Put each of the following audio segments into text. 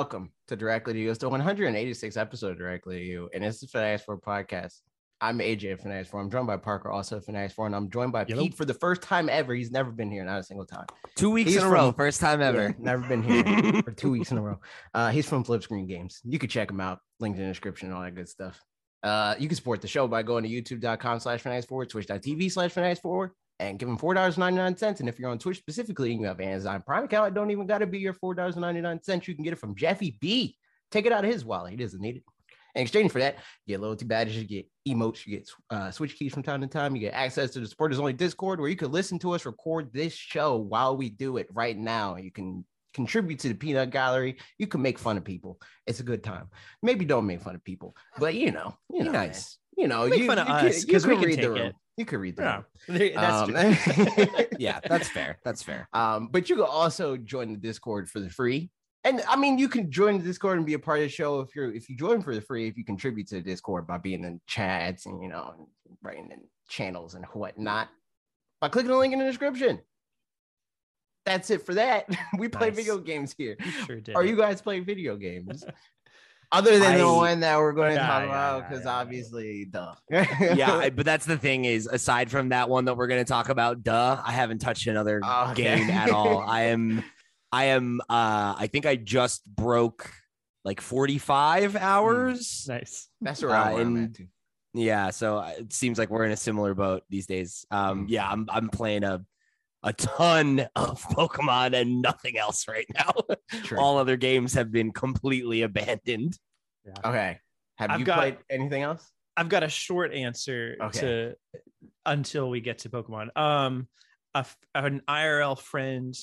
Welcome to Directly to You. It's the 186 episode of Directly to You, and it's the Finance 4 podcast. I'm AJ Fanatics 4. I'm joined by Parker, also Fanatics 4, and I'm joined by. Pete for the first time ever. He's never been here, not a single time. Two weeks He's in a from- row, first time ever. Yeah, never been here for two weeks in a row. Uh, he's from Flip Screen Games. You could check him out. linked in the description and all that good stuff. Uh, you can support the show by going to youtube.com slash finance forward, twitch.tv slash finance forward, and give him $4.99. And if you're on Twitch specifically and you have Amazon Prime account, it don't even got to be your $4.99. You can get it from Jeffy B. Take it out of his wallet. He doesn't need it. In exchange for that, you get loyalty badges, you get emotes, you get uh, switch keys from time to time, you get access to the supporters only Discord where you can listen to us record this show while we do it right now. You can contribute to the peanut gallery. You can make fun of people. It's a good time. Maybe don't make fun of people, but you know, you know, nice. man. You know, Make you, fun of you us, 'cause we can can read the room. it. You could read the Yeah, room. that's Um. Yeah, that's fair. That's fair. um, but you can also join the Discord for the free. And I mean, you can join the Discord and be a part of the show if you're if you join for the free. If you contribute to the Discord by being in chats and you know and writing in channels and whatnot by clicking the link in the description. That's it for that. We play Nice. video games here. You sure did. Are you guys playing video games? Other than the one that we're going to Yeah, talk yeah, about, because yeah, yeah. obviously, duh. yeah, I- but that's the thing is, aside from that one that we're going to talk about, duh, I haven't touched another Oh, Okay. game at all. I am, I am, uh, I think I just broke like 45 hours. nice? that's where I'm Uh, at too. Yeah, so uh, it seems like we're in a similar boat these days. Um, Mm. yeah, I'm, I'm playing a, a ton of Pokemon and nothing else right now. True. all other games have been completely abandoned. Okay. Have I've you got- played anything else? I've got a short answer Okay. to until we get to Pokemon. Um, a f an IRL friend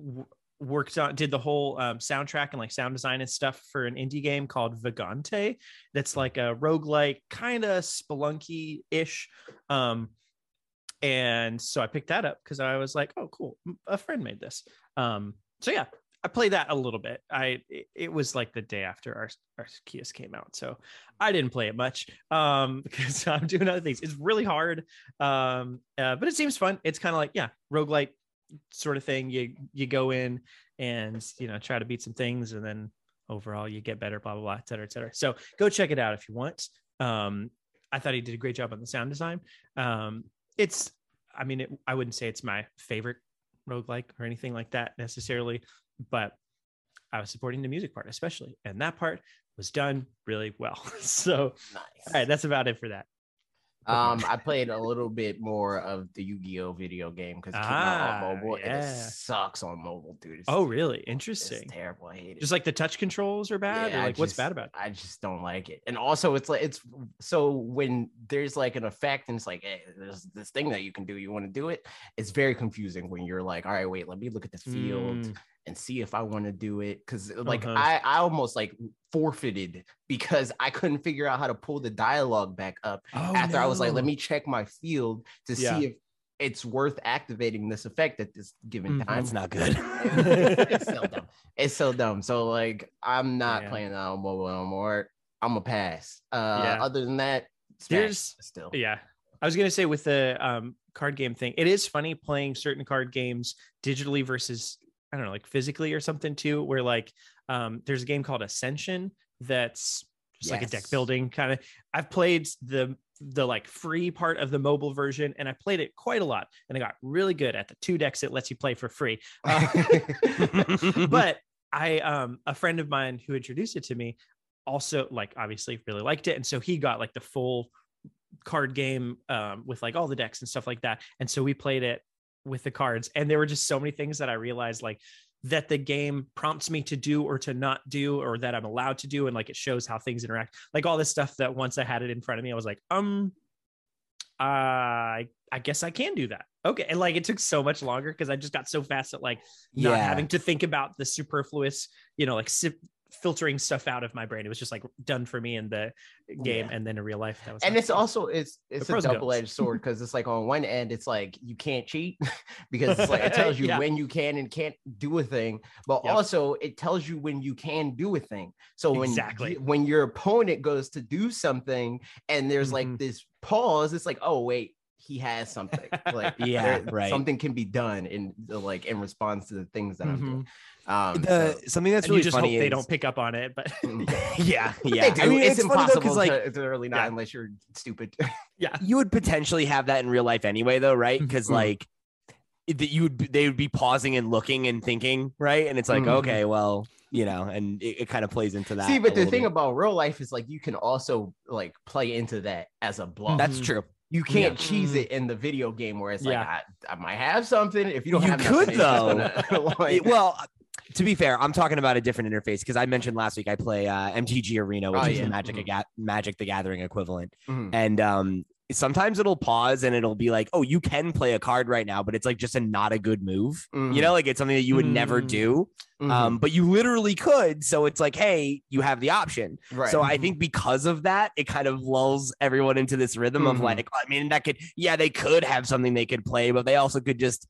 w- worked on did the whole um, soundtrack and like sound design and stuff for an indie game called Vagante. That's like a roguelike kind of spelunky ish. Um, and so I picked that up because I was like, oh, cool, a friend made this. Um, so yeah, I played that a little bit. I it, was like the day after our our Arceus came out, so I didn't play it much um because I'm doing other things. It's really hard, um, uh, but it seems fun. It's kind of like yeah, roguelike sort of thing. You you go in and you know try to beat some things, and then overall you get better. Blah blah blah, et cetera, et cetera. So go check it out if you want. Um, I thought he did a great job on the sound design. Um, it's I mean, it, I wouldn't say it's my favorite roguelike or anything like that necessarily, but I was supporting the music part, especially, and that part was done really well. so, Nice. all right, that's about it for that. Um, I played a little bit more of the Yu-Gi-Oh video game because it came out Ah, on mobile. and. It sucks on mobile, dude. It's, Oh, really? it's Interesting. terrible. I hate it. Just like the touch controls are bad, Yeah, like what's bad about it? I just don't like it. And also, it's like it's so when there's like an effect and it's like, hey, there's this thing that you can do. You want to do it? It's very confusing when you're like, all right, wait, let me look at the field Mm, and see if I want to do it. Because like Uh-huh. I, I almost like forfeited because I couldn't figure out how to pull the dialogue back up oh, after I was like, let me check my field to Yeah. see if it's worth activating this effect at this given Mhm. time. It's not good. it's so dumb. It's so dumb. So like, I'm not Yeah. playing that on mobile no more. I'm gonna pass. Uh, Yeah. Other than that, Smash There's- still. Yeah. I was gonna say with the um card game thing, it is funny playing certain card games digitally versus I don't know, like physically or something too, where like um there's a game called Ascension that's just like a deck building kind of I've played the the like free part of the mobile version and I played it quite a lot and I got really good at the two decks it lets you play for free. Uh, but I um a friend of mine who introduced it to me also like obviously really liked it and so he got like the full card game um with like all the decks and stuff like that and so we played it with the cards and there were just so many things that I realized like that the game prompts me to do or to not do or that I'm allowed to do and like it shows how things interact like all this stuff that once I had it in front of me I was like um I I guess I can do that. Okay. And like it took so much longer because I just got so fast at like not Yeah. having to think about the superfluous, you know, like si- filtering stuff out of my brain. It was just like done for me in the game Yeah. and then in real life. That was and it's also it's it's a cons. double-edged sword because it's like on one end it's like you can't cheat because it's like it tells you Yeah. when you can and can't do a thing but Yep. also it tells you when you can do a thing so when Exactly. when your opponent goes to do something and there's Mhm. like this pause it's like oh wait he has something. Like Yeah, there- right. Something can be done in like in response to the things that I'm doing. Um, The, so- something that's and you really just hope funny they is, don't pick up on it, but yeah, yeah. they do. I mean, it's, it's, impossible because like to, to really not Yeah. unless you're stupid. yeah. you would potentially have that in real life anyway, though, right? Because Mhm. like that you would they would be pausing and looking and thinking, right? And it's like, Mhm. okay, well, you know, and it, it kind of plays into that. See, but the thing bit. about real life is like you can also like play into that as a bluff. that's Mhm. true. you can't Yeah. cheese Mhm. it in the video game where it's like Yeah. I, I might have something. If you don't You have could, nothing, it's gonna, like- It- well, to be fair, I'm talking about a different interface because I mentioned last week I play uh, MTG Arena, which Oh, is yeah. the Magic Mhm. Ga- Magic the Gathering equivalent, Mhm. and um, sometimes it'll pause and it'll be like, oh, you can play a card right now, but it's like just a not a good move. Mhm. You know, like it's something that you would never Mm. do. Um, but you literally could. So it's like, hey, you have the option. right. So I think because of that, it kind of lulls everyone into this rhythm of like, I mean, that could, yeah, they could have something they could play, but they also could just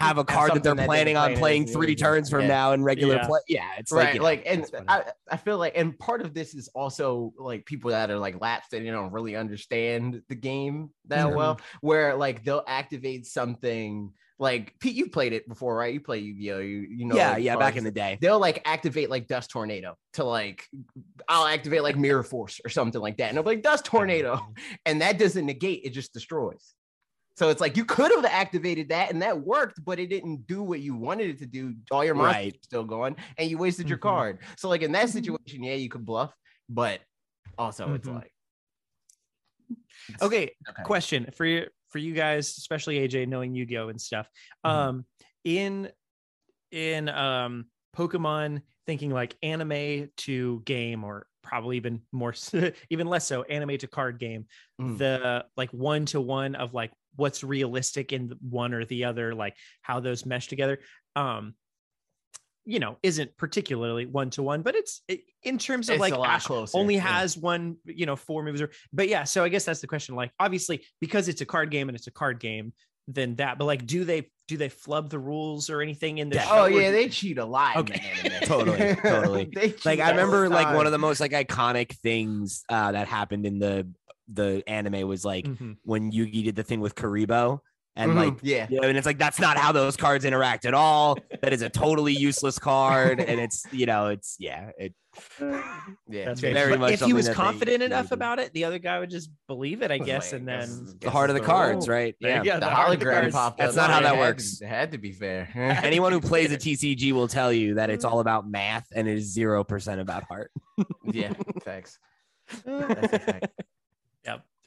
have a card that they're that they're planning on playing playing three individual. turns from Yeah. now in regular Yeah. play. Yeah, it's right like, you know, like and. I, I feel like and part of this is also like people that are like lapsed and they don't really understand the game that Mhm. well where like they'll activate something like pete you played it before right you play yu-gi-oh you, you know yeah, like, yeah, back in the day. they'll like activate like dust tornado to like i'll activate like mirror force or something like that and they'll be like dust tornado and that doesn't negate it just destroys so it's like you could have activated that and that worked but it didn't do what you wanted it to do all your monsters Right. are still going and you wasted your Mhm. card so like in that situation yeah you could bluff but also it's Mhm. like Okay, okay. question for you for you guys, especially AJ, knowing Yu-Gi-Oh and stuff. Mhm. Um, in in um Pokemon, thinking like anime to game, or probably even more, even less so, anime to card game. Mm. The like one to one of like what's realistic in one or the other, like how those mesh together. Um, you know, isn't particularly one to one, but it's it, in terms of It's like a lot Ash closer, only yeah. has one, you know, four moves or but yeah, so I guess that's the question. Like, obviously, because it's a card game and it's a card game, then that, but like, do they do they flub the rules or anything in the Yeah. show? oh yeah they cheat a lot Okay. in the anime. Totally, totally. Like I all the remember like one of the most like iconic things uh, that happened in the the anime was like Mhm. when Yugi did the thing with Kuriboh and Mhm, like yeah Yeah, and it's like that's not how those cards interact at all. That is a totally useless card, and it's you know it's yeah it yeah That's very very much much. If he was confident they enough do. about it, the other guy would just believe it, I guess, like, and guess- then the heart of the cards, right? There Yeah. you go, the heart hologram cards. popped That's not how that works. It had to be fair. Anyone who plays a TCG will tell you that it's all about math and it is zero percent about heart. yeah, thanks. That's a fact.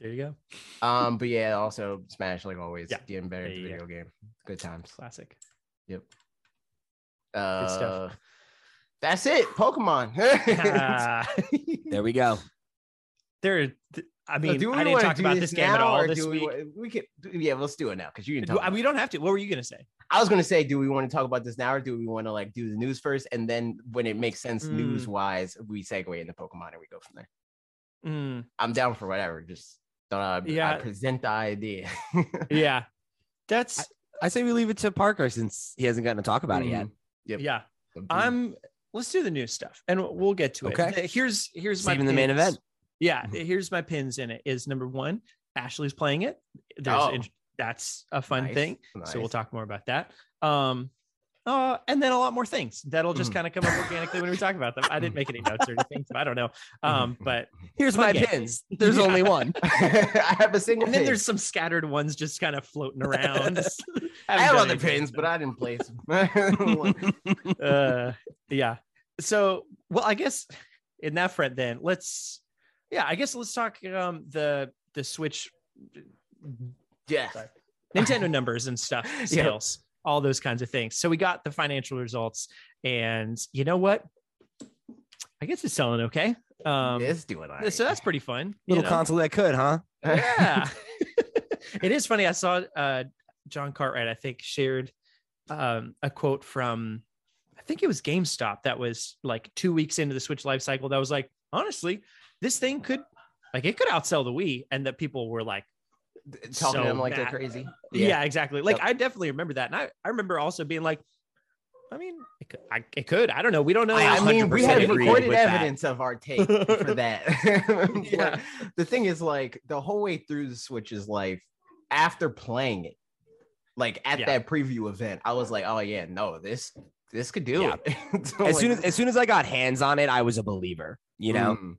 Yep, there you go. Um, but yeah, also Smash like always. Yeah. getting better at the Yeah, yeah, video game. Good times. Classic. Yep. Uh, stuff. That's it. Pokemon. There we go. there. th- I So mean, do we I didn't talk do about this game at all this do we, week. we could, yeah, let's do it now because you didn't talk. Do- we don't have to. What were you gonna say? I was gonna say, do we want to talk about this now, or do we want to like do the news first, and then when it makes sense Mm. news wise, we segue into Pokemon and we go from there. Mm, I'm down for whatever. Just uh, Yeah. I present the idea. yeah, that's I say we leave it to Parker since he hasn't gotten to talk about it yet. Mhm. Yep. yeah. I'm. Let's do the new stuff, and we'll get to it. Okay. Uh, Here's here's Saving my the main event. Yeah, Mhm. here's my pins in it. Is number one, Ashley's playing it. There's Oh. that's a fun Nice, thing. So we'll talk more about that. Um, uh, and then a lot more things that'll just Mhm. kind of come up organically when we talk about them. I didn't make any notes or anything, so I don't know. Um, but Here's my game. pins. There's Yeah. only one. I have a single. and then pin. there's some scattered ones just kind of floating around. I have other pins, but I didn't place them. uh yeah so well i guess in that front then let's yeah i guess let's talk um the the switch yeah. Sorry. nintendo numbers and stuff Yeah. Sales all those kinds of things so we got the financial results and you know what i guess it's selling okay um it's doing all right. so that's pretty fun you Little know? console that could, huh? yeah it is funny i saw uh john cartwright i think shared um a quote from i think it was gamestop that was like two weeks into the switch life cycle that was like honestly this thing could like it could outsell the wii and that people were like talking so to them like they're crazy. yeah, exactly like Yep. i definitely remember that and i, I remember also being like i mean it could, I, it could i don't know we don't know I mean, we 100% have recorded with that. evidence of our take for that. Yeah. The thing is, like, the whole way through the Switch's life, after playing it, like at Yeah. that preview event, I was like, oh yeah, no, this this could do Yeah. it. So, as like, soon as as soon as I got hands on it, I was a believer. You know, mm,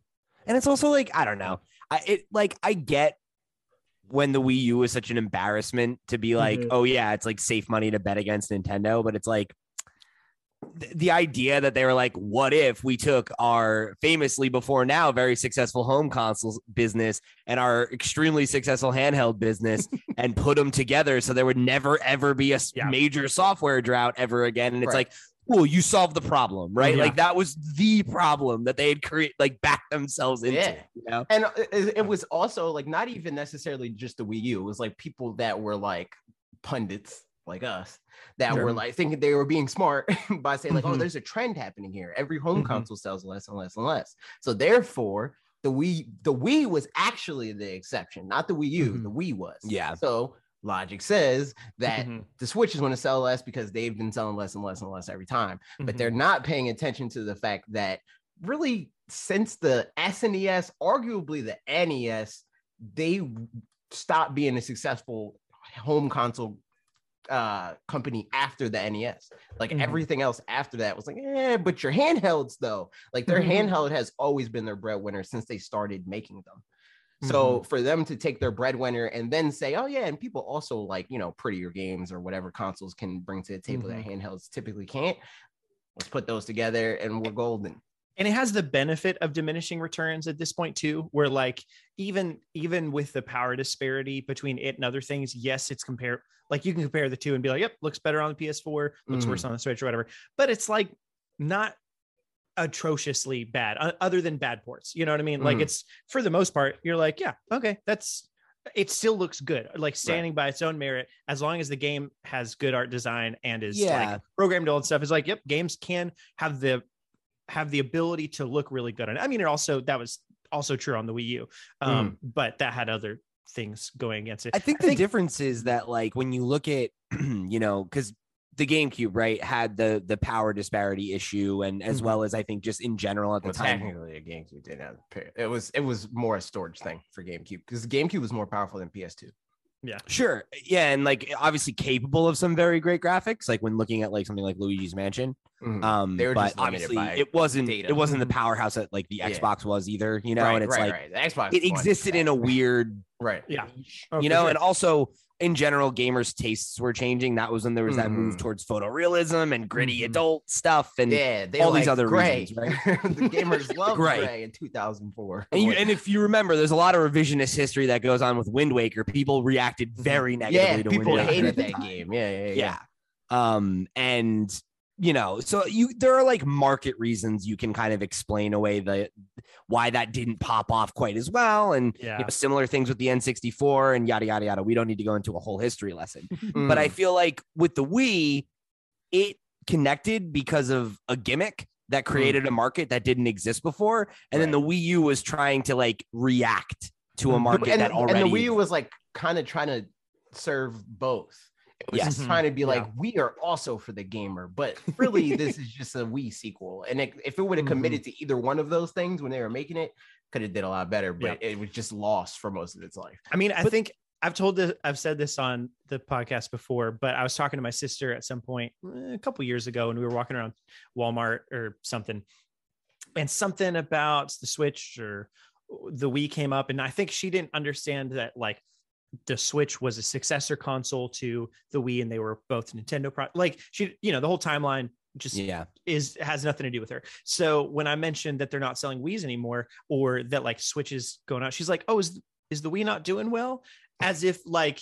and it's also like I don't know. I it like I get when the Wii U was such an embarrassment to be like, Mhm. oh yeah, it's like safe money to bet against Nintendo, but it's like th- the idea that they were like, what if we took our famously before now very successful home consoles business and our extremely successful handheld business and put them together so there would never ever be a Yeah. major software drought ever again? And it's Right. like, well, you solved the problem, right? Yeah. Like that was the problem that they had created, like backed themselves into. Yeah. You know? and it, it was also like not even necessarily just the Wii U. It was like people that were like pundits like us that Sure. were like thinking they were being smart by saying like, oh, Mhm. there's a trend happening here. Every home Mhm. console sells less and less and less. So therefore, the Wii the Wii was actually the exception, not the Wii U. Mhm. The Wii was. Yeah. So logic says that Mhm. the Switch is going to sell less because they've been selling less and less and less every time. But Mhm. they're not paying attention to the fact that really since the SNES, arguably the NES, they stopped being a successful home console uh company after the NES. Like Mhm. everything else after that was like, eh, but your handhelds though, like their Mhm. handheld has always been their breadwinner since they started making them. So for them to take their breadwinner and then say, oh yeah, and people also like you know prettier games or whatever consoles can bring to the table that handhelds typically can't. Let's put those together and we're golden. and it has the benefit of diminishing returns at this point too where like even even with the power disparity between it and other things yes it's compare like you can compare the two and be like yep looks better on the ps4 looks Mhm. worse on the switch or whatever but it's like not atrociously bad o- other than bad ports you know what i mean like Mhm. it's for the most part you're like yeah okay that's it still looks good like standing by its own merit as long as the game has good art design and is Yeah. like programmed all and stuff is like yep games can have the have the ability to look really good on it. I mean, it also that was also true on the Wii U, um, but that had other things going against it. I think I the think- difference is that like when you look at you know because the GameCube right had the the power disparity issue and as Mhm. well as I think just in general at the Well, time technically, a GameCube didn't have. It was it was more a storage thing for GameCube because GameCube was more powerful than PS2. Yeah, Sure. Yeah, and like obviously capable of some very great graphics, like when looking at like something like Luigi's Mansion. Mhm. Um, They were but just obviously it wasn't data. it wasn't the powerhouse that like the Yeah. Xbox was either, you know. right, and it's right, like right. The Xbox it existed in a weird, right. Yeah. Oh, you know, sure. and also in general, gamers' tastes were changing. That was when there was that move Mhm. towards photorealism and gritty Mhm. adult stuff, and yeah, all like these other gray. reasons, right? the gamers love Gray. gray. in 2004. And, you, and if you remember, there's a lot of revisionist history that goes on with Wind Waker. People reacted very negatively yeah, to people Wind Waker. hated that time. game. Yeah, yeah, yeah. Yeah. Um, and you know, so you there are like market reasons you can kind of explain away the why that didn't pop off quite as well, and Yeah. you know, similar things with the N64 and yada yada yada. We don't need to go into a whole history lesson, Mm. but I feel like with the Wii, it connected because of a gimmick that created a market that didn't exist before, and then the Wii U was trying to like react to a Mhm. market and, that already and the Wii U was like kind of trying to serve both. It was Yes. just Mhm. trying to be like, Yeah. we are also for the gamer, but really, this is just a Wii sequel. And it, if it would have Mhm. committed to either one of those things when they were making it, could have did a lot better. But it was just lost for most of its life. I mean, I But- think I've told this, I've said this on the podcast before, but I was talking to my sister at some point eh, a couple years ago, and we were walking around Walmart or something, and something about the Switch or the Wii came up, and I think she didn't understand that like the Switch was a successor console to the Wii, and they were both Nintendo pro. Like she, you know, the whole timeline just yeah. is has nothing to do with her. So when I mentioned that they're not selling Wii's anymore, or that like Switch is going out, she's like, "Oh, is is the Wii not doing well?" As if like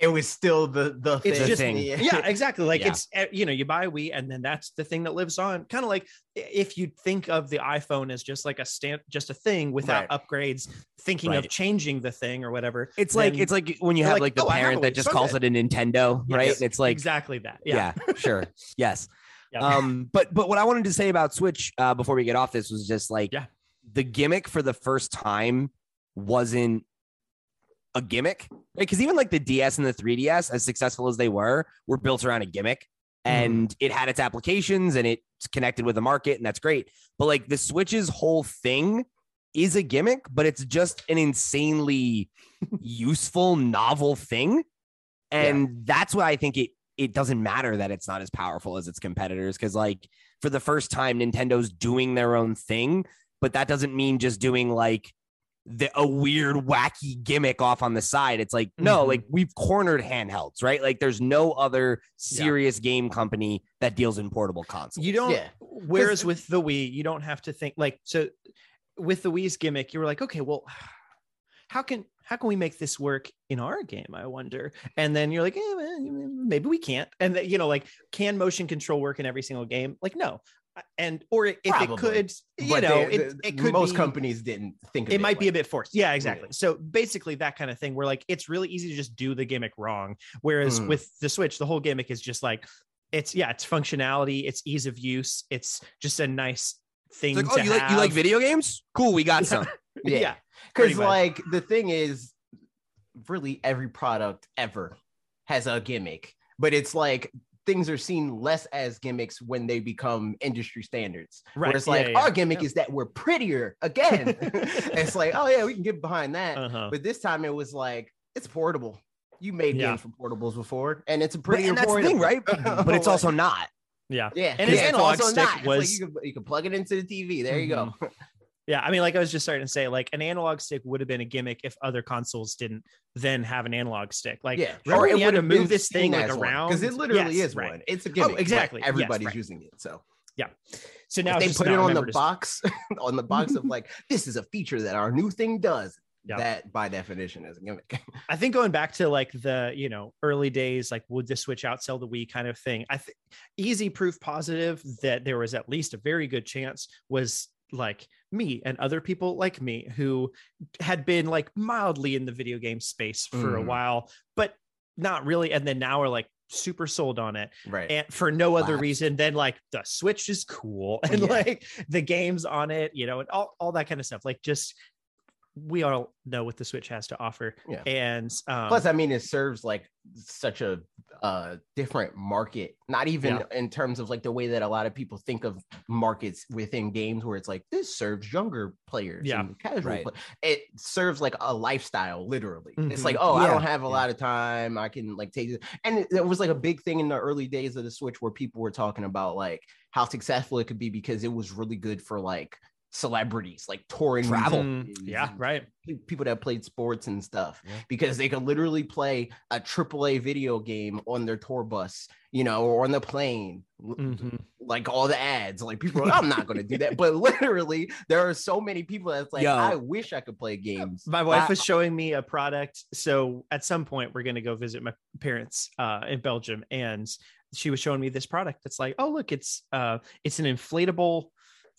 It was still the the it's thing. just thing. yeah, exactly. Like Yeah. it's eh, you know you buy a Wii and then that's the thing that lives on. Kind of like if you think of the iPhone as just like a stand, just a thing without upgrades, thinking of changing the thing or whatever. It's like it's like when you have like, like, the "Oh, parent that just calls good." it a Nintendo, right? Yes, And it's like exactly that. Yeah. yeah, sure, yes. Yeah. Um, but but what I wanted to say about Switch uh, before we get off this was just like Yeah. the gimmick for the first time wasn't a gimmick, right? Because even like the DS and the 3DS, as successful as they were, were built around a gimmick. Hmm. And it had its applications and it's connected with the market, and that's great. But like the Switch's whole thing is a gimmick, but it's just an insanely useful, novel thing. And that's why I think it it doesn't matter that it's not as powerful as its competitors. Cause like for the first time, Nintendo's doing their own thing, but that doesn't mean just doing like the, a weird, wacky gimmick off on the side. It's like, no, Mhm. like we've cornered handhelds, right? Like there's no other serious game company that deals in portable consoles. You don't. Yeah. Whereas with the Wii, you don't have to think like so. With the Wii's gimmick, you were like, okay, well, how can how can we make this work in our game? I wonder. And then you're like, eh, well, maybe we can't. And then, you know, like, can motion control work in every single game? Like, no. And or if Probably. it could, you know, they- it, it could most be, companies didn't think of it might be a bit forced. Yeah, exactly. So basically, that kind of thing where like it's really easy to just do the gimmick wrong. Whereas Mm. with the Switch, the whole gimmick is just like it's yeah, it's functionality, it's ease of use, it's just a nice thing. Like, oh, you like you like video games? Cool, we got some. Yeah, Yeah. Because much. like the thing is, really every product ever has a gimmick, but it's like things are seen less as gimmicks when they become industry standards. right. Where it's yeah, like yeah, our gimmick yeah. is that we're prettier again. it's like, oh yeah, we can get behind that. Uh-huh. But this time it was like it's portable. You made games for portables before, and it's a pretty and that's thing, right? But it's also not. yeah. yeah, and analog also stick not. It's like you, can, you can plug it into the TV. There you go. Yeah, I mean, like I was just starting to say, like an analog stick would have been a gimmick if other consoles didn't then have an analog stick. Like, yeah, remember when you had to move this thing like around because it literally Yes, is right. one. It's a oh, gimmick. but exactly. Yes, Everybody's right. using it. So yeah. So now they put it on the box, on the box of like this is a feature that our new thing does. Yeah. That by definition is a gimmick. I think going back to like the you know early days, like would the Switch outsell the Wii kind of thing. I think easy proof positive that there was at least a very good chance was like me and other people like me who had been like mildly in the video game space for a Mhm. while, but not really. And then now are like super sold on it right. and for no other reason than like the switch is cool and Yeah. like the games on it you know and all, all that kind of stuff like just we all know what the switch has to offer Yeah. and um Plus, I mean, it serves like such a uh, different market. Not even Yeah. in terms of like the way that a lot of people think of markets within games, where it's like this serves younger players, Yeah. and casual. Right. play- It serves like a lifestyle, literally. It's Mhm. like, oh, I don't have a Yeah. lot of time. I can like take it, and it, it was like a big thing in the early days of the Switch where people were talking about like how successful it could be because it was really good for like celebrities, like touring Travel. mm, yeah right people that played sports and stuff Yeah. because they could literally play a AAA video game on their tour bus, you know, or on the plane, Mhm. like all the ads. Like people, are, I'm not going to do that, but literally, there are so many people that's like, Yo. I wish I could play games. my wife but was showing me a product so at some point we're going to go visit my parents uh in belgium and she was showing me this product that's like oh look it's uh it's an inflatable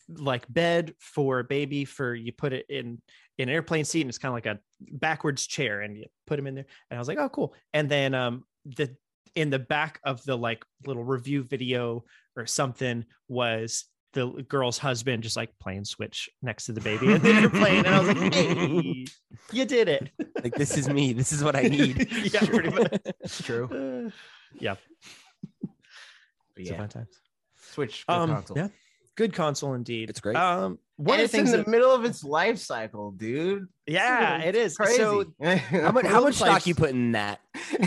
like bed for a baby for you put it in in an airplane seat and it's kind of like a backwards chair and you put them in there. And i was like oh cool. And then um the in the back of the like little review video or something was the girl's husband just like playing switch next to the baby and then you're playing and i was like hey you did it. Like this is me. This is what I need. yeah pretty much. It's true. Uh, yeah. But it's a yeah, fun time. Switch good um console. yeah good console indeed It's great. um one and of it's things in the that, middle of its life cycle, dude. yeah it is Crazy. so How much how much stock you put in that?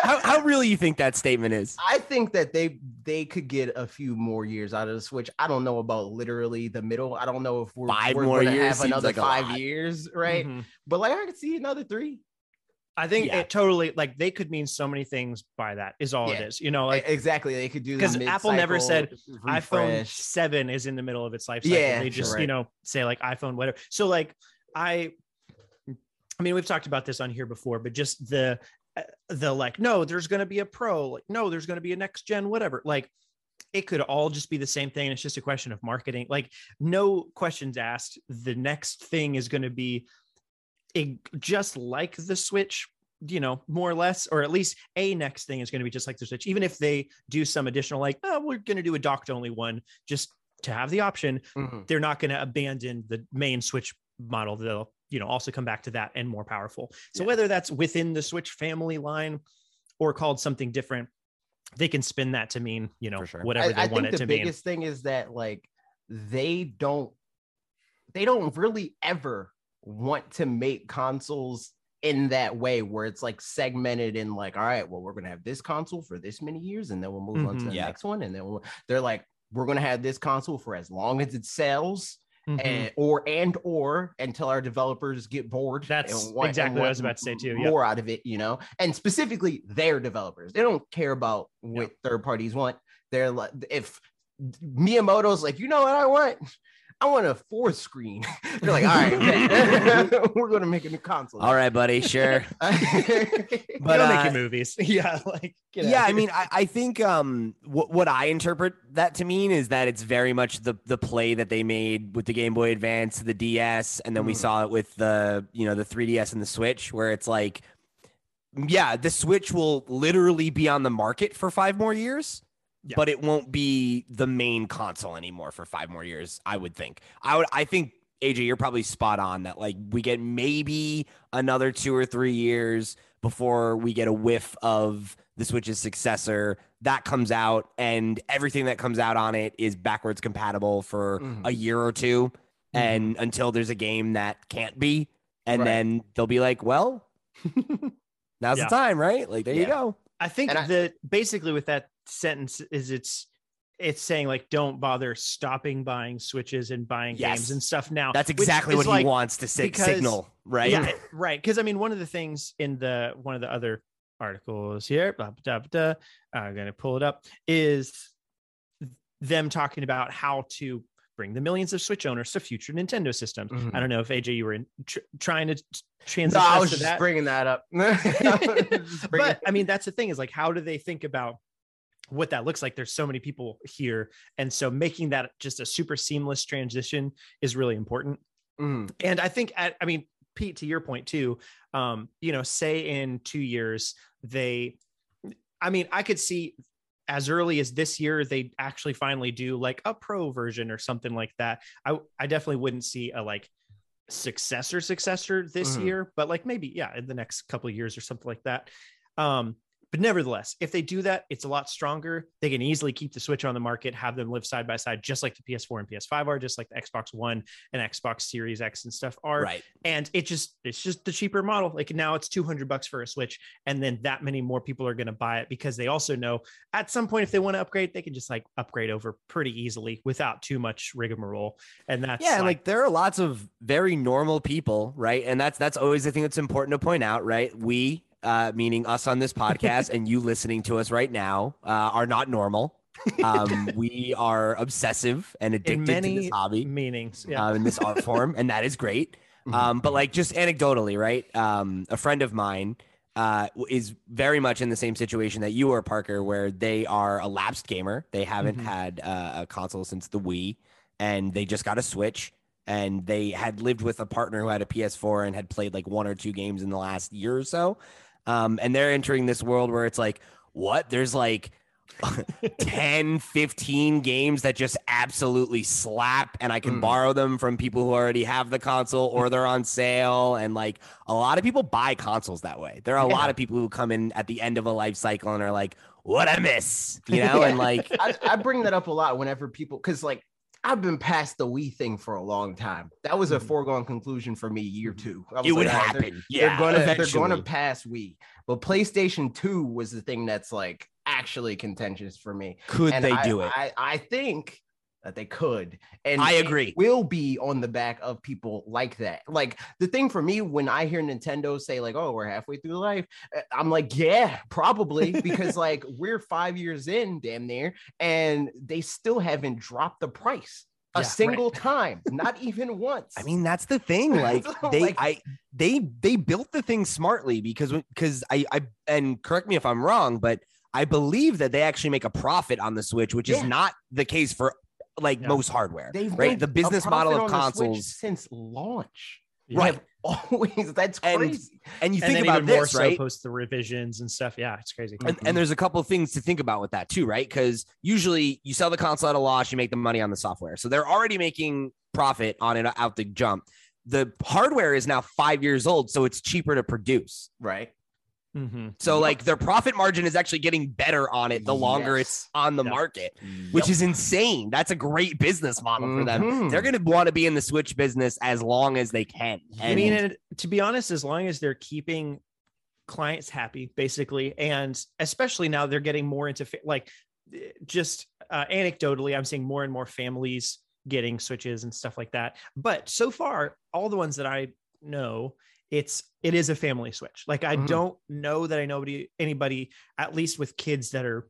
How how real you think that statement is? I think that they they could get a few more years out of the Switch. I don't know about literally the middle. I don't know if we're, 5 we're more years have seems another like five years, right? Mhm. But like I could see another three. I think Yeah. it totally like they could mean so many things by that is all it Yeah. is you know Like exactly, they could do because Apple never said mid-cycle iPhone 7 is in the middle of its life cycle. Yeah, they just, sure, you know, say like iPhone, whatever. So, like, I, I mean, we've talked about this on here before, but just the, uh, the like, no, there's going to be a pro, like, no, there's going to be a next gen, whatever. Like, it could all just be the same thing. It's just a question of marketing. Like, no questions asked. The next thing is going to be a, just like the Switch, you know, more or less, or at least a next thing is going to be just like the Switch. Even if they do some additional, like, oh, we're going to do a docked only one just to have the option, Mhm. they're not going to abandon the main Switch model. They'll, you know, also come back to that and more powerful. So Yeah. whether that's within the Switch family line or called something different, they can spin that to mean, you know, sure. whatever I, they I want think it the to mean. The biggest thing is that like they don't they don't really ever want to make consoles in that way where it's like segmented in like all right well we're going to have this console for this many years and then we'll move on to the Yeah. next one and then we'll, they're like we're going to have this console for as long as it sells Mhm. and or and or until our developers get bored That's want- exactly what I was about to say too, yep. more out of it you know and specifically their developers they don't care about what third parties want they're like if miyamoto's like you know what i want i want a fourth screen they're like all right bet. we're gonna make a new console All right, buddy. Sure. but But, Don't uh, make your movies. yeah, like get yeah out i of mean I, I think um what, what i interpret that to mean is that it's very much the the play that they made with the game boy advance the ds and then we Mhm. saw it with the you know the 3ds and the switch where it's like yeah the switch will literally be on the market for five more years Yeah. but it won't be the main console anymore for five more years i would think i would i think aj you're probably spot on that like we get maybe another two or three years before we get a whiff of the Switch's successor that comes out, and everything that comes out on it is backwards compatible for Mhm. a year or two, and until there's a game that can't be, and Right. then they'll be like, "Well, now's Yeah. the time, right? Like there you go." I think And I- that basically with that sentence is it's it's saying like don't bother stopping buying switches and buying Yes. games and stuff now. That's exactly what like- he wants to sig- because- signal, right? Yeah, right. Because I mean, one of the things in the one of the other articles here, blah, blah, blah, blah, I'm gonna pull it up, is them talking about how to bring the millions of Switch owners to future Nintendo systems. Mhm. I don't know if AJ you were in, tr- trying to t- no, transition i was just that. bringing that up but I mean, that's the thing is like, how do they think about what that looks like? There's so many people here. And so making that just a super seamless transition is really important. Mhm. And I think, at, I mean, Pete, to your point too, um, you know, say in two years, they, I mean, I could see as early as this year, they actually finally do like a pro version or something like that. I, I definitely wouldn't see a like successor successor this Mhm. year, but like maybe, yeah, in the next couple of years or something like that. Um, but nevertheless, if they do that, it's a lot stronger. They can easily keep the Switch on the market, have them live side by side, just like the PS4 and PS5 are, just like the Xbox One and Xbox Series X and stuff are. Right. And it just it's just the cheaper model. Like now it's 200 bucks for a Switch, and then that many more people are going to buy it because they also know at some point if they want to upgrade, they can just like upgrade over pretty easily without too much rigmarole. And that's yeah, and like there are lots of very normal people, right? And that's that's always the thing that's important to point out, right? We, uh, meaning us on this podcast, and you listening to us right now, uh, are not normal. Um, we are obsessive and addicted to this hobby, meanings. Yeah. uh, in this art form, and that is great. Mhm. Um, but like just anecdotally, right? Um, a friend of mine uh, is very much in the same situation that you are, Parker, where they are a lapsed gamer. They haven't Mhm. had uh, a console since the Wii, and they just got a Switch. And they had lived with a partner who had a PS4 and had played like one or two games in the last year or so. Um, and they're entering this world where it's like, what? There's like 10, 15 games that just absolutely slap, and I can Mm. borrow them from people who already have the console or they're on sale. And like a lot of people buy consoles that way. There are a lot of people who come in at the end of a life cycle and are like, what I miss, you know? And like, I, I bring that up a lot whenever people because like I've been past the Wii thing for a long time. That was a Mhm. foregone conclusion for me year two. I was it would like, right, they're- happen. They're, Yeah. gonna they're gonna pass Wii, but PlayStation Two was the thing that's like actually contentious for me. Could And they I- do it? I, I think that they could, and I agree. will be on the back of people like that. Like the thing for me when I hear Nintendo say like, "Oh, we're halfway through life," uh, I'm like, "Yeah, probably," because like we're five years in, damn near, and they still haven't dropped the price a Yeah, right. single time, not even once. I mean, that's the thing. Like So, they, like- I, they, they built the thing smartly because, because I, I, and correct me if I'm wrong, but I believe that they actually make a profit on the Switch, which is not the case for like Yeah. most hardware. They've right? The business model of on consoles, since launch. Yeah. right? Always, that's crazy. And you and think then about even more this, so right? post the revisions and stuff. Yeah, it's crazy. And, and there's a couple of things to think about with that too, right? Because usually you sell the console at a loss, you make the money on the software. So they're already making profit on it out the jump. The hardware is now five years old, so it's cheaper to produce. right. Mm-hmm. So Yep. like their profit margin is actually getting better on it the longer Yes. it's on the Yep. market, which is insane. That's a great business model for them. Mhm. They're going to want to be in the Switch business as long as they can. I mean, And- and to be honest, as long as they're keeping clients happy, basically, and especially now they're getting more into fa- like just uh, anecdotally, I'm seeing more and more families getting switches and stuff like that. But so far, all the ones that I know, it's it is a family switch. Like I Mhm. don't know that I know anybody, anybody at least with kids that are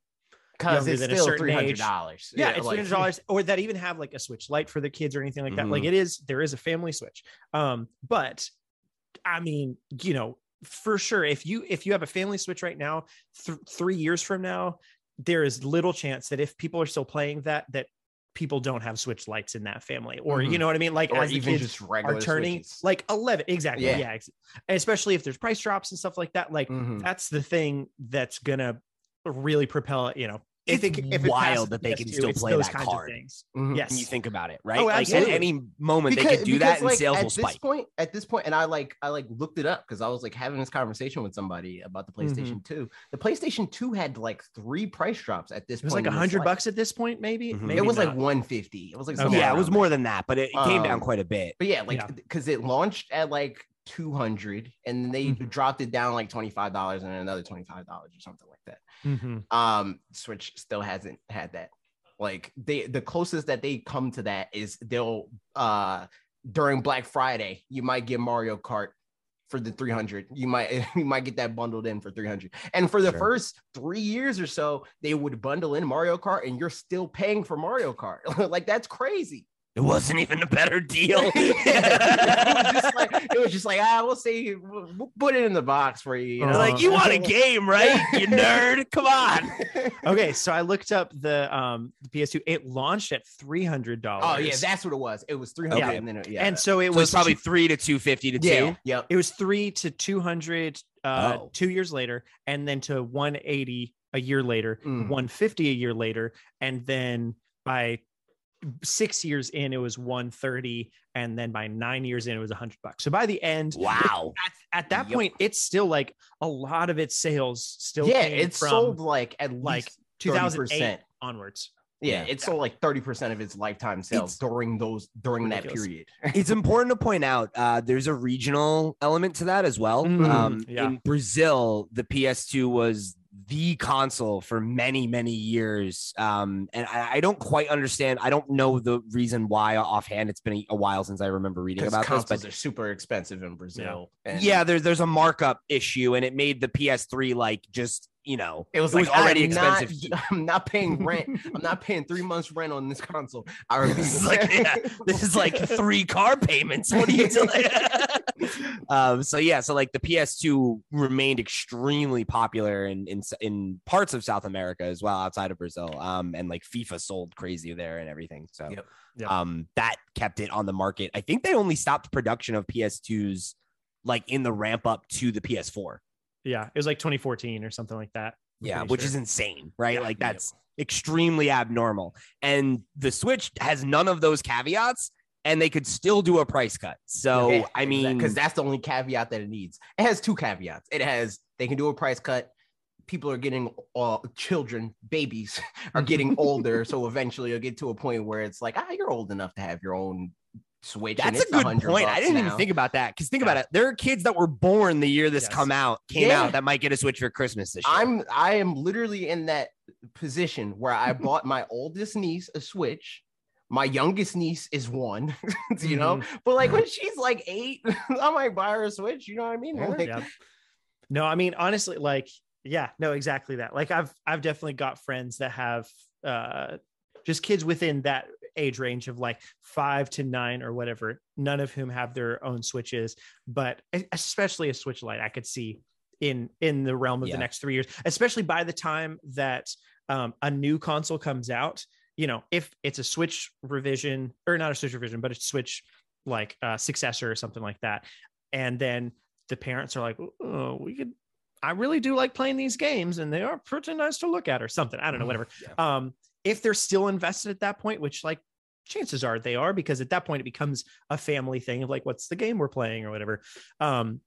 because it's than a still certain three hundred age. dollars. yeah, it's three hundred dollars, or that even have like a Switch light for the kids or anything like that. Like Mhm. it is, there is a family Switch. Um, but I mean, you know, for sure, if you if you have a family Switch right now, th- three years from now, there is little chance that if people are still playing that, that people don't have Switch Lights in that family, or you Mhm. know what I mean? Like or as the even kids just are turning Switches. like eleven, exactly, Yeah. yeah, especially if there's price drops and stuff like that. Like Mhm. that's the thing that's gonna really propel. You know, if It's if it wild passes that they can still play those that kinds of card. things. Mhm. Yes, when you think about it, right? Oh, like at any moment they could do that and like, sales at will this spike. point at this point and i like i like looked it up because i was like having this conversation with somebody about the Mm-hmm. playstation 2 the playstation 2 had like three price drops at this point. It was point like a hundred life. bucks at this point, maybe. Mhm. maybe it was like 150 it was like Okay. Yeah, it was more than that, but it, it came down Um, quite a bit. but yeah like Yeah. because it launched at like 200 and they Mhm. dropped it down like $25 and another $25 or something like that Mhm. um switch still hasn't had that like they the closest that they come to that is they'll uh during black friday you might get mario kart for the 300 you might you might get that bundled in for 300 and for the Sure. first three years or so they would bundle in mario kart and you're still paying for mario kart like that's crazy It wasn't even a better deal. it, was just like, it was just like ah we'll see we'll, we'll put it in the box for you, you know? like you want a game, right? You nerd. Come on. Okay, so I looked up the um the PS2. It launched at three hundred dollars. oh yeah that's what it was it was 300 Okay. and then it, yeah and so it It was was probably two- three to two fifty to yeah two. yep it was three to two hundred uh Oh. two years later, and then to one eighty a year later, Mm. one fifty a year later, and then by six years in it was 130 and then by nine years in it was 100 bucks so by the end Wow. at, at that Yep. point it's still like a lot of its sales still yeah, came it sold like at like least 2008 30%. onwards Yeah, Yeah. it sold like 30% of its lifetime sales It's during those during that period. it's important to point out uh, there's a regional element to that as well. Mhm. Um, Yeah. In Brazil, the PS2 was the console for many, many years. Um, and I, I don't quite understand. I don't know the reason why offhand. It's been a, while since I remember reading about this, consoles but are super expensive in Brazil. and yeah, there's there's a markup issue, and it made the PS3 like just you know It was It was like already I'm expensive. Not, I'm not paying rent. I'm not paying three months rent on this console. I remember. This is like- yeah, this is like three car payments. What are you doing? um, so yeah, so like the PS2 remained extremely popular in, in in parts of South America as well, outside of Brazil. Um, and like FIFA sold crazy there and everything. So Yep. Yep. um, that kept it on the market. I think they only stopped production of PS2s like in the ramp up to the PS4. Yeah it was like 2014 or something like that I'm Yeah, which sure. is insane, right? Yeah, like yeah. that's extremely abnormal. And the Switch has none of those caveats, and they could still do a price cut. So I mean, because that's the only caveat that it needs. It has two caveats. It has they can do a price cut. People are getting uh, children, babies are getting older, so eventually you'll get to a point where it's like, ah, you're old enough to have your own Switch. that's a good point. I didn't even think about that. Because think Yeah. about it, there are kids that were born the year this Yes. come out came Yeah. out that might get a Switch for Christmas this year. I'm I am literally in that position where I bought my oldest niece a Switch. My youngest niece is one, you know, Mm-hmm. but like when she's like eight, I might buy her a Switch. You know what I mean? Like, yeah. No, I mean honestly, like yeah, no, exactly that. Like I've I've definitely got friends that have uh just kids within that age range of like five to nine or whatever, none of whom have their own switches, but especially a switch light, I could see in in the realm of Yeah. the next three years, especially by the time that um, a new console comes out. You know, if it's a Switch revision or not a Switch revision, but a Switch like uh, successor or something like that, and then the parents are like, oh, we could. I really do like playing these games, and they are pretty nice to look at, or something. I don't know, whatever. Um, if they're still invested at that point, which like chances are they are, because at that point it becomes a family thing of like, what's the game we're playing or whatever. Um,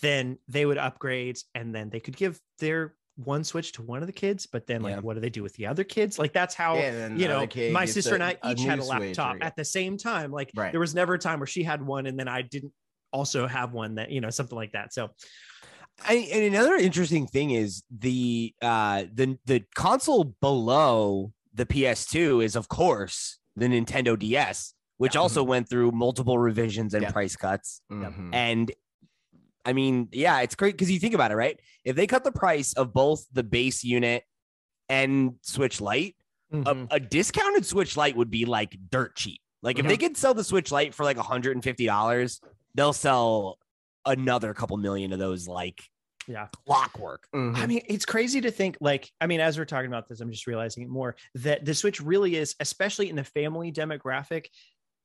then they would upgrade and then they could give their one switch to one of the kids but then like Yeah. what do they do with the other kids like that's how Yeah, you know my sister a- and I each had a laptop at the same time like Right. there was never a time where she had one and then i didn't also have one that you know something like that so I, and another interesting thing is the uh the the console below the PS2 is of course the Nintendo DS, which also went through multiple revisions and Yeah. price cuts. Mhm. And I mean, yeah, it's great because you think about it, right? If they cut the price of both the base unit and Switch Lite, mhm. a, a discounted Switch Lite would be like dirt cheap. Like if they could sell the Switch Lite for like $150, they'll sell another couple million of those like Yeah. clockwork. Mhm. I mean, it's crazy to think like, I mean, as we're talking about this, I'm just realizing it more that the Switch really is, especially in the family demographic.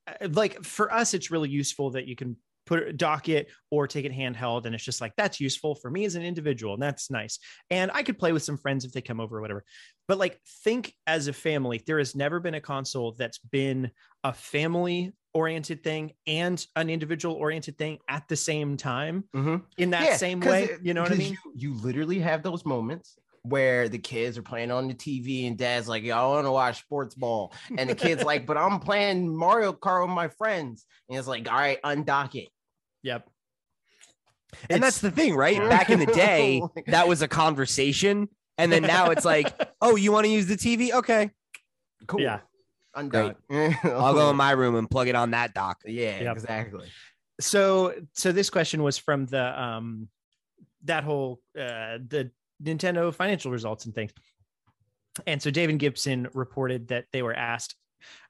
uh, Like for us, it's really useful that you can put it dock it or take it handheld. And it's just like, that's useful for me as an individual. And that's nice. And I could play with some friends if they come over or whatever. But like, think as a family, there has never been a console that's been a family oriented thing and an individual oriented thing at the same time Mhm. in that Yeah, same 'cause way. it- You know what I mean? You, you literally have those moments where the kids are playing on the TV and dad's like, Yo, I want to watch sports ball. And the kid's like, But I'm playing Mario Kart with my friends. And it's like, All right, undock it. Yep. And that's the thing, right? Back in the day, that was a conversation. And then now it's like, oh, you want to use the TV? Okay. Cool. Yeah. Undock. I'll go in my room and plug it on that dock. Yeah, Yep. exactly. so so this question was from the um that whole uh the Nintendo financial results and things. And so David Gibson reported that they were asked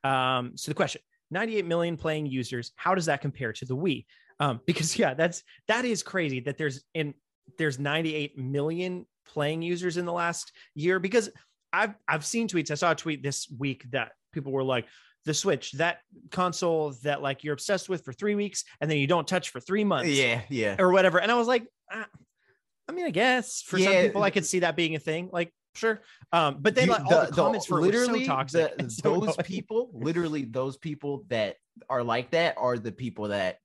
um so the question 98 million playing users how does that compare to the Wii? Um because yeah that's that is crazy that there's in there's 98 million playing users in the last year because I've I've seen tweets I saw a tweet this week that people were like the Switch, that console that like you're obsessed with for three weeks and then you don't touch for three months Yeah, yeah. or whatever. And I was like, ah, I mean, I guess for some people, I could see that being a thing. Like, sure. Um, but then like all the, comments were literally so toxic. the- so those annoying. people, literally those people that are like that are the people that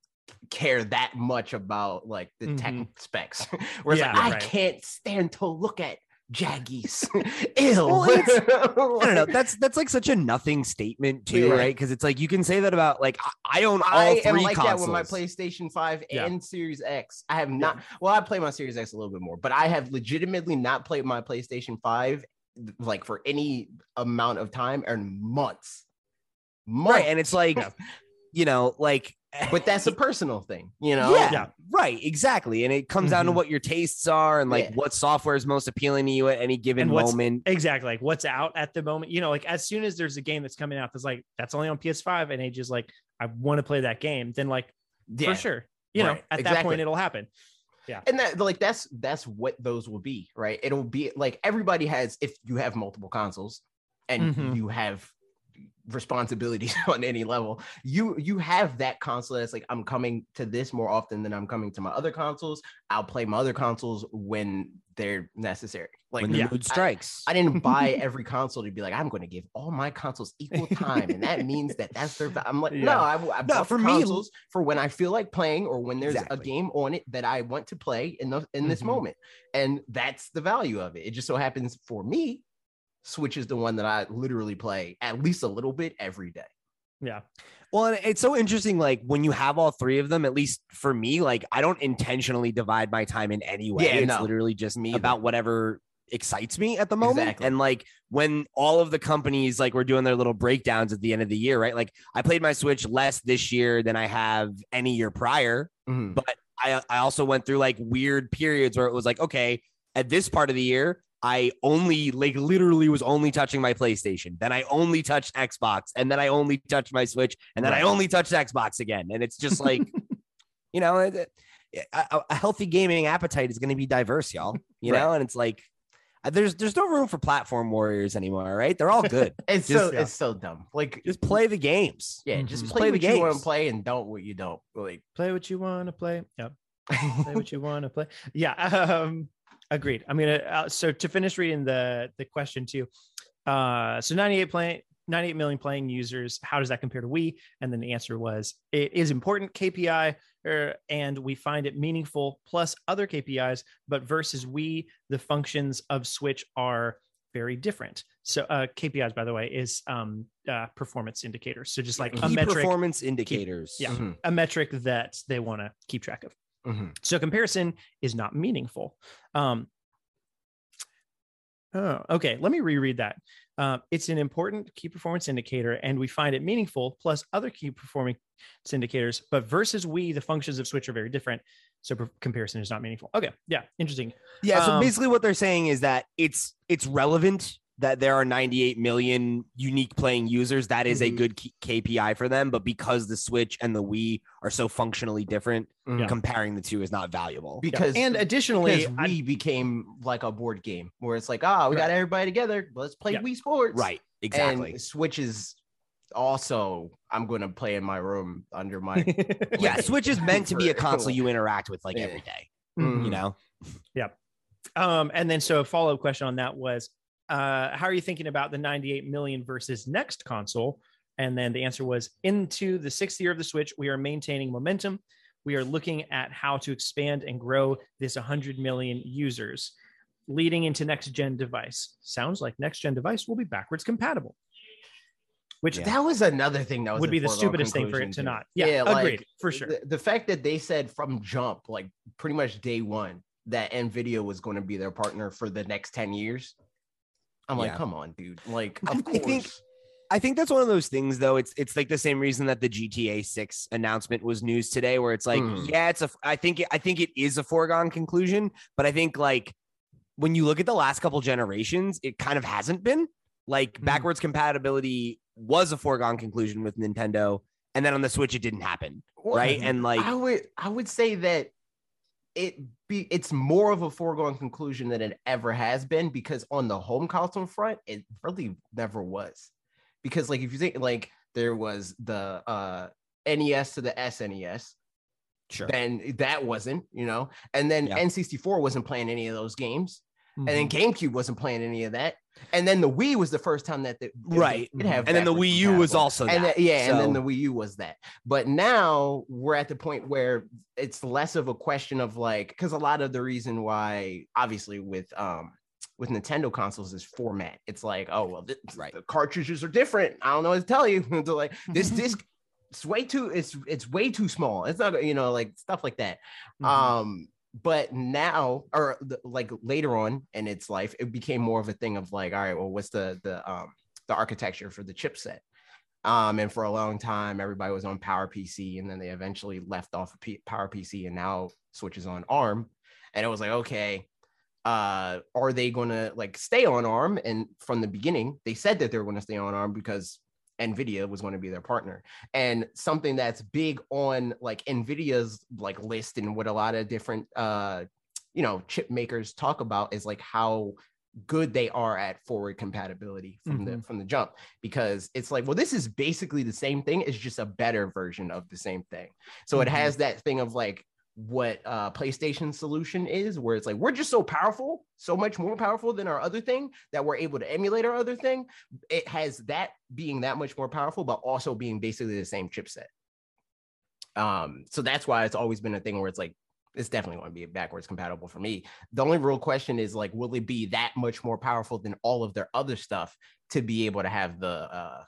care that much about like the tech specs. Where it's Yeah, like, I right. can't stand to look at Jaggies. ill Well, I don't know. That's that's like such a nothing statement too, Yeah. right? Because it's like you can say that about like I, I own all I three am like consoles. that with my PlayStation 5 Yeah. and Series X. I have not, well, I play my Series X a little bit more, but I have legitimately not played my PlayStation 5 like for any amount of time or months. Months. right, and it's like you know, like but that's a personal thing, you know? yeah, Yeah. right, exactly. And it comes down to Mhm. what your tastes are and like Yeah. what software is most appealing to you at any given And moment. exactly like what's out at the moment. You know, like as soon as there's a game that's coming out that's like that's only on PS5 and Age is like, I want to play that game, then like Yeah. for sure. You know, Right. at that point it'll happen. Yeah. And that like that's that's what those will be right it'll be like everybody has if you have multiple consoles and Mhm. you have responsibilities on any level you you have that console that's like i'm coming to this more often than i'm coming to my other consoles i'll play my other consoles when they're necessary like when the yeah, mood strikes. I didn't buy every console to be like, I'm going to give all my consoles equal time, and that means that that's their. I'm like, Yeah. no, I, I bought for for me- consoles for when I feel like playing or when there's Exactly. a game on it that I want to play in the in this Mhm. moment, and that's the value of it. It just so happens for me, Switch is the one that I literally play at least a little bit every day. Yeah. Well, and it's so interesting. Like when you have all three of them, at least for me, like I don't intentionally divide my time in any way. Yeah, it's no. literally just Me either. about whatever excites me at the moment. Exactly. And like when all of the companies like were doing their little breakdowns at the end of the year, right? Like I played my Switch less this year than I have any year prior. Mhm. I I also went through like weird periods where it was like, okay, at this part of the year, I only like literally was only touching my PlayStation. Then I only touched Xbox, and then I only touched my Switch, and then I only touched Xbox again. And it's just like, you know, it- it- a, a healthy gaming appetite is going to be diverse, y'all. You Right. know, and it's like. uh, There's there's no room for platform warriors anymore, right? They're all good. It's Just- so yeah. it's so dumb. Like Just play the games. yeah, Mhm. just Just play, play the what you want games. to play and don't what you don't. Like Play what you want to play. Yep. play what you want to play. Yeah, um, agreed. I'm gonna. Uh, so to finish reading the the question too. Uh, so 98 play 98 million playing users. How does that compare to Wii? And then the answer was it is important KPI er, and we find it meaningful plus other KPIs, but versus Wii, the functions of Switch are very different. So uh, KPIs, by the way, is um, uh, performance indicators. So just like a metric, performance indicators. yeah. Mhm, a metric that they want to keep track of. Mhm. So comparison is not meaningful. Um, oh, okay. Let me reread that. Uh, it's an important key performance indicator, and we find it meaningful. Plus other key performance indicators, but versus Wii, the functions of Switch are very different. So per- comparison is not meaningful. Okay, yeah, interesting. Yeah. So Um, basically, what they're saying is that it's it's relevant that there are 98 million unique playing users. That is Mhm. a good key- KPI for them. But because the Switch and the Wii are so functionally different, Yeah. comparing the two is not valuable. because and additionally, because I- Wii became like a board game where it's like, ah, we got everybody together. Let's play Yeah. Wii Sports. Right. Exactly. And Switch is also I'm going to play in my room under my. yeah. Switch is meant to be a console you interact with like Yeah. every day. Mhm. You know. Yeah um, and then so a follow up question on that was, uh, how are you thinking about the 98 million versus next console? And then the answer was into the sixth year of the Switch, we are maintaining momentum. We are looking at how to expand and grow this 100 million users leading into next gen device. Sounds like next gen device will be backwards compatible. Which Yeah. That was another thing that was would be the stupidest thing for it to too. not. Yeah, agreed like, for sure. The, the fact that they said from jump, like pretty much day one, that Nvidia was going to be their partner for the next ten years. I'm like, come on, dude. Like, I of course. think- I think that's one of those things though. It's it's like the same reason that the GTA 6 announcement was news today, where it's like, Mhm. yeah, it's a I think it, I think it is a foregone conclusion, but I think like when you look at the last couple generations, it kind of hasn't been. Like Mhm. backwards compatibility was a foregone conclusion with Nintendo, and then on the Switch it didn't happen, Well, right? And like I would I would say that it be it's more of a foregone conclusion than it ever has been because on the home console front, it really never was. Because like if you think like there was the uh NES to the SNES, sure, then that wasn't, you know, and then Yeah. N64 wasn't playing any of those games, and then Mhm. GameCube wasn't playing any of that, and then the Wii was the first time that the, Right. it have and then the Wii U was also and that. then- yeah, and then the Wii U was that. But now we're at the point where it's less of a question of like, because a lot of the reason why, obviously, with um with Nintendo consoles is format. It's like, oh well, this, Right. the cartridges are different. I don't know what to tell you. They're like this disc, it's way too, it's it's way too small. It's not, you know, like stuff like that. Mhm. Um, but now, or like later on in its life, it became more of a thing of like, all right, well, what's the the um the architecture for the chipset? Um, and for a long time, everybody was on Power PC, and then they eventually left off of P- Power PC, and now switches on ARM. And it was like, okay, uh, are they going to like stay on ARM? And from the beginning, they said that they were going to stay on ARM because Nvidia was going to be their partner. And something that's big on like Nvidia's like list and what a lot of different uh, you know, chip makers talk about is like how good they are at forward compatibility from the Mhm. from the jump because it's like well this is basically the same thing it's just a better version of the same thing so it Mhm. has that thing of like what uh PlayStation solution is where it's like we're just so powerful so much more powerful than our other thing that we're able to emulate our other thing. It has that being that much more powerful but also being basically the same chipset. Um so that's why it's always been a thing where it's like it's definitely going to be backwards compatible for me. The only real question is like will it be that much more powerful than all of their other stuff to be able to have the uh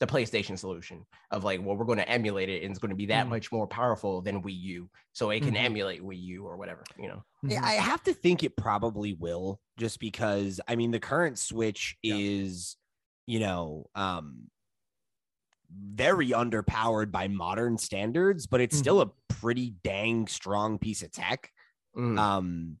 the PlayStation solution of like, well, we're going to emulate it and it's going to be that Mm. much more powerful than Wii U. So it can Mhm. emulate Wii U or whatever, you know. Yeah, Mhm. I have to think it probably will, just because I mean the current Switch Yeah. is, you know, um very underpowered by modern standards, but it's still a pretty dang strong piece of tech. Mm. Um,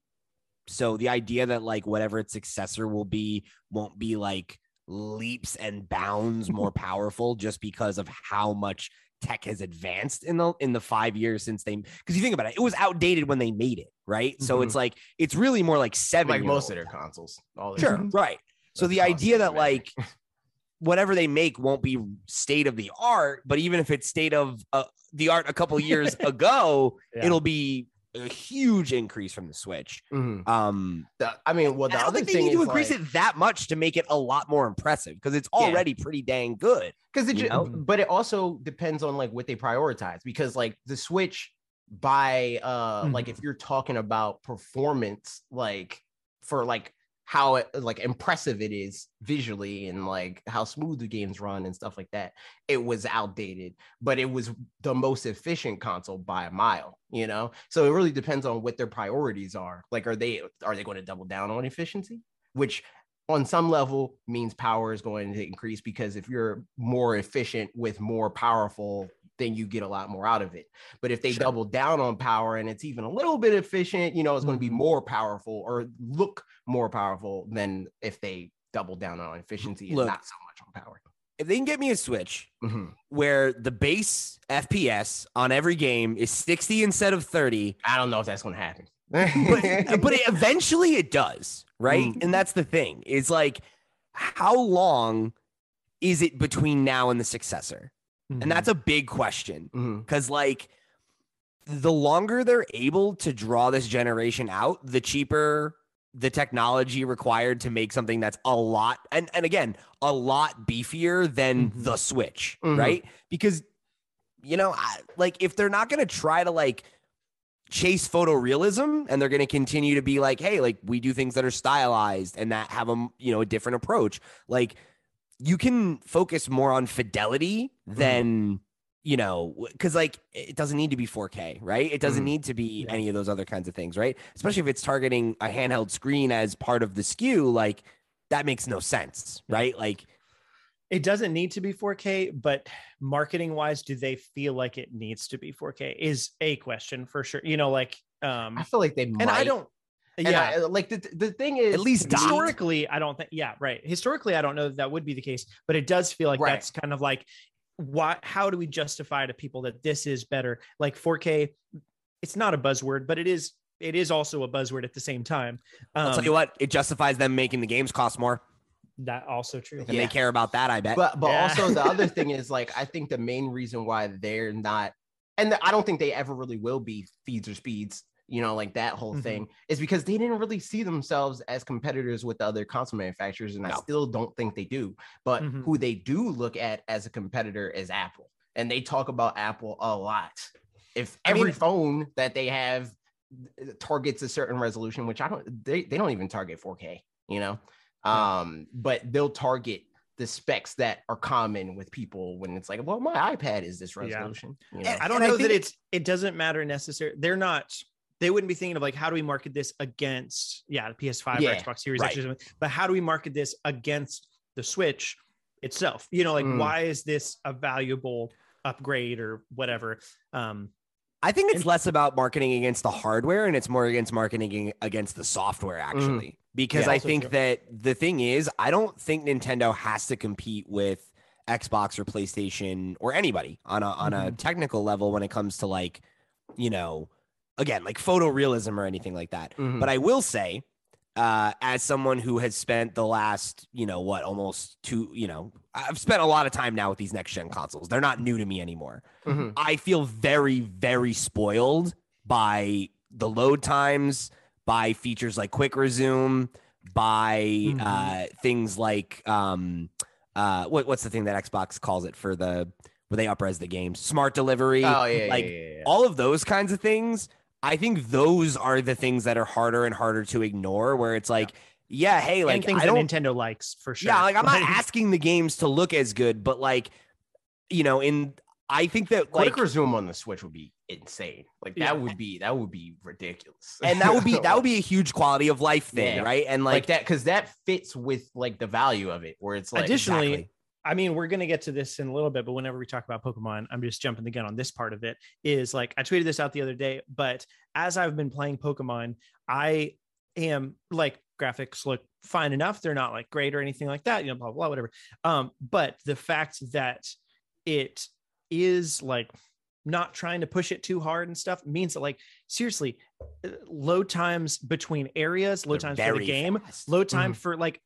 so the idea that like whatever its successor will be won't be like leaps and bounds more powerful just because of how much tech has advanced in the in the five years since they because you think about it, it was outdated when they made it, right? So Mhm. it's like it's really more like seven. like most of their consoles. All Sure, their- right. So That's the idea that like whatever they make won't be state of the art, but even if it's state of uh, the art a couple years ago, Yeah. it'll be a huge increase from the Switch. Mhm. Um, The- I mean, well, the I don't other think they need to increase like, it that much to make it a lot more impressive because it's Yeah. already pretty dang good. because it you know? but it also depends on like what they prioritize because like the switch by uh like if you're talking about performance like for like how it, like impressive it is visually and like how smooth the games run and stuff like that it was outdated but it was the most efficient console by a mile you know so it really depends on what their priorities are like are they are they going to double down on efficiency which on some level means power is going to increase because if you're more efficient with more powerful then you get a lot more out of it. But if they sure. double down on power and it's even a little bit efficient, you know, it's going to be mm-hmm. more powerful or look more powerful than if they double down on efficiency and Look, not so much on power. If they can get me a Switch mm-hmm. where the base FPS on every game is 60 instead of 30, I don't know if that's going to happen. but but it, eventually it does, right? Mm. And that's the thing. Is like how long is it between now and the successor? Mm-hmm. And that's a big question because, mm-hmm. like, the longer they're able to draw this generation out, the cheaper the technology required to make something that's a lot and, and again a lot beefier than mm-hmm. the switch mm-hmm. right because you know I, like if they're not going to try to like chase photorealism and they're going to continue to be like hey like we do things that are stylized and that have a you know a different approach like you can focus more on fidelity mm-hmm. than you know because like it doesn't need to be 4k right it doesn't mm. need to be any of those other kinds of things right especially if it's targeting a handheld screen as part of the SKU like that makes no sense right like it doesn't need to be 4k but marketing wise do they feel like it needs to be 4k is a question for sure you know like um i feel like they might. and i don't yeah, I, like the the thing is, at least historically, I don't think. Yeah, right. Historically, I don't know that, that would be the case, but it does feel like right. that's kind of like why. How do we justify to people that this is better? Like 4K, it's not a buzzword, but it is. It is also a buzzword at the same time. Um, I'll tell um, you what, it justifies them making the games cost more. That also true. And yeah. they care about that, I bet. But but yeah. also the other thing is like I think the main reason why they're not and the, I don't think they ever really will be feeds or speeds you know, like that whole mm-hmm. thing is because they didn't really see themselves as competitors with the other console manufacturers. And no. I still don't think they do. But mm-hmm. who they do look at as a competitor is Apple. And they talk about Apple a lot. If every I mean, phone that they have uh, targets a certain resolution, which I don't, they, they don't even target 4K, you know, um, but they'll target the specs that are common with people when it's like, well, my iPad is this resolution. Yeah. You know? I don't and know I that it's it doesn't matter necessarily. They're not they wouldn't be thinking of like how do we market this against yeah the PS5 yeah, or Xbox Series right. X, but how do we market this against the Switch itself? You know, like mm. why is this a valuable upgrade or whatever? Um, I think it's and- less about marketing against the hardware and it's more against marketing against the software mm. actually. Mm. Because yeah, I think true. that the thing is, I don't think Nintendo has to compete with Xbox or PlayStation or anybody on a on mm-hmm. a technical level when it comes to like, you know, again, like photorealism or anything like that. Mm-hmm. But I will say, uh, as someone who has spent the last, you know, what, almost two, you know, I've spent a lot of time now with these next gen consoles. They're not new to me anymore. Mm-hmm. I feel very, very spoiled by the load times, by features like quick resume, by mm-hmm. uh, things like um, uh, what, what's the thing that Xbox calls it for the where they upres the games, smart delivery, oh, yeah, like yeah, yeah, yeah. all of those kinds of things I think those are the things that are harder and harder to ignore. Where it's like, yeah, yeah hey, like things I don't, Nintendo likes for sure. Yeah, like I'm not asking the games to look as good, but like, you know, in I think that quick like resume on the Switch would be insane. Like that yeah. would be that would be ridiculous, and that would be that would be a huge quality of life thing, yeah. right? And like, like that because that fits with like the value of it, where it's like additionally. Exactly I mean, we're going to get to this in a little bit, but whenever we talk about Pokemon, I'm just jumping the gun on this part of it. Is like I tweeted this out the other day, but as I've been playing Pokemon, I am like graphics look fine enough. They're not like great or anything like that, you know, blah, blah, blah whatever. Um, but the fact that it is like not trying to push it too hard and stuff means that like seriously uh, load times between areas load They're times for the game fast. load time mm-hmm. for like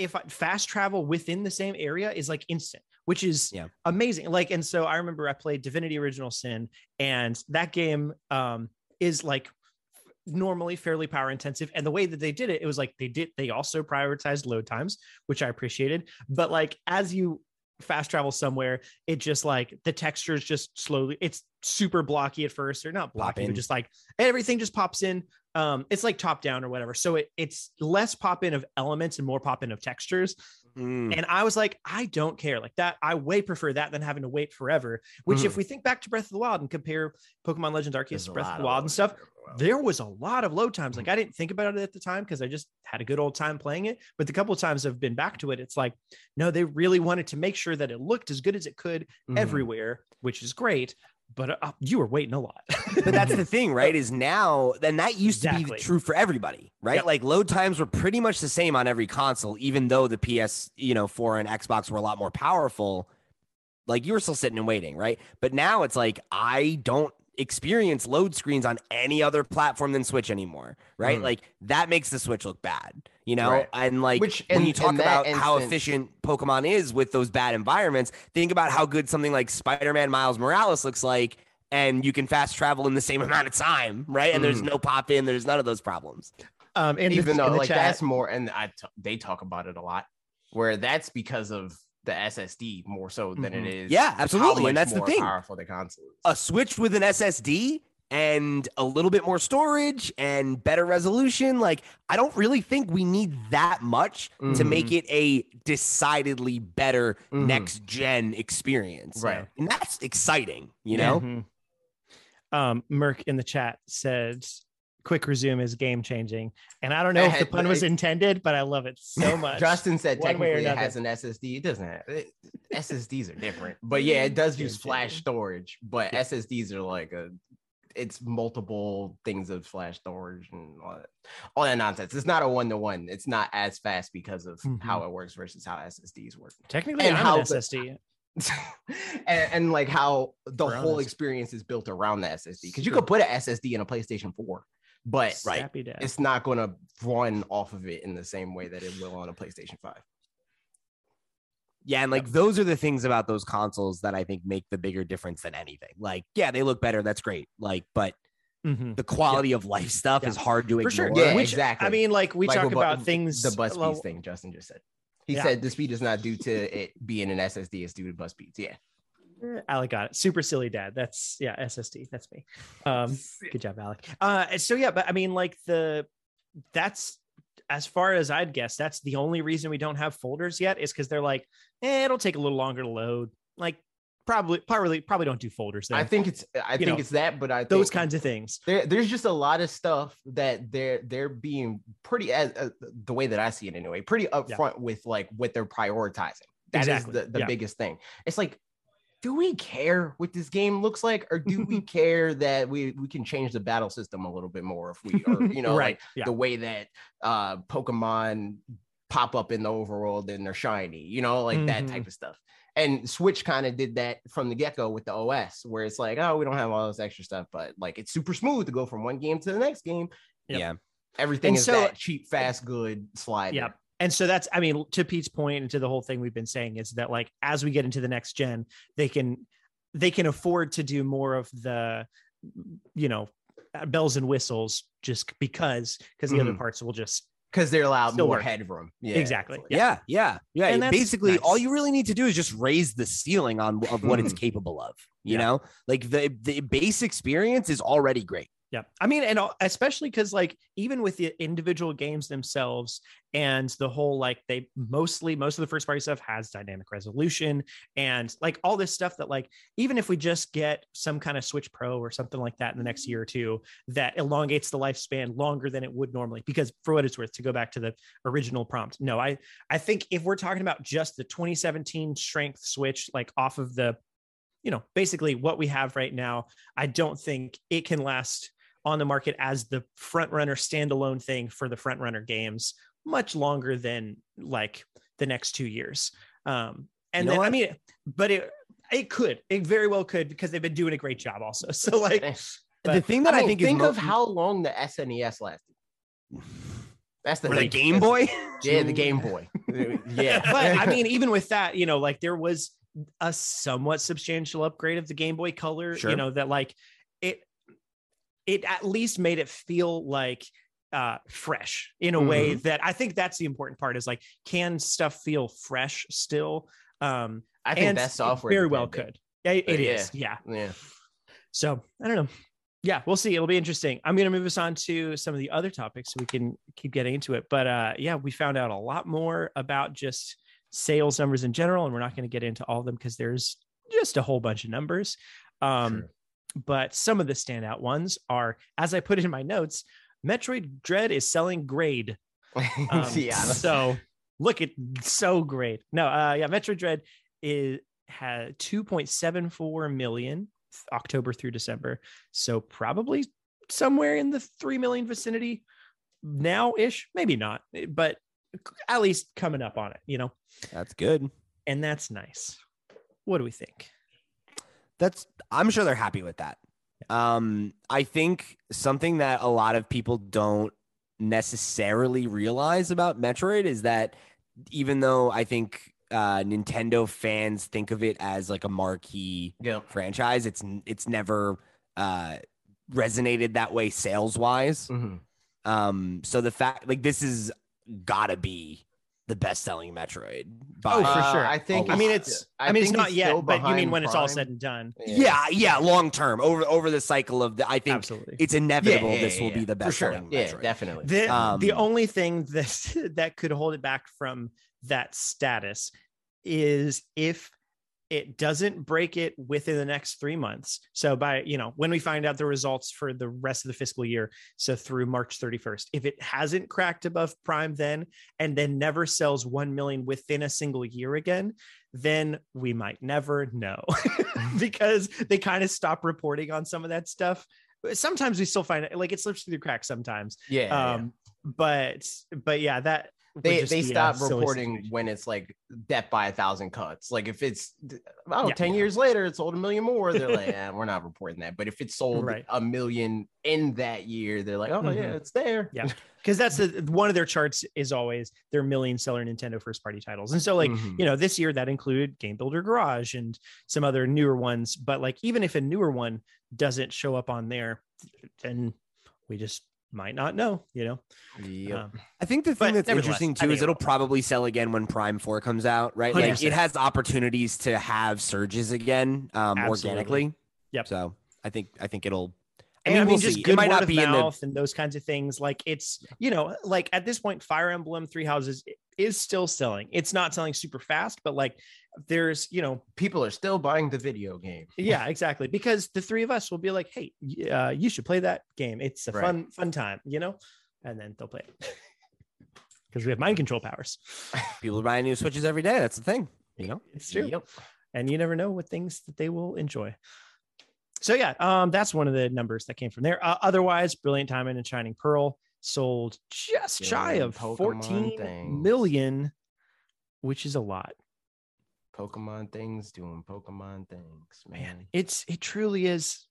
if I, fast travel within the same area is like instant, which is yeah. amazing. Like, and so I remember I played Divinity Original Sin, and that game um, is like normally fairly power intensive and the way that they did it it was like they did they also prioritized load times which i appreciated but like as you fast travel somewhere, it just like the textures just slowly. It's super blocky at first, or not blocky, but just like everything just pops in. Um, it's like top down or whatever. So it it's less pop in of elements and more pop in of textures. Mm. And I was like, I don't care. Like that, I way prefer that than having to wait forever. Which, if we think back to Breath of the Wild and compare Pokemon Legends. There's Arceus to Breath of the Wild and stuff, There was a lot of load times. Like I didn't think about it at the time because I just had a good old time playing it. But the couple of times I've been back to it, it's like, no, they really wanted to make sure that it looked as good as it could Mhm. everywhere, which is great. But uh, you were waiting a lot. but that's the thing, right? Is now then that used to be true for everybody, right? Yep. Like load times were pretty much the same on every console, even though the PS, you know, 4 and Xbox were a lot more powerful. Like you were still sitting and waiting, right? But now it's like I don't experience load screens on any other platform than Switch anymore, right? Mhm. Like that makes the Switch look bad, you know? Right. And like Which when in- you talk in that about how efficient Pokemon is with those bad environments, think about how good something like Spider-Man Miles Morales looks like and you can fast travel in the same amount of time, right? And there's Mhm. no pop in, there's none of those problems. Um, in even the, though like chat, that's more and I t- they talk about it a lot where that's because of the SSD more so than Mhm. it is Yeah, absolutely, and that's the thing. powerful the console. A Switch with an SSD and a little bit more storage and better resolution, like I don't really think we need that much to Mhm. make it a decidedly better Mhm. next gen experience. Right. And that's exciting, you Yeah. know? Mhm. Um, Merc in the chat said, "Quick resume is game changing," and I don't know if the pun was intended, but I love it so much. Justin said technically it has an SSD. It doesn't have it, SSDs are different, but yeah, it does use flash storage. But Yeah. SSDs are like a it's multiple things of flash storage and all that, all that nonsense. It's not a one to one. It's not as fast because of Mhm. how it works versus how SSDs work. Technically, and I'm how an the- SSD. and, and like how the whole honest. experience is built around the SSD because you could put an SSD in a PlayStation 4, but Right. It's not going to run off of it in the same way that it will on a PlayStation 5. Yeah, and like those are the things about those consoles that I think make the bigger difference than anything. Like, yeah, they look better, that's great. Like, but Mhm. the quality of life stuff Yeah. is hard to For ignore. sure. Yeah, Which, exactly. I mean, like we Like talk about things. The bus well, speeds thing Justin just said. He Yeah. said the speed is not due to it being an SSD, it's due to bus speeds. Yeah. Alec got it. Super silly dad. That's yeah, SSD. That's me. Um, good job, Alec. Uh, so yeah, but I mean, like the that's as far as I'd guess, that's the only reason we don't have folders yet is because they're like, eh, it'll take a little longer to load. Like probably, probably, probably don't do folders there. I think it's I think know, it's that, but I Those kinds of things. there, there's just a lot of stuff that they're they're being pretty as uh, the way that I see it anyway, pretty upfront with like what they're prioritizing. That is Exactly, the, the yeah. biggest thing. It's like, do we care what this game looks like, or do we care that we we can change the battle system a little bit more if we, or you know, right. like yeah. the way that uh Pokemon pop up in the overworld and they're shiny, you know, like that Mhm. type of stuff. And Switch kind of did that from the get go with the OS, where it's like, oh, we don't have all this extra stuff, but like it's super smooth to go from one game to the next game. Yep. Yeah. Everything And is so- that cheap, fast, good slide. Yep. And so that's, I mean, to Pete's point and to the whole thing we've been saying is that like as we get into the next gen, they can they can afford to do more of the, you know, bells and whistles just because because the other Mhm. parts will just because they're allowed Still more work. headroom. Yeah, Exactly. like- Yeah, yeah, yeah. And Basically, all you really need to do is just raise the ceiling on of what it's capable of. You Yeah. know, like the the base experience is already great. Yeah. I mean, and uh, especially because, like, even with the individual games themselves and the whole, like, they mostly, most of the first party stuff has dynamic resolution and like all this stuff that, like, even if we just get some kind of Switch Pro or something like that in the next mm-hmm. year or two, that elongates the lifespan longer than it would normally. Because for what it's worth, to go back to the original prompt, no, I, I think if we're talking about just the 2017 strength Switch, like off of the, you know, basically what we have right now, I don't think it can last on the market as the front runner standalone thing for the front runner games much longer than like the next two years. Um, and You know then I mean, but it it could, it very well could because they've been doing a great job also. So like, the thing that I, mean, think think is of how long the SNES lasted. That's the for the. Game Boy. Yeah, the Game Boy. yeah, but I mean, even with that, you know, like there was a somewhat substantial upgrade of the Game Boy Color. Sure. You know that like it it at least made it feel like uh fresh in a way that I think that's the important part is like can stuff feel fresh still? Um I think that software very well could. Yeah, it But yeah. is. Yeah. Yeah. So I don't know. Yeah, we'll see. It'll be interesting. I'm going to move us on to some of the other topics so we can keep getting into it. But uh, yeah, we found out a lot more about just sales numbers in general, and we're not going to get into all of them because there's just a whole bunch of numbers. Um, Sure. But some of the standout ones are, as I put it in my notes, Metroid Dread is selling grade. Um, yeah. So look at so great. No, uh, yeah, Metroid Dread is had 2.74 million October through December. So probably somewhere in the 3 million vicinity now ish, maybe not, but at least coming up on it, you know, That's good. and that's nice. What do we think? That's I'm sure they're happy with that. Um, I think something that a lot of people don't necessarily realize about Metroid is that even though I think uh, Nintendo fans think of it as like a marquee Yeah. franchise, it's it's never uh, resonated that way sales wise. Mhm. Um, so the fact like this is gotta be the best selling Metroid. by- Oh, for Uh, sure. I think. I I mean, it's- it's, I, mean, it's not yet, but you mean behind when it's all said and done? yeah, yeah, long term over over the cycle of the, I think Absolutely. it's inevitable yeah, this yeah, will be yeah. the For best sure. selling Yeah, Metroid. definitely. The Um, the only thing that that could hold it back from that status is if it doesn't break it within the next three months. So by you know when we find out the results for the rest of the fiscal year, so through March 31st, if it hasn't cracked above prime then and then never sells one million within a single year again, then we might never know because they kind of stop reporting on some of that stuff. Sometimes we still find it like it slips through the cracks sometimes Yeah. yeah. um but but yeah that they they stop reporting when it's like death by a thousand cuts. Like if it's oh, Yeah. 10 years later, it sold a million more. They're like, yeah, we're not reporting that. But if it sold Right. a million in that year, they're like, oh yeah, Mhm. it's there. Yeah. because that's the one of their charts is always their million seller nintendo first party titles and so like Mhm. you know this year that included game builder garage and some other newer ones but like even if a newer one doesn't show up on there then we just might not know you know Yep. Um, I think the thing that's nevertheless, interesting I too is it it'll probably sell again when Prime 4 comes out, right? Like 100%. it has opportunities to have surges again um organically. Yep. So I think I think it'll I mean, I mean, we'll just see. good it might word not of be in the mouth and those kinds of things. Like it's, you know, like at this point, Fire Emblem Three Houses is still selling. It's not selling super fast, but like there's, you know, People are still buying the video game. yeah, exactly. Because the three of us will be like, hey, uh, you should play that game. It's a Right. fun, fun time, you know, and then they'll play it because we have mind control powers. people are buying new switches every day. That's the thing, you know. It's true. Yep. and you never know what things that they will enjoy. So yeah, um, that's one of the numbers that came from there. Uh, otherwise, Brilliant Diamond and Shining Pearl sold just shy of Pokemon fourteen things. million, which is a lot. Pokemon things doing Pokemon things, man. It's it truly is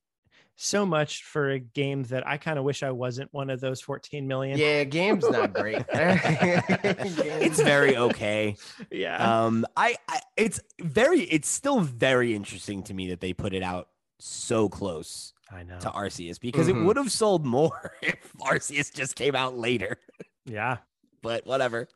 so much for a game that I kind of wish I wasn't one of those 14 million. Yeah, game's not great. It's very okay. yeah. Um I, I it's very it's still very interesting to me that they put it out so close I know. to Arceus because Mhm. it would have sold more if Arceus just came out later. Yeah. But whatever.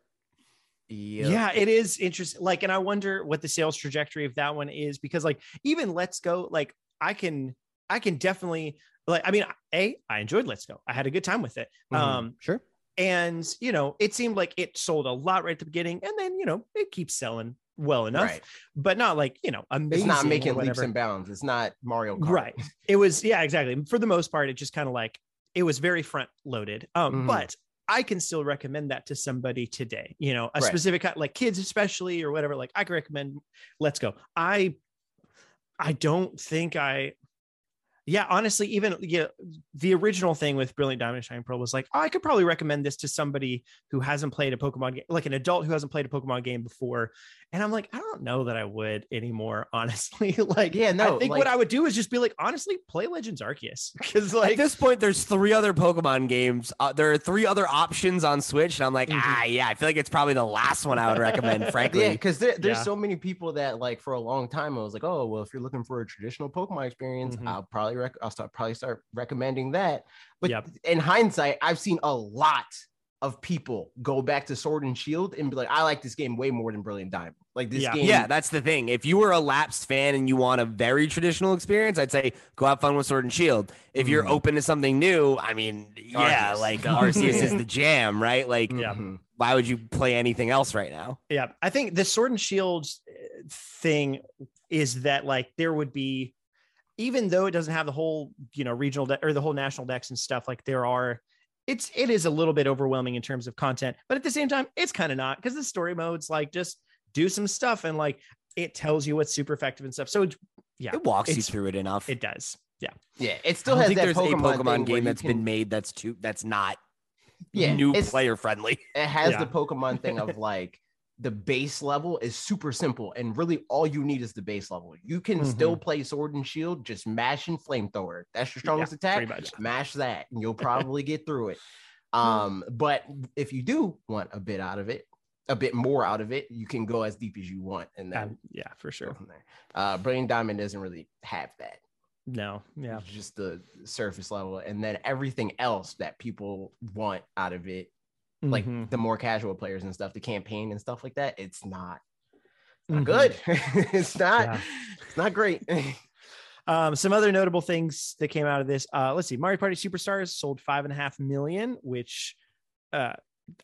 Yep. Yeah, it is interesting. Like, and I wonder what the sales trajectory of that one is because, like, even Let's Go, like, I can, I can definitely, like, I mean, a, I enjoyed Let's Go. I had a good time with it. Mhm. Um, Sure. and you know, it seemed like it sold a lot right at the beginning, and then you know, it keeps selling well enough, Right. but not like you know, amazing. It's not making leaps and bounds. It's not Mario Kart. Right. It was, yeah, exactly. For the most part, it just kind of like it was very front loaded. Um, Mhm. but I can still recommend that to somebody today, you know, a Right. specific kind like kids, especially or whatever. Like I can recommend Let's Go. I I don't think I yeah, honestly, even yeah, the original thing with Brilliant Diamond and Shining Pearl was like, oh, I could probably recommend this to somebody who hasn't played a Pokemon game, like an adult who hasn't played a Pokemon game before. And I'm like, I don't know that I would anymore, honestly. like, Yeah, no, I think like- what I would do is just be like, honestly, play Legends Arceus because like At this point, there's three other Pokemon games. Uh, there are three other options on Switch, and I'm like, Mhm. ah, yeah, I feel like it's probably the last one I would recommend, frankly. Yeah, because there, there's Yeah. so many people that like for a long time I was like, oh well, if you're looking for a traditional Pokemon experience, Mhm. I'll probably rec- I'll start probably start recommending that. But Yep. in hindsight, I've seen a lot of people go back to Sword and Shield and be like, I like this game way more than Brilliant Diamond. Like this Yeah. game. Yeah, that's the thing. If you were a lapsed fan and you want a very traditional experience, I'd say go have fun with Sword and Shield. If you're Mhm. open to something new, I mean, yeah, Arceus. like Arceus is the jam, right? Like, Yeah. Mhm. why would you play anything else right now? Yeah, I think the Sword and Shield uh, thing is that like there would be, even though it doesn't have the whole you know regional de- or the whole national dex and stuff, like there are. It's it is a little bit overwhelming in terms of content, but at the same time, it's kind of not because the story modes like just do some stuff and like it tells you what's super effective and stuff. So it, yeah, It walks you through it enough. it does. Yeah, Yeah. It still don't has think that there's Pokemon, a Pokemon game you that's can- been made that's too that's not yeah, new player friendly. It has Yeah. the Pokemon thing of like the base level is super simple, and really all you need is the base level. You can Mm-hmm. still play Sword and Shield, just mashing Flamethrower. That's your strongest attack. pretty much. Mash that, and you'll probably get through it. Hmm. Um, but if you do want a bit out of it, a bit more out of it, you can go as deep as you want, and then Um, yeah, for sure. from there. Uh, Brilliant Diamond doesn't really have that. No, yeah, It's just the surface level, and then everything else that people want out of it like Mhm. the more casual players and stuff, the campaign and stuff like that, it's not, it's not Mhm. good. it's not Yeah. it's not great. Um, some other notable things that came out of this. Uh, let's see. Mario Party Superstars sold five and a half million, which uh,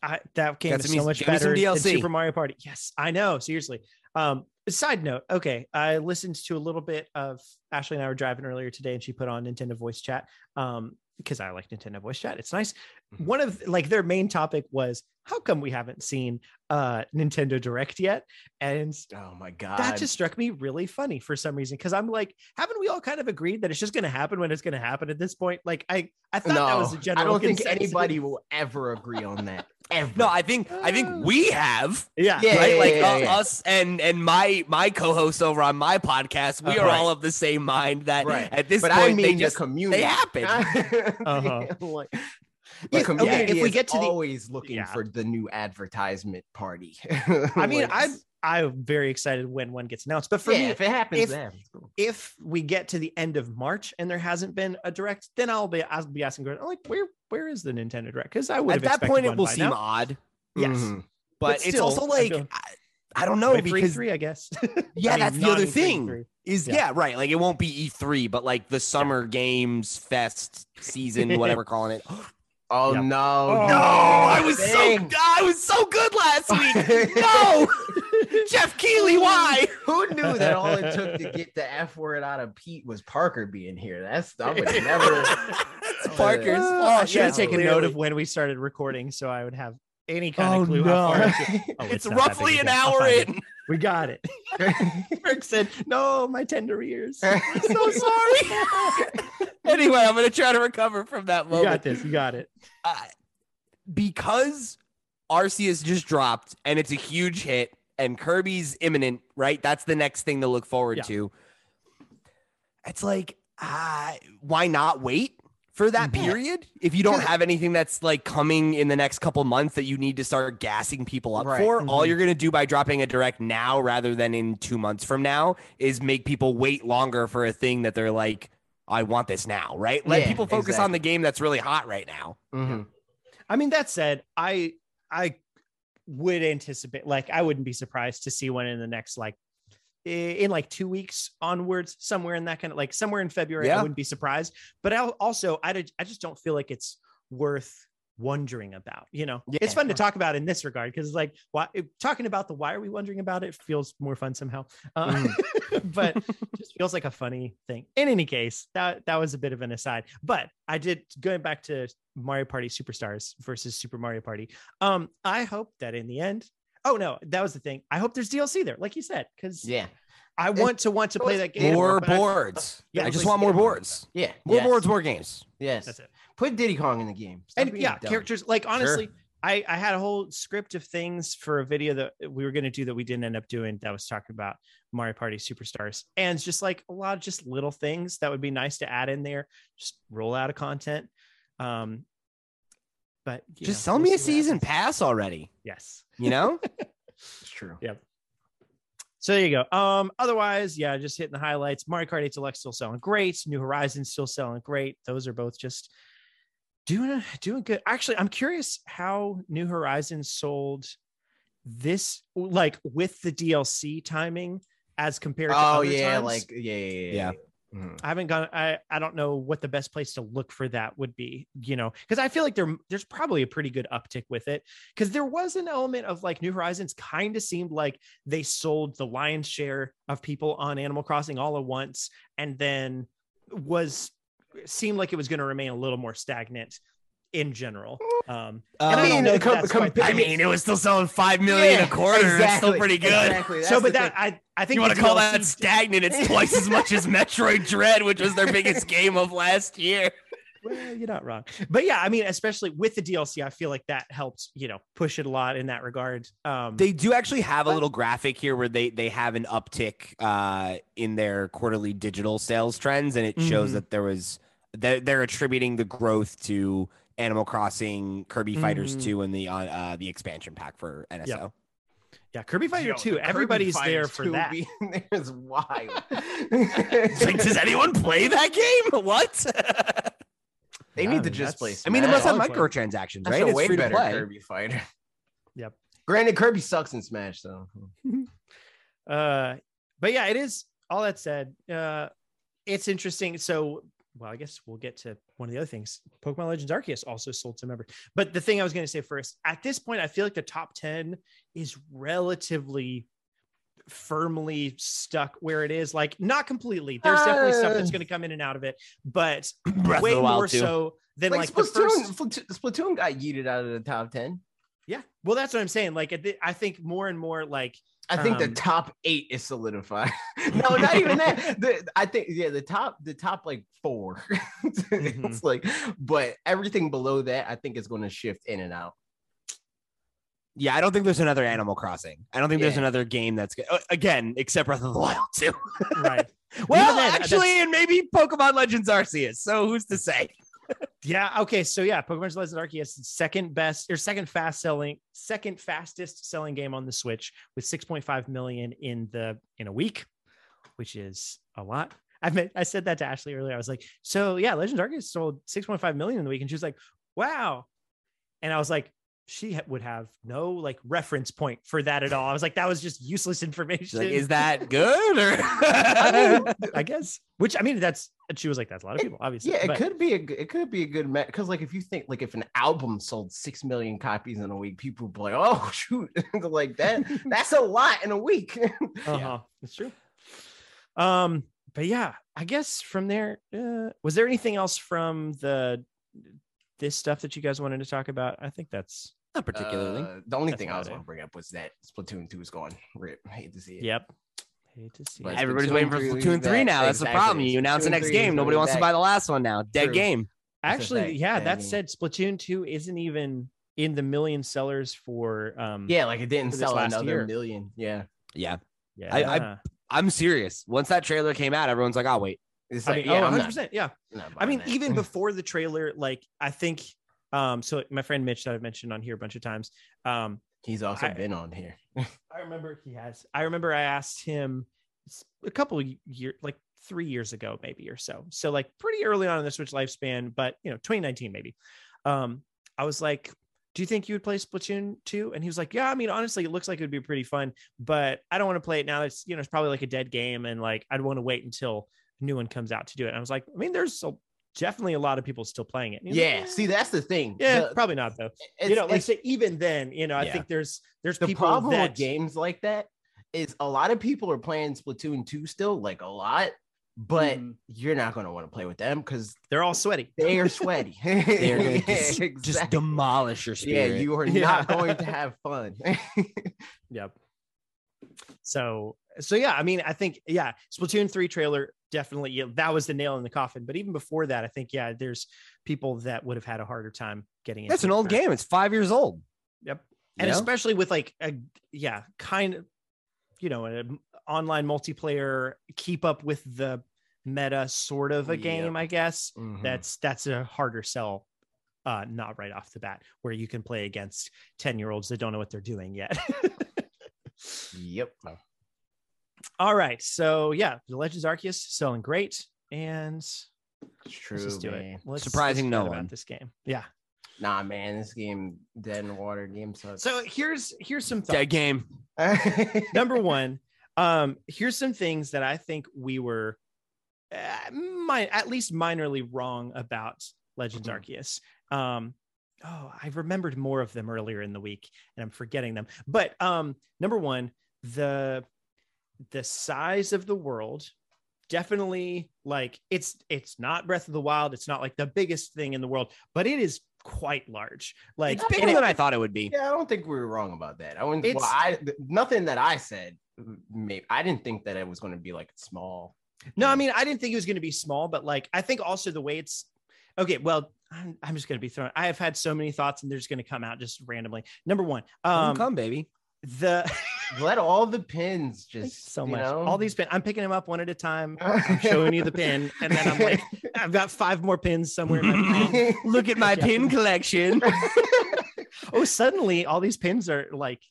I, that came so much me some better than DLC. Super Mario Party. Yes, I know. Seriously. Um, side note. Okay, I listened to a little bit of Ashley and I were driving earlier today, and she put on Nintendo Voice Chat. Um, because I like Nintendo Voice Chat. It's nice. One of like their main topic was how come we haven't seen uh Nintendo Direct yet? And oh my god. that just struck me really funny for some reason because I'm like, haven't we all kind of agreed that it's just going to happen when it's going to happen at this point? Like, I I thought no, that was a general. I don't think anybody will ever agree on that. Ever. No, I think I think we have. Yeah, Yeah, right? like yeah, uh, yeah. us and and my my co-host over on my podcast, we Uh, are right. all of the same mind that Right. at this but point I mean they mean just the community. they happen. Uh-huh. like, Yeah, the community okay, if we get to the- always looking Yeah. for the new advertisement party. I mean, I'm I'm very excited when one gets announced. But for yeah, me, if it happens, if-. Cool. if we get to the end of March and there hasn't been a direct, then I'll be I'll be asking, going, like, where where is the Nintendo Direct? Because I would at that point it will seem Now. odd. Yes, Mhm. But, But it's also like I, don't know because E3, I guess. yeah, I mean, that's the other thing. Is Yeah. yeah. right. Like it won't be E3, but like the Summer Games Fest season, whatever calling it. Oh Yep. no, Oh, No, I was so. I was so good last week. No, Geoff Keighley, why? Who knew that all it took to get the F word out of Pete was Parker being here? That's I would never. It's Parker's Oh, fault. I should have yeah, taken note of when we started recording, so I would have any kind Oh, of clue no. how far. into- Oh, It's not that roughly an a deal. I'll hour find it. in. We got it. Rick said, "No, my tender ears." I'm so sorry. anyway, I'm gonna try to recover from that moment. you got this. You got it. uh, because Arceus just dropped and it's a huge hit and Kirby's imminent, right? That's the next thing to look forward Yeah. to. It's like, uh, why not wait for that Yeah. period? If you don't have anything that's like coming in the next couple months that you need to start gassing people up Right. for, all Mhm. you're going to do by dropping a direct now rather than in two months from now is make people wait longer for a thing that they're like, I want this now, right? Let Yeah, people focus on the game that's really hot right now. Mhm. I mean, that said, I I would anticipate, like, I wouldn't be surprised to see one in the next, like, i- in like two weeks onwards, somewhere in that kind of like somewhere in February. I wouldn't be surprised. But I'll also, I I just don't feel like it's worth wondering about. You know, Yeah. it's fun to talk about in this regard because, like, why talking about the why are we wondering about it feels more fun somehow. Uh, but just feels like a funny thing. In any case, that that was a bit of an aside. But I did going back to Mario Party Superstars versus Super Mario Party. Um, I hope that in the end. Oh no, that was the thing. I hope there's DLC there, like you said, because Yeah, I want to want to play that game. More but I- boards. Yeah, I just want more boards. yeah, More yes, boards, more games. Yes, That's it. put Diddy Kong in the game. Stop and yeah, dumb. characters like honestly, I I had a whole script of things for a video that we were going to do that we didn't end up doing that was talking about Mario Party Superstars and it's just like a lot of just little things that would be nice to add in there. Just roll out of content. Um, but Just know, sell we'll me a season pass already. Yes. You know? It's true. Yep. So there you go. Um, otherwise, yeah, just hitting the highlights. Mario Kart 8 Deluxe still selling great. New Horizons still selling great. Those are both just doing doing good. Actually, I'm curious how New Horizons sold this like with the DLC timing as compared to Oh other yeah, times. like yeah, yeah, yeah. Yeah. Mhm. I haven't gone. I I don't know what the best place to look for that would be. You know, because I feel like there there's probably a pretty good uptick with it. Because there was an element of like New Horizons kind of seemed like they sold the lion's share of people on Animal Crossing all at once, and then was seemed like it was going to remain a little more stagnant in general. Um, and I I mean, know com- com- I mean, it was still selling five million Yeah, a quarter. That's still pretty good. Exactly. so, but that thing. I I think You want to call DLC that stagnant? It's twice as much as Metroid Dread, which was their biggest game of last year. well, you're not wrong. But yeah, I mean, especially with the DLC, I feel like that helped, you know, push it a lot in that regard. Um, They do actually have a little graphic here where they they have an uptick uh, in their quarterly digital sales trends, and it shows Mhm. that there was they're, they're attributing the growth to Animal Crossing, Kirby Fighters Mhm. 2, and the uh, uh, the expansion pack for NSO. yeah, Kirby Fighter Yo, 2, the Kirby everybody's there for 2 that. being there is wild. Like, does anyone play that game? What? they Yeah, need I to just play. I mean, it must have microtransactions, That's right? a It's way free to better play. Kirby fighter. Yep. Granted, Kirby sucks in Smash though. Uh, but yeah, it is. All that said, uh, it's interesting. So, well, I guess we'll get to one of the other things. Pokemon Legends Arceus also sold to members. But the thing I was going to say first, at this point, I feel like the top 10 is relatively firmly stuck where it is. Like, not completely. There's definitely stuff that's Uh. going to come in and out of it, but Breath way more 2. so than like, Like, the Splatoon, first. Splatoon, Splatoon got yeeted out of the top ten. Yeah. Well, that's what I'm saying. Like, I think more and more like, I think the Um, top eight is solidified. no, not even that. The, I think yeah, the top the top like 4 Mm-hmm. It's like, but everything below that, I think is going to shift in and out. Yeah, I don't think there's another Animal Crossing. I don't think there's another game that's good. Uh, again, except Breath of the Wild too. right. well, then, actually, and maybe Pokemon Legends Arceus. So who's to say? Yeah. Okay. So yeah, Pokemon Legends Arceus second best or second fast selling, second fastest selling game on the Switch with 6.5 million in the in a week, which is a lot. I meant I said that to Ashley earlier. I was like, so yeah, Legends Arceus sold 6.5 million in the week, and she was like, wow. And I was like, she would have no like reference point for that at all. I was like, that was just useless information. Like, is that good or? I mean, I guess. Which I mean, that's. And she was like, that's a lot of people, obviously. yeah, it but- could be a it could be a good because like if you think like if an album sold six million copies in a week, people would be like, oh shoot, like that that's a lot in a week. uh-huh that's true um but yeah i guess from there uh, was there anything else from the this stuff that you guys wanted to talk about i think that's Not particularly. Uh, the only That's thing I was going to bring up was that Splatoon 2 is gone. Rip. Hate to see it. yep hate to see But it. Everybody's Splatoon waiting for 3 is Splatoon 3 back. now. That's the problem. You announce the next game. Nobody coming wants to buy the last one now. Dead True. game. Actually fact. yeah Yeah, that I mean- said splatoon 2 isn't even in the million sellers for um Yeah, like it didn't sell last another year. million. Yeah. Yeah. yeah I- I- I'm serious. Once that trailer came out, everyone's like, oh, wait. It's I like, mean, yeah, oh, 100%. not, yeah. I mean, buying that. even before the trailer, like I think, um, so my friend Mitch that I've mentioned on here a bunch of times, um, he's also I- been on here. I remember he has. I remember I asked him a couple years, like three years ago, maybe or so. So like pretty early on in the Switch lifespan, but you know, 2019 maybe. Um, I was like, "Do you think you would play Splatoon 2?" And he was like, "Yeah, I mean, honestly, it looks like it would be pretty fun, but I don't want to play it now. It's you know, it's probably like a dead game, and like I'd want to wait until a new one comes out to do it." And I was like, "I mean, there's a, definitely a lot of people still playing it." And he was like, Yeah. See, that's the thing. yeah, The- probably not though. you know, like it's- say, even then, you know, I Yeah. think there's there's the people problem that with games like that is a lot of people are playing Splatoon 2 still, like a lot, but Mhm. you're not going to want to play with them because they're all sweaty. they are sweaty. They're going to Yeah, just, just demolish your spirit. Yeah, spirit. you are Yeah. not going to have fun. Yep. So so yeah, I mean, I think yeah, Splatoon three trailer definitely yeah, that was the nail in the coffin. But even before that, I think yeah, there's people that would have had a harder time getting. That's an old game. It's five years old. Yep. You and know? especially with like a yeah, kind of you know, an online multiplayer keep up with the meta sort of a Yep. game, I guess. Mhm. That's that's a harder sell. Uh, not right off the bat, where you can play against 10 year olds that don't know what they're doing yet. yep. All right. So yeah, the Legends Arceus selling great. And It's true, Let's just do man. it. Let's, Surprising let's no forget about one. this game. Yeah. Nah, man, this game dead in water. Game sucks. So here's here's some thoughts. Dead game. Number one, um, here's some things that I think we were uh, mi- at least minorly wrong about Legends Mhm. Arceus. Um, oh, I remembered more of them earlier in the week, and I'm forgetting them. But um, number one, the the size of the world definitely like it's it's not Breath of the Wild. It's not like the biggest thing in the world, but it is quite large. Like It's bigger and it- than I thought it would be. yeah, I don't think we were wrong about that. I wouldn't. It's- Well, I nothing that I said. Maybe I didn't think that it was going to be like small. No, I mean, I didn't think it was going to be small, but like, I think also the way it's okay. Well, I'm, I'm just going to be thrown. I have had so many thoughts, and they're just going to come out just randomly. Number one, um, come, baby. the let all the pins Thank you just so much. know? All these pins, I'm picking them up one at a time. I'm showing you the pin, and then I'm like, I've got five more pins somewhere. In my. Look at my Yeah. pin collection. oh, suddenly all these pins are like.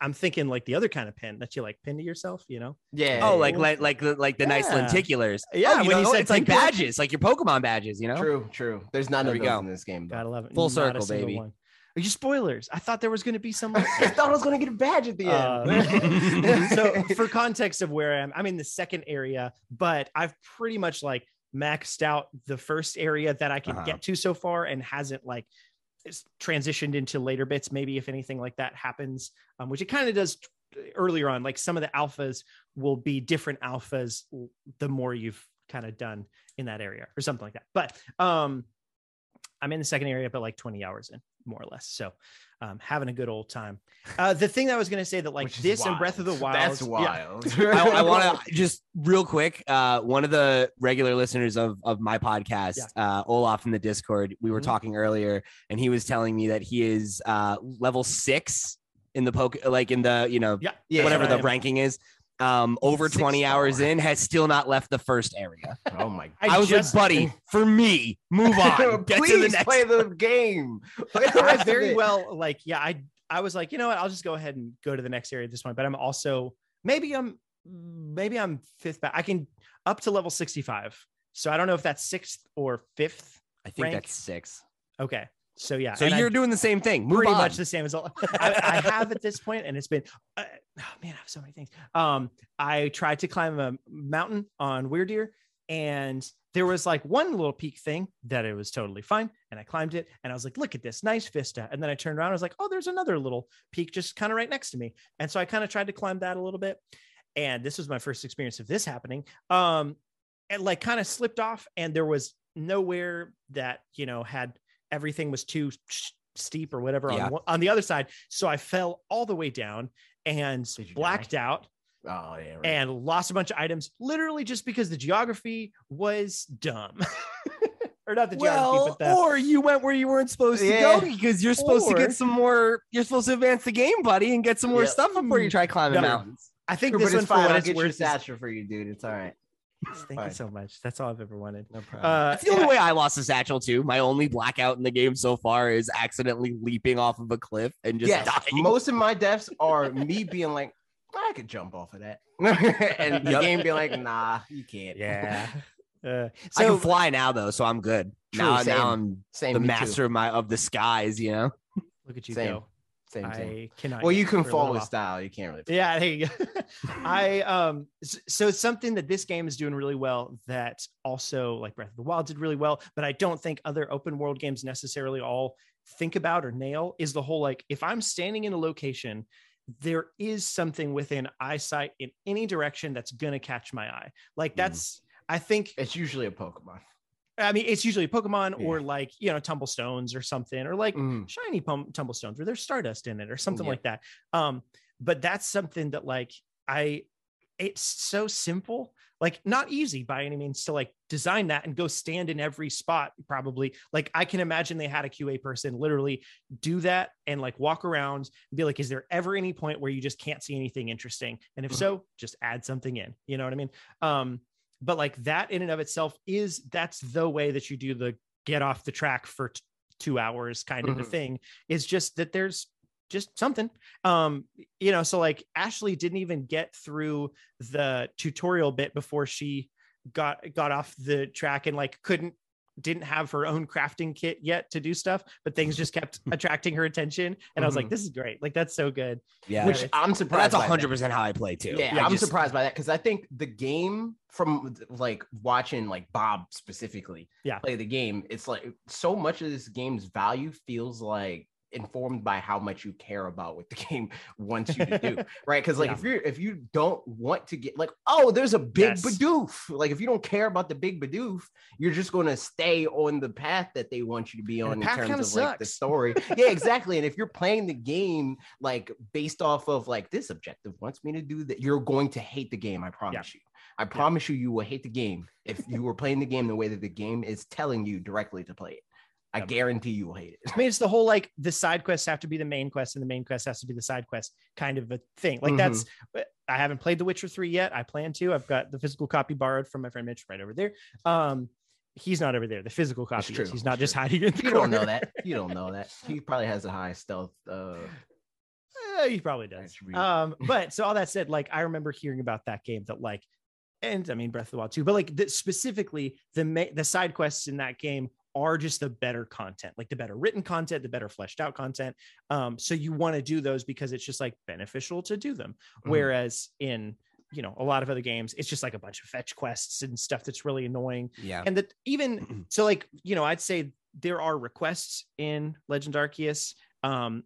I'm thinking like the other kind of pin that you like pin to yourself, you know? yeah. oh, like like like the like the nice lenticulars. Yeah, Oh, you when you know, said it's like badges, like your Pokemon badges. You know. true, true. There's none There of those go. in this game. Though. Gotta love it. Full Not circle, baby. one. Are you spoilers? I thought there was going to be some. I thought I was going to get a badge at the end. Uh, so for context of where I am, I'm in the second area, but I've pretty much like maxed out the first area that I can Uh-huh. get to so far and hasn't like transitioned into later bits, maybe if anything like that happens, um, which it kind of does t- earlier on. Like some of the alphas will be different alphas the more you've kind of done in that area or something like that. But um, I'm in the second area, but like 20 hours in, more or less. So um, having a good old time. Uh, the thing that I was going to say that like Which this and Breath of the wild. Wild, That's yeah, wild. I, I want to just real quick. Uh, one of the regular listeners of of my podcast, uh, Olaf in the Discord, we were Mhm. talking earlier, and he was telling me that he is uh, level six in the poke, like in the you know yeah, Yeah, whatever that's the am. ranking is. Um, over Six twenty hours star. in, has still not left the first area. oh my I I, was just- like, buddy, for me, move on. Get Please to the next. play the game. Play the I very well like yeah i i was like you know what i'll just go ahead and go to the next area at this point but i'm also maybe i'm maybe i'm fifth back i can up to level 65 so i don't know if that's sixth or fifth I think rank. that's six. okay so yeah So and you're doing the same thing. Move pretty on. much the same as all I, I have at this point and it's been uh, oh man i have so many things um i tried to climb a mountain on weird deer and there was like one little peak thing that it was totally fine and i climbed it and i was like look at this nice vista and then i turned around and i was like oh there's another little peak just kind of right next to me and so i kind of tried to climb that a little bit and this was my first experience of this happening um and like kind of slipped off and there was nowhere that you know had everything was too steep or whatever Yeah. on, one- on the other side so i fell all the way down and blacked out Oh yeah. Right. and lost a bunch of items literally just because the geography was dumb or not the geography well, but the or you went where you weren't supposed to Yeah. go because you're supposed to get some more. You're supposed to advance the game, buddy, and get some more Yeah. stuff before you hmm. try climbing No. mountains. i think this one it's for fine. what I'll it's get your worth is- for you, dude. It's all right. Thank you so much that's all i've ever wanted No problem. uh That's the only yeah, way I lost a satchel too. My only blackout in the game so far is accidentally leaping off of a cliff and just yes, dying. most of my deaths are me being like, I could jump off of that, and the Yep. game being like, Nah, you can't. yeah uh, I can fly now though, so I'm good. True, now, same. now I'm same. the me too. master of my of the skies. You know. look at you Same. go Same, same. i cannot Well, you can fall with style. You can't really. Yeah, there you go. I um so something that this game is doing really well that also like Breath of the Wild did really well, but I don't think other open world games necessarily all think about or nail is the whole like if I'm standing in a location there is something within eyesight in any direction that's going to catch my eye. Like Mhm. that's I think It's usually a Pokemon. I mean it's usually Pokemon Yeah. or like, you know, tumblestones or something or like Mhm. shiny pum- tumblestones where there's stardust in it or something Yeah. like that um but that's something that like i it's so simple like not easy by any means to like design that and go stand in every spot probably like i can imagine they had a qa person literally do that and like walk around and be like is there ever any point where you just can't see anything interesting and if so just add something in you know what i mean um but like that in and of itself is that's the way that you do the get off the track for t- two hours kind of a thing is just that there's just something. Um you know so like ashley didn't even get through the tutorial bit before she got got off the track and like couldn't didn't have her own crafting kit yet to do stuff, but things just kept attracting her attention. And I was like, Mhm. this is great. Like that's so good. Yeah. Which I'm surprised. that's by hundred percent how I play too. Yeah, I I'm just- surprised by that because I think the game from like watching like Bob specifically Yeah. play the game, it's like so much of this game's value feels like informed by how much you care about what the game wants you to do, right? Because like Yeah. if you're if you don't want to get like, oh, there's a big Yes. Bidoof, like if you don't care about the big Bidoof, you're just going to stay on the path that they want you to be And on in terms of like the story. yeah, exactly. And if you're playing the game like based off of like this objective wants me to do that, you're going to hate the game. I promise you. I promise you, you will hate the game if you were playing the game the way that the game is telling you directly to play it. I guarantee you will hate it. I mean, it's the whole like the side quests have to be the main quest and the main quest has to be the side quest kind of a thing. Like that's I haven't played The Witcher 3 yet. I plan to. I've got the physical copy borrowed from my friend Mitch right over there. Um he's not over there. The physical copy is. He's not That's just true. hiding in the You don't know that. You don't know that. He probably has a high stealth. Uh, Eh, he probably does. Um, but so all that said, like I remember hearing about that game that like, and I mean Breath of the Wild too, but like the, specifically the ma- the side quests in that game are just the better content, like the better written content, the better fleshed out content. Um, so you want to do those because it's just like beneficial to do them. Mhm. Whereas in you know a lot of other games, it's just like a bunch of fetch quests and stuff that's really annoying. Yeah. And that even so, like you know, I'd say there are requests in Legend Arceus. Um,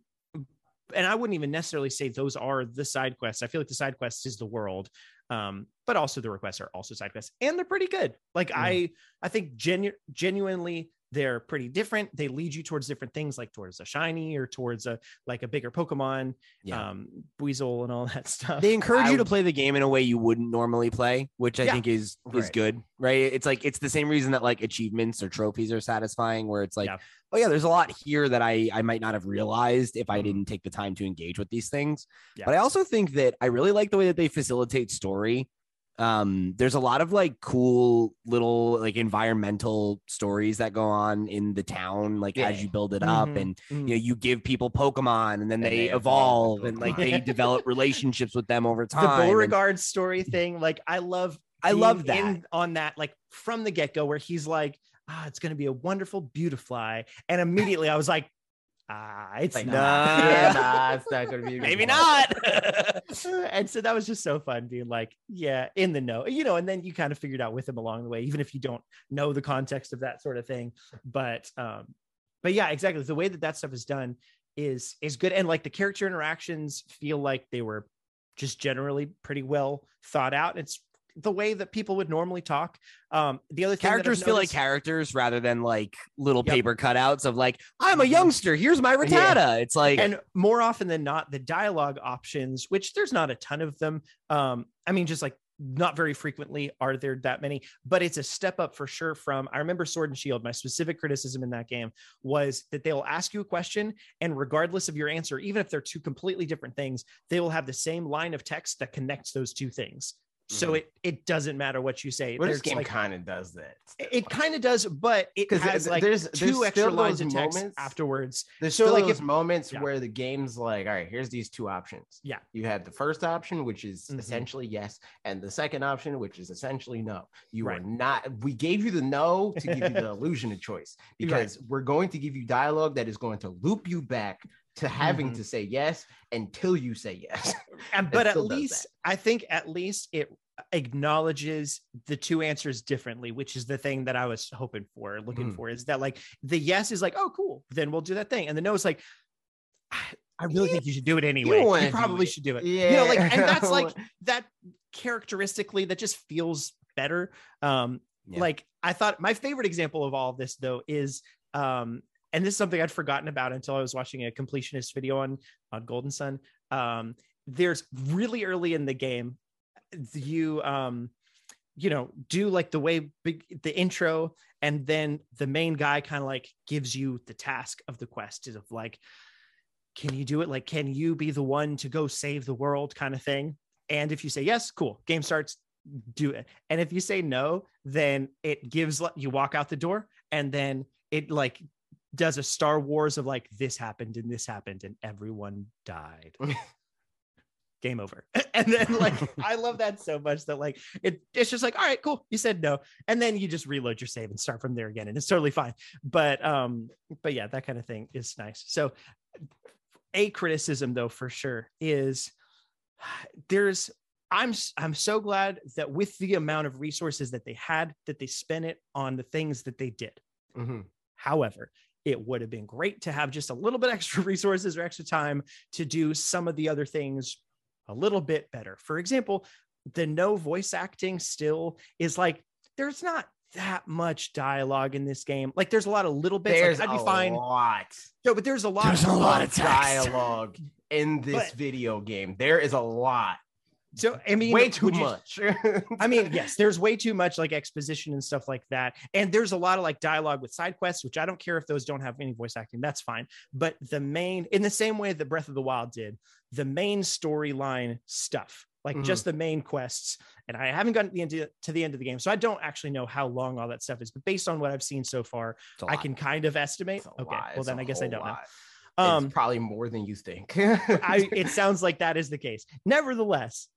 and I wouldn't even necessarily say those are the side quests. I feel like the side quests is the world, um, but also the requests are also side quests, and they're pretty good. Like Mm. I, I think genu- genuinely they're pretty different. They lead you towards different things, like towards a shiny or towards a like a bigger Pokemon, Yeah. um, Weasel and all that stuff. They encourage I you to play the game in a way you wouldn't normally play, which I Yeah. think is is Right. good, right? It's like it's the same reason that like achievements or trophies are satisfying, where it's like, Yeah. oh yeah, there's a lot here that I I might not have realized if I Mhm. didn't take the time to engage with these things. Yeah. But I also think that I really like the way that they facilitate story. Um, there's a lot of like cool little like environmental stories that go on in the town, like Yeah. as you build it up, Mhm. and Mm. you know you give people pokemon and then And they, they evolve, evolve and like they develop relationships with them over the time and Beauregard story thing, like I love i love that in on that like from the get-go where he's like ah it's going to be a wonderful beautifly and immediately i was like ah it's like, not. nah. yeah, nah, it's not gonna be. maybe not. And so that was just so fun being like yeah in the know you know and then you kind of figured out with him along the way even if you don't know the context of that sort of thing. But um but yeah exactly. The way that that stuff is done is is good. And like the character interactions feel like they were just generally pretty well thought out. It's the way that people would normally talk um the other thing that I've characters feel like characters rather than like little Yep. paper cutouts of like i'm a Mhm. youngster here's my Yeah. It's like and more often than not the dialogue options which there's not a ton of them um i mean just like not very frequently are there that many but it's a step up for sure from i remember sword and shield my specific criticism in that game was that they'll ask you a question and regardless of your answer even if they're two completely different things they will have the same line of text that connects those two things so Mhm. it it doesn't matter what you say Well, this game like- kind of does that. it kind of does but it has like there's- two there's extra lines of text moments- afterwards There's So, like, those if- moments yeah. where the game's like, all right, here's these two options. Yeah. You have the first option, which is Mhm. essentially yes, and the second option, which is essentially no. You Right. are not. We gave you the no to give you the illusion of choice Right. because we're going to give you dialogue that is going to loop you back to having Mhm. to say yes until you say yes. and but at least i think at least it acknowledges the two answers differently which is the thing that i was hoping for looking Mhm. for is that like the yes is like oh cool then we'll do that thing and the no is like i I really think you should do it anyway. you, do probably should do it. Yeah you know like and that's like that characteristically that just feels better. Um Yeah. like i thought my favorite example of all of this though is um and this is something i'd forgotten about until i was watching a completionist video on on golden sun. Um there's really early in the game you um you know do like the way big the intro and then the main guy kind of like gives you the task of the quest is of like can you do it? Like can you be the one to go save the world kind of thing? And if you say yes cool game starts do it. And if you say no then it gives you walk out the door and then it like does a star wars of like this happened and this happened and everyone died. Game over and then like I love that so much that like it it's just like all right cool you said no. And then you just reload your save and start from there again and it's totally fine. But um but yeah that kind of thing is nice. So a criticism though for sure is there's I'm I'm so glad that with the amount of resources that they had that they spent it on the things that they did. Mhm. However, it would have been great to have just a little bit extra resources or extra time to do some of the other things a little bit better. For example, the no voice acting still is like there's not that much dialogue in this game. Like there's a lot of little bits. There's like, I'd be a fine. lot. No, but there's a lot. There's a lot of text. dialogue in this But- video game. There is a lot. So I mean, Way too would you- much. I mean, yes, there's way too much like exposition and stuff like that. And there's a lot of like dialogue with side quests, which I don't care if those don't have any voice acting, that's fine. But the main, in the same way that Breath of the Wild did, the main storyline stuff, like Mhm. just the main quests, and I haven't gotten to the, end to the end of the game, so I don't actually know how long all that stuff is. But based on what I've seen so far, I lot. can kind of estimate. Okay, lot. well then I guess I don't know. Um, it's probably more than you think. I, it sounds like that is the case. Nevertheless,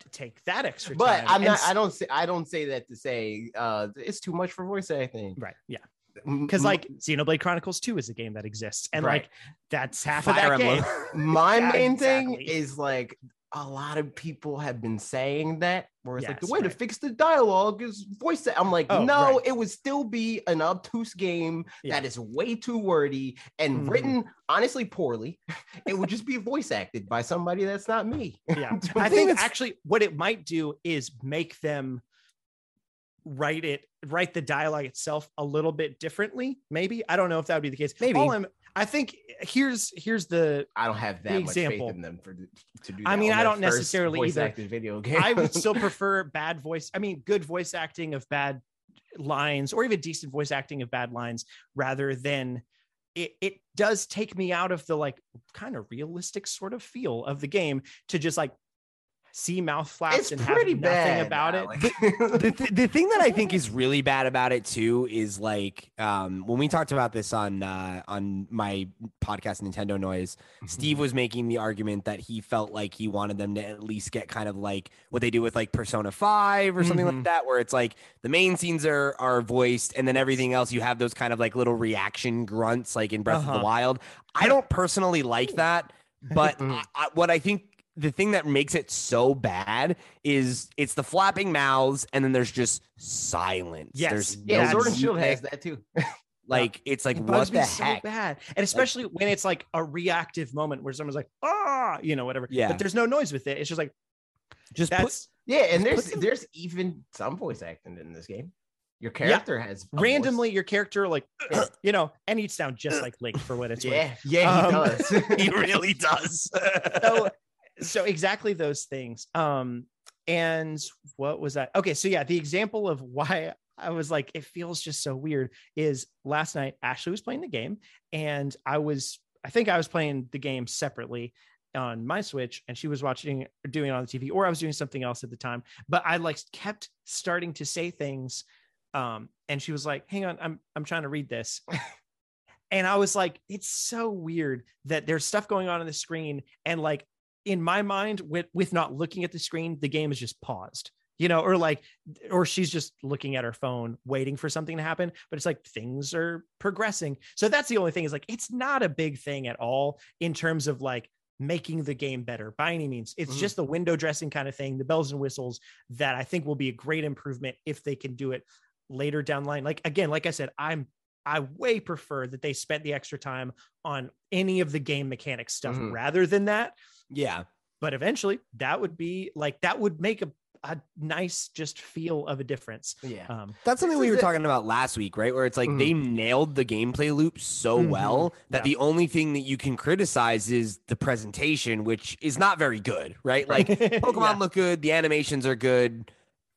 to take that extra but time, I'm and not. I don't say. I don't say that to say uh, it's too much for voice acting. right, yeah. Because like Xenoblade Chronicles 2 is a game that exists, and Right. like that's half Fire of that Emblem. game. my Yeah, main thing is like a lot of people have been saying that where it's like the Yes, way to fix the dialogue is voice act. I'm like, Oh, no, right. it would still be an obtuse game Yeah. that is way too wordy and Mhm. written honestly poorly. it would just be voice acted by somebody that's not me. Yeah, I think actually what it might do is make them write it, write the dialogue itself a little bit differently. Maybe I don't know if that would be the case. Maybe. I think here's here's the I don't have that The much faith in them for to do. I mean, I don't necessarily voice either. video game. I would still prefer bad voice. I mean, good voice acting of bad lines or even decent voice acting of bad lines rather than it, it does take me out of the like kind of realistic sort of feel of the game to just like see mouth flaps it's and pretty have nothing bad about it. Alec. the, th- the thing that I think is really bad about it too is like um, when we talked about this on uh, on my podcast Nintendo Noise, Steve was making the argument that he felt like he wanted them to at least get kind of like what they do with like Persona 5 or something Mhm. like that, where it's like the main scenes are are voiced and then everything else you have those kind of like little reaction grunts like in Breath of Uh-huh. the Wild. I don't personally like that, but. I, I, what I think the thing that makes it so bad is it's the flapping mouths and then there's just silence. Yes. There's yeah, no Sword and Shield has that too. Like it's like It what the me so heck? bad, and especially when it's like a reactive moment where someone's like, "Ah," you know, whatever. Yeah. but there's no noise with it. It's just like Just put that's Yeah, and there's some- there's even some voice acting in this game. Your character has a voice. randomly your character like, you know, and he'd sound just like Link for what it's worth. Yeah, yeah, he Um, does. he really does. so so exactly those things. Um and what was that? Okay so yeah the example of why i was like it feels just so weird is last night ashley was playing the game and i was i think i was playing the game separately on my switch and she was watching doing it on the tv or i was doing something else at the time. But i like kept starting to say things um and she was like hang on i'm i'm trying to read this. And I was like, it's so weird that there's stuff going on on the screen, and like in my mind, with with not looking at the screen, the game is just paused, you know, or like, or she's just looking at her phone, waiting for something to happen. But it's like things are progressing. So that's the only thing is like, it's not a big thing at all in terms of like making the game better by any means. It's Mhm. just the window dressing kind of thing, the bells and whistles that I think will be a great improvement if they can do it later down the line. Like again, like I said, I'm I way prefer that they spent the extra time on any of the game mechanic stuff Mhm. rather than that. Yeah. But eventually, that would be like that would make a, a nice just feel of a difference. yeah. Um, That's something we were it. talking about last week, right? Where it's like they nailed the gameplay loop so Mhm. well that Yeah. the only thing that you can criticize is the presentation, which is not very good, right? Like Pokemon yeah. look good, the animations are good.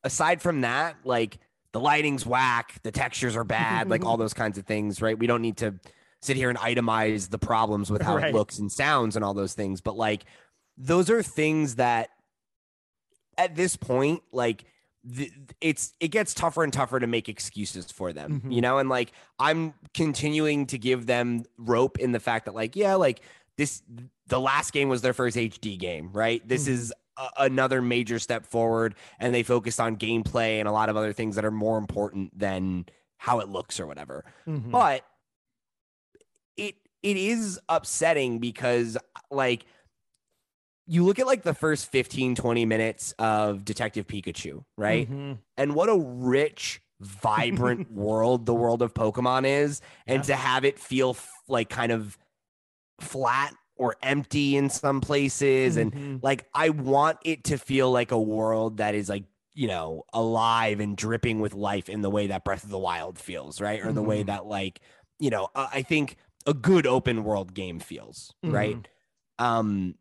Aside from that, like the lighting's whack, the textures are bad, like all those kinds of things, right? We don't need to sit here and itemize the problems with how Right. it looks and sounds and all those things, but like those are things that at this point, like the, it's it gets tougher and tougher to make excuses for them, Mhm. you know, and like I'm continuing to give them rope in the fact that like yeah, like this the last game was their first HD game, right? This Mhm. is a, another major step forward and they focused on gameplay and a lot of other things that are more important than how it looks or whatever. Mhm. But it it is upsetting because like you look at like the first 15 20 minutes of Detective Pikachu, right? Mhm. and what a rich vibrant world the world of pokemon is and Yeah. to have it feel f- like kind of flat or empty in some places and Mhm. like i want it to feel like a world that is like you know alive and dripping with life in the way that breath of the wild feels right or the way Mhm. that like you know uh, i think a good open world game feels right um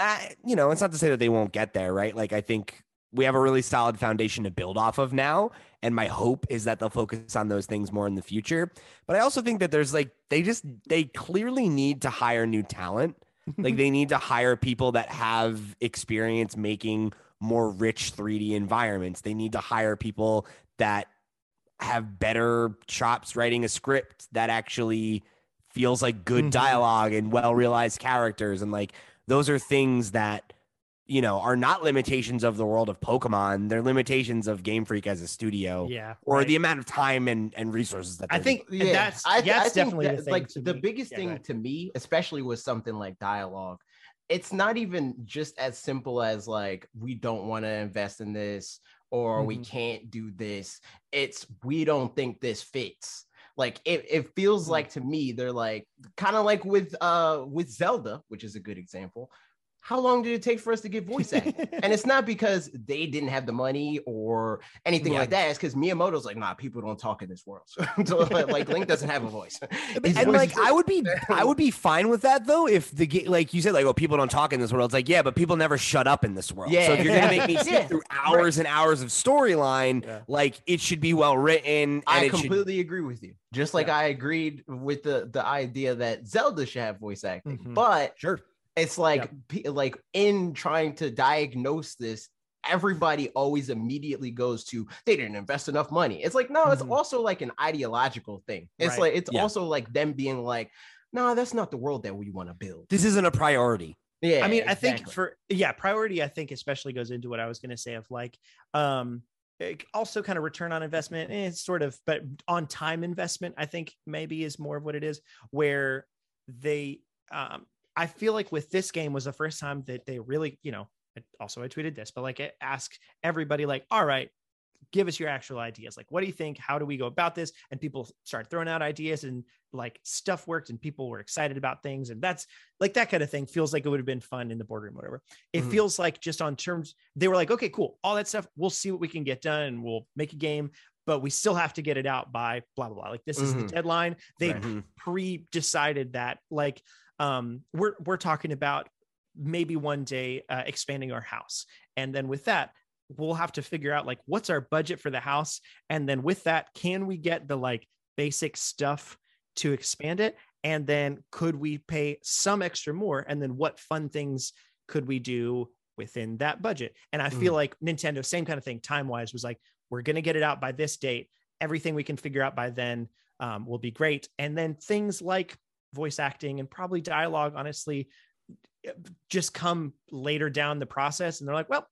I, you know it's not to say that they won't get there right? Like i think we have a really solid foundation to build off of now and my hope is that they'll focus on those things more in the future. But i also think that there's like they just they clearly need to hire new talent. Like they need to hire people that have experience making more rich 3d environments. They need to hire people that have better chops writing a script that actually feels like good Mhm. dialogue and well realized characters and like those are things that you know are not limitations of the world of pokemon they're limitations of game freak as a studio yeah. or right. the amount of time and, and resources that I think yeah, that's I, yeah, I that's think definitely that, the thing like to the me. biggest Yeah, thing ahead. to me, especially with something like dialogue, it's not even just as simple as like we don't want to invest in this or we Mhm. can't do this. It's we don't think this fits. Like it, it feels Mhm. like to me, they're like kind of like with uh with Zelda, which is a good example. How long did it take for us to get voice acting? and it's not because they didn't have the money or anything Yeah. like that. It's because Miyamoto's like, nah, people don't talk in this world. So, like Link doesn't have a voice. His and voice like I would be I would be fine with that though if the like you said like oh people don't talk in this world it's like yeah but people never shut up in this world Yeah, so if you're gonna make me sit yeah, through hours and hours of storyline Yeah. like it should be well written I it should completely agree with you. Just like I agreed with the the idea that Zelda should have voice acting, Mhm. but sure it's like pe- like in trying to diagnose this everybody always immediately goes to they didn't invest enough money it's like no it's Mhm. also like an ideological thing it's Right. like it's Yeah. also like them being like no that's not the world that we want to build this isn't a priority yeah I mean, I think for yeah, priority. I think especially goes into what I was going to say of like, um, it also kind of return on investment. eh, It's sort of, but on time investment, I think maybe is more of what it is. Where they, um, I feel like with this game was the first time that they really, you know, also I tweeted this, but like it asked everybody, like, all right, give us your actual ideas. Like, what do you think? How do we go about this? And people start throwing out ideas and like stuff worked and people were excited about things. And that's like that kind of thing feels like it would have been fun in the boardroom, whatever. It Mhm. feels like just on terms, they were like, okay, cool. All that stuff, we'll see what we can get done and we'll make a game, but we still have to get it out by blah, blah, blah. Like this is the Mhm. deadline. They Right. Mhm. pre-decided that like um we're we're talking about maybe one day uh, expanding our house. And then with that we'll have to figure out like what's our budget for the house? And then with that can we get the like basic stuff to expand it? And then could we pay some extra more? And then what fun things could we do within that budget? And i feel like nintendo same kind of thing time wise was like we're going to get it out by this date. Everything we can figure out by then um, will be great. And then things like voice acting and probably dialogue honestly just come later down the process. And they're like well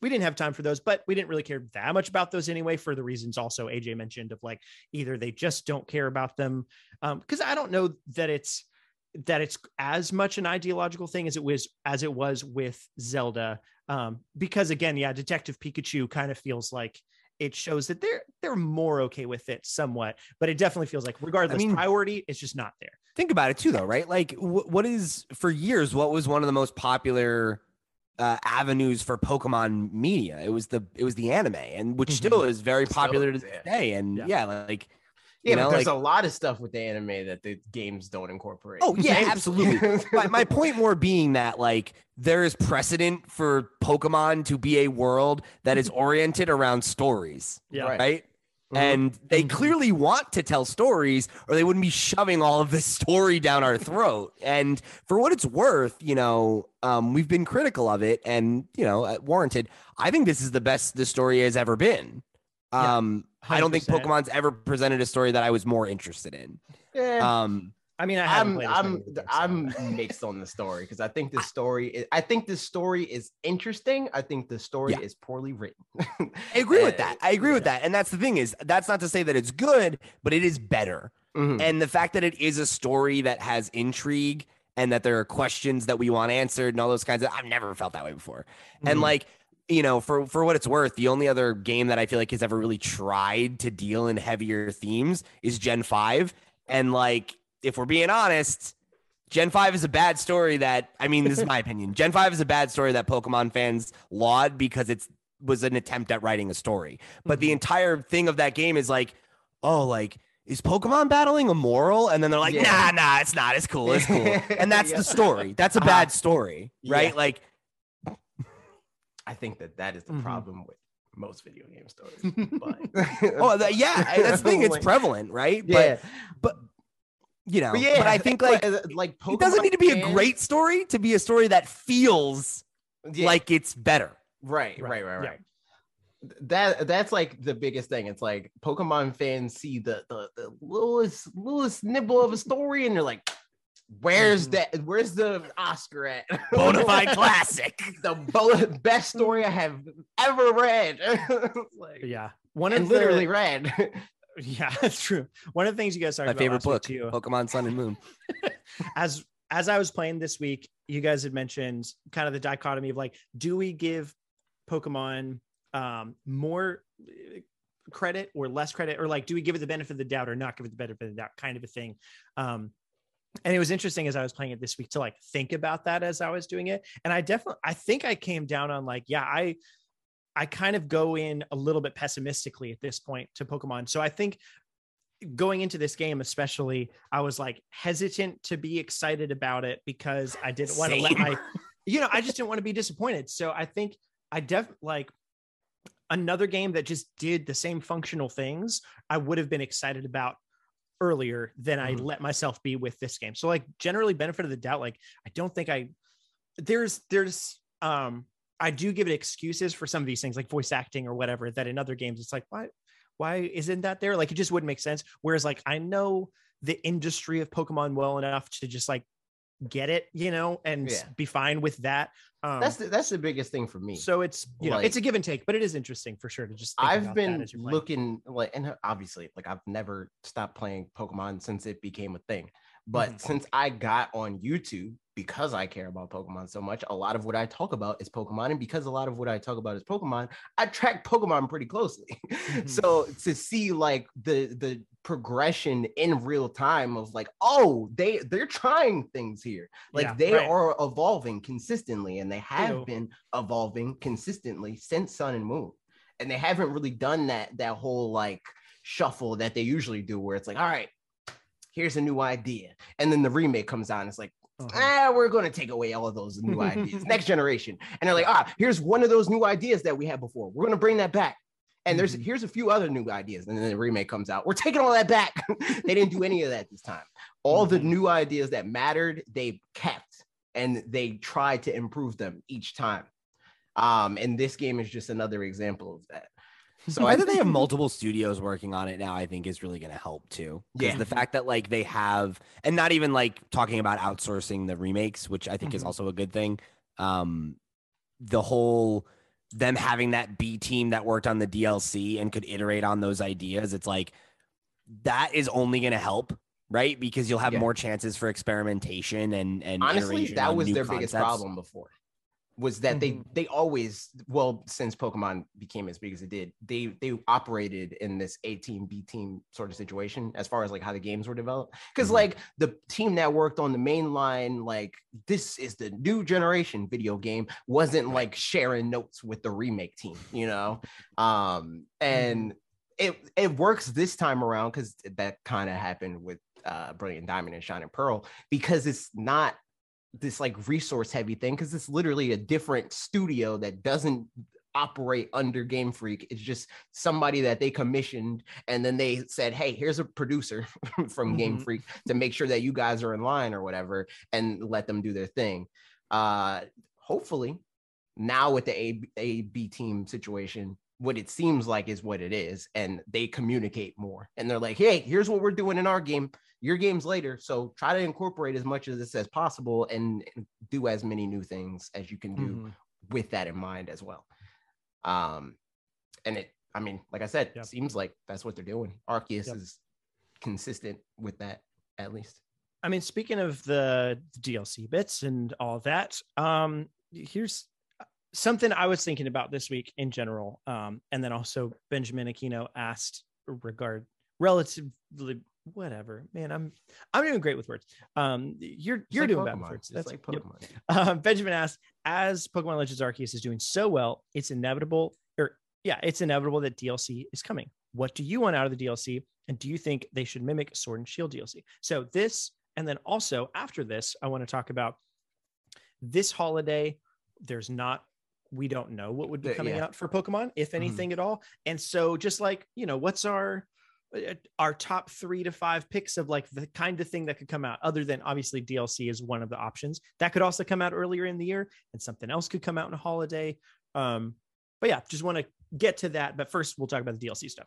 we didn't have time for those but we didn't really care that much about those anyway for the reasons also aj mentioned of like either they just don't care about them. Because i don't know that it's that it's as much an ideological thing as it was as it was with zelda. Um, because again yeah detective pikachu kind of feels like it shows that they're they're more okay with it somewhat but it definitely feels like regardless mean- priority it's just not there think about it too though right like wh- what is for years what was one of the most popular uh, avenues for pokemon media it was the it was the anime and which Mhm. still is very popular is, to yeah. this day and Yeah. yeah, like yeah you know, but there's like- a lot of stuff with the anime that the games don't incorporate Oh, yeah, absolutely. my, my point more being that like there is precedent for pokemon to be a world that is oriented around stories yeah Right. Mhm. and they Mhm. clearly want to tell stories or they wouldn't be shoving all of this story down our throat and for what it's worth you know um, we've been critical of it and you know uh, warranted i think this is the best the story has ever been Yeah, um, i don't think pokemon's ever presented a story that i was more interested in Yeah. um, I mean, I haven't I'm. I'm of so- I'm mixed on the story because I think this story is, I think this story is interesting. I think the story Yeah. is poorly written. I agree with that. I agree with that. And that's the thing is that's not to say that it's good, but it is better. Mhm. And the fact that it is a story that has intrigue and that there are questions that we want answered and all those kinds of I've never felt that way before. And Mhm. like, you know, for for what it's worth, the only other game that I feel like has ever really tried to deal in heavier themes is Gen 5. And like, if we're being honest, Gen 5 is a bad story that I mean, this is my opinion. Gen 5 is a bad story that Pokemon fans laud because it's was an attempt at writing a story. But the entire thing of that game is like, oh, like is Pokemon battling immoral? And then they're like, Yeah. nah, nah, it's not. It's cool. It's cool. And that's Yeah. the story. That's a Uh-huh. bad story, right? Yeah. Like, I think that that is the Mhm. problem with most video game stories. But oh, yeah, that's the thing. It's prevalent, right? yeah, But, but you know, but yeah. but I think like but, uh, like it doesn't need to be a great story to be a story that feels Yeah, like it's better. right, Right, right, right, yeah. right. That that's like the biggest thing. It's like Pokemon fans see the the, the littlest littlest nibble of a story, and they're like, "Where's Mhm. that? Where's the Oscar at? Bonafide classic. the bo- best story I have ever read. like, yeah, one and of literally the, read. Yeah, that's true. One of the things you guys talked My about favorite book, too, Pokemon Sun and Moon. as as I was playing this week, you guys had mentioned kind of the dichotomy of like, do we give Pokemon um, more uh, credit or less credit, or like, do we give it the benefit of the doubt or not give it the benefit of the doubt, kind of a thing. Um, and it was interesting as I was playing it this week to like think about that as I was doing it, and I definitely, I think I came down on like, yeah, I. I kind of go in a little bit pessimistically at this point to Pokemon. So I think going into this game, especially, I was like hesitant to be excited about it because I didn't want to let my, you know, I just didn't want to be disappointed. So I think I def like another game that just did the same functional things, I would have been excited about earlier than I Mhm. let myself be with this game. So like generally benefit of the doubt, like I don't think I there's there's um I do give it excuses for some of these things like voice acting or whatever that in other games it's like why why isn't that there? Like it just wouldn't make sense. Whereas like I know the industry of Pokemon well enough to just like get it, you know, and Yeah. be fine with that. Um, that's the, that's the biggest thing for me. so it's you know like- it's a give and take, but it is interesting for sure to just. I've been looking like, and obviously, like I've never stopped playing Pokemon since it became a thing. But Mhm. since I got on YouTube, because I care about Pokemon so much, a lot of what I talk about is Pokemon, and because a lot of what I talk about is Pokemon, I track Pokemon pretty closely. Mhm. so to see like the the progression in real time of like, oh, they they're trying things here, like Yeah, they right. are evolving consistently, and they have Ew. been evolving consistently since Sun and Moon and they haven't really done that that whole like shuffle that they usually do where it's like all right here's a new idea. And then the remake comes out and it's like Uh-huh. ah we're going to take away all of those new ideas. Next generation. And they're like ah here's one of those new ideas that we had before. We're going to bring that back. And there's Mhm. here's a few other new ideas. And then the remake comes out. We're taking all that back. They didn't do any of that this time. All the Mhm. new ideas that mattered they kept and they tried to improve them each time. Um and this game is just another example of that So I think they have multiple studios working on it now. I think is really going to help too. Yeah. the fact that like they have, and not even like talking about outsourcing the remakes, which I think is Mhm. also a good thing. Um, the whole them having that B team that worked on the DLC and could iterate on those ideas. It's like that is only going to help, right? Because you'll have Yeah. more chances for experimentation and and honestly that was their biggest problem before was that Mhm. they they always well since pokemon became as big as it did they they operated in this a team b team sort of situation as far as like how the games were developed because Mhm. like the team that worked on the main line like this is the new generation video game wasn't like sharing notes with the remake team you know um and it it works this time around because that kind of happened with uh brilliant diamond and shining pearl because it's not this like resource heavy thing because it's literally a different studio that doesn't operate under game freak it's just somebody that they commissioned and then they said hey here's a producer from game Mhm. freak to make sure that you guys are in line or whatever and let them do their thing uh hopefully now with the a, a b team situation what it seems like is what it is, and they communicate more. And they're like, "Hey, here's what we're doing in our game. Your game's later, so try to incorporate as much of this as possible, and do as many new things as you can do Mhm. with that in mind as well." Um, and it, I mean, like I said, Yep. seems like that's what they're doing. Arceus Yep. is consistent with that, at least. I mean, speaking of the DLC bits and all that, um, here's something I was thinking about this week in general. Um, and then also Benjamin Aquino asked regard relatively whatever. Man, I'm I'm doing great with words. Um, you're you're like doing bad with Pokemon. words. That's like yep. Pokemon. Uh, Benjamin asked, as Pokemon Legends Arceus is doing so well, it's inevitable, or yeah, it's inevitable that DLC is coming. What do you want out of the DLC? And do you think they should mimic Sword and Shield DLC? So this, and then also after this, I want to talk about this holiday. There's not, we don't know what would be coming yeah. out for Pokemon, if Mhm. anything at all. And so just like, you know, what's our uh, our top three to five picks of like the kind of thing that could come out other than obviously dlc is one of the options that could also come out earlier in the year and something else could come out in a holiday um but yeah just want to get to that but first we'll talk about the dlc stuff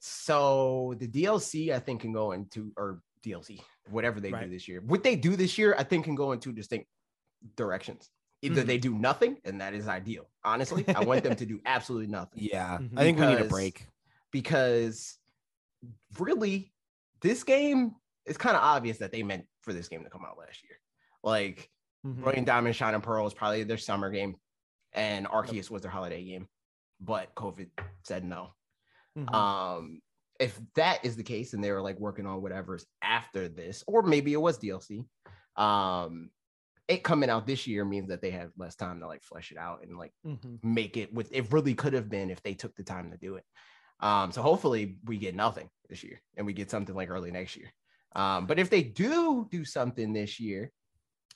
So the DLC, I think, can go into or DLC, whatever they Right. do this year. What they do this year, I think, can go in two distinct directions. Either Mhm. they do nothing, and that is ideal. Honestly, I want them to do absolutely nothing Yeah, Mhm. I think we need a break. because really, this game is kind of obvious that they meant for this game to come out last year. Like Mhm. Brilliant Diamond, Shining Pearl was probably their summer game, and Arceus was their holiday game, but COVID said no. Mhm. Um, if that is the case, and they were like working on whatever's after this, or maybe it was DLC. Um, it coming out this year means that they have less time to like flesh it out and like Mhm. make it with it really could have been if they took the time to do it. Um, so hopefully we get nothing this year and we get something like early next year. Um, but if they do do something this year,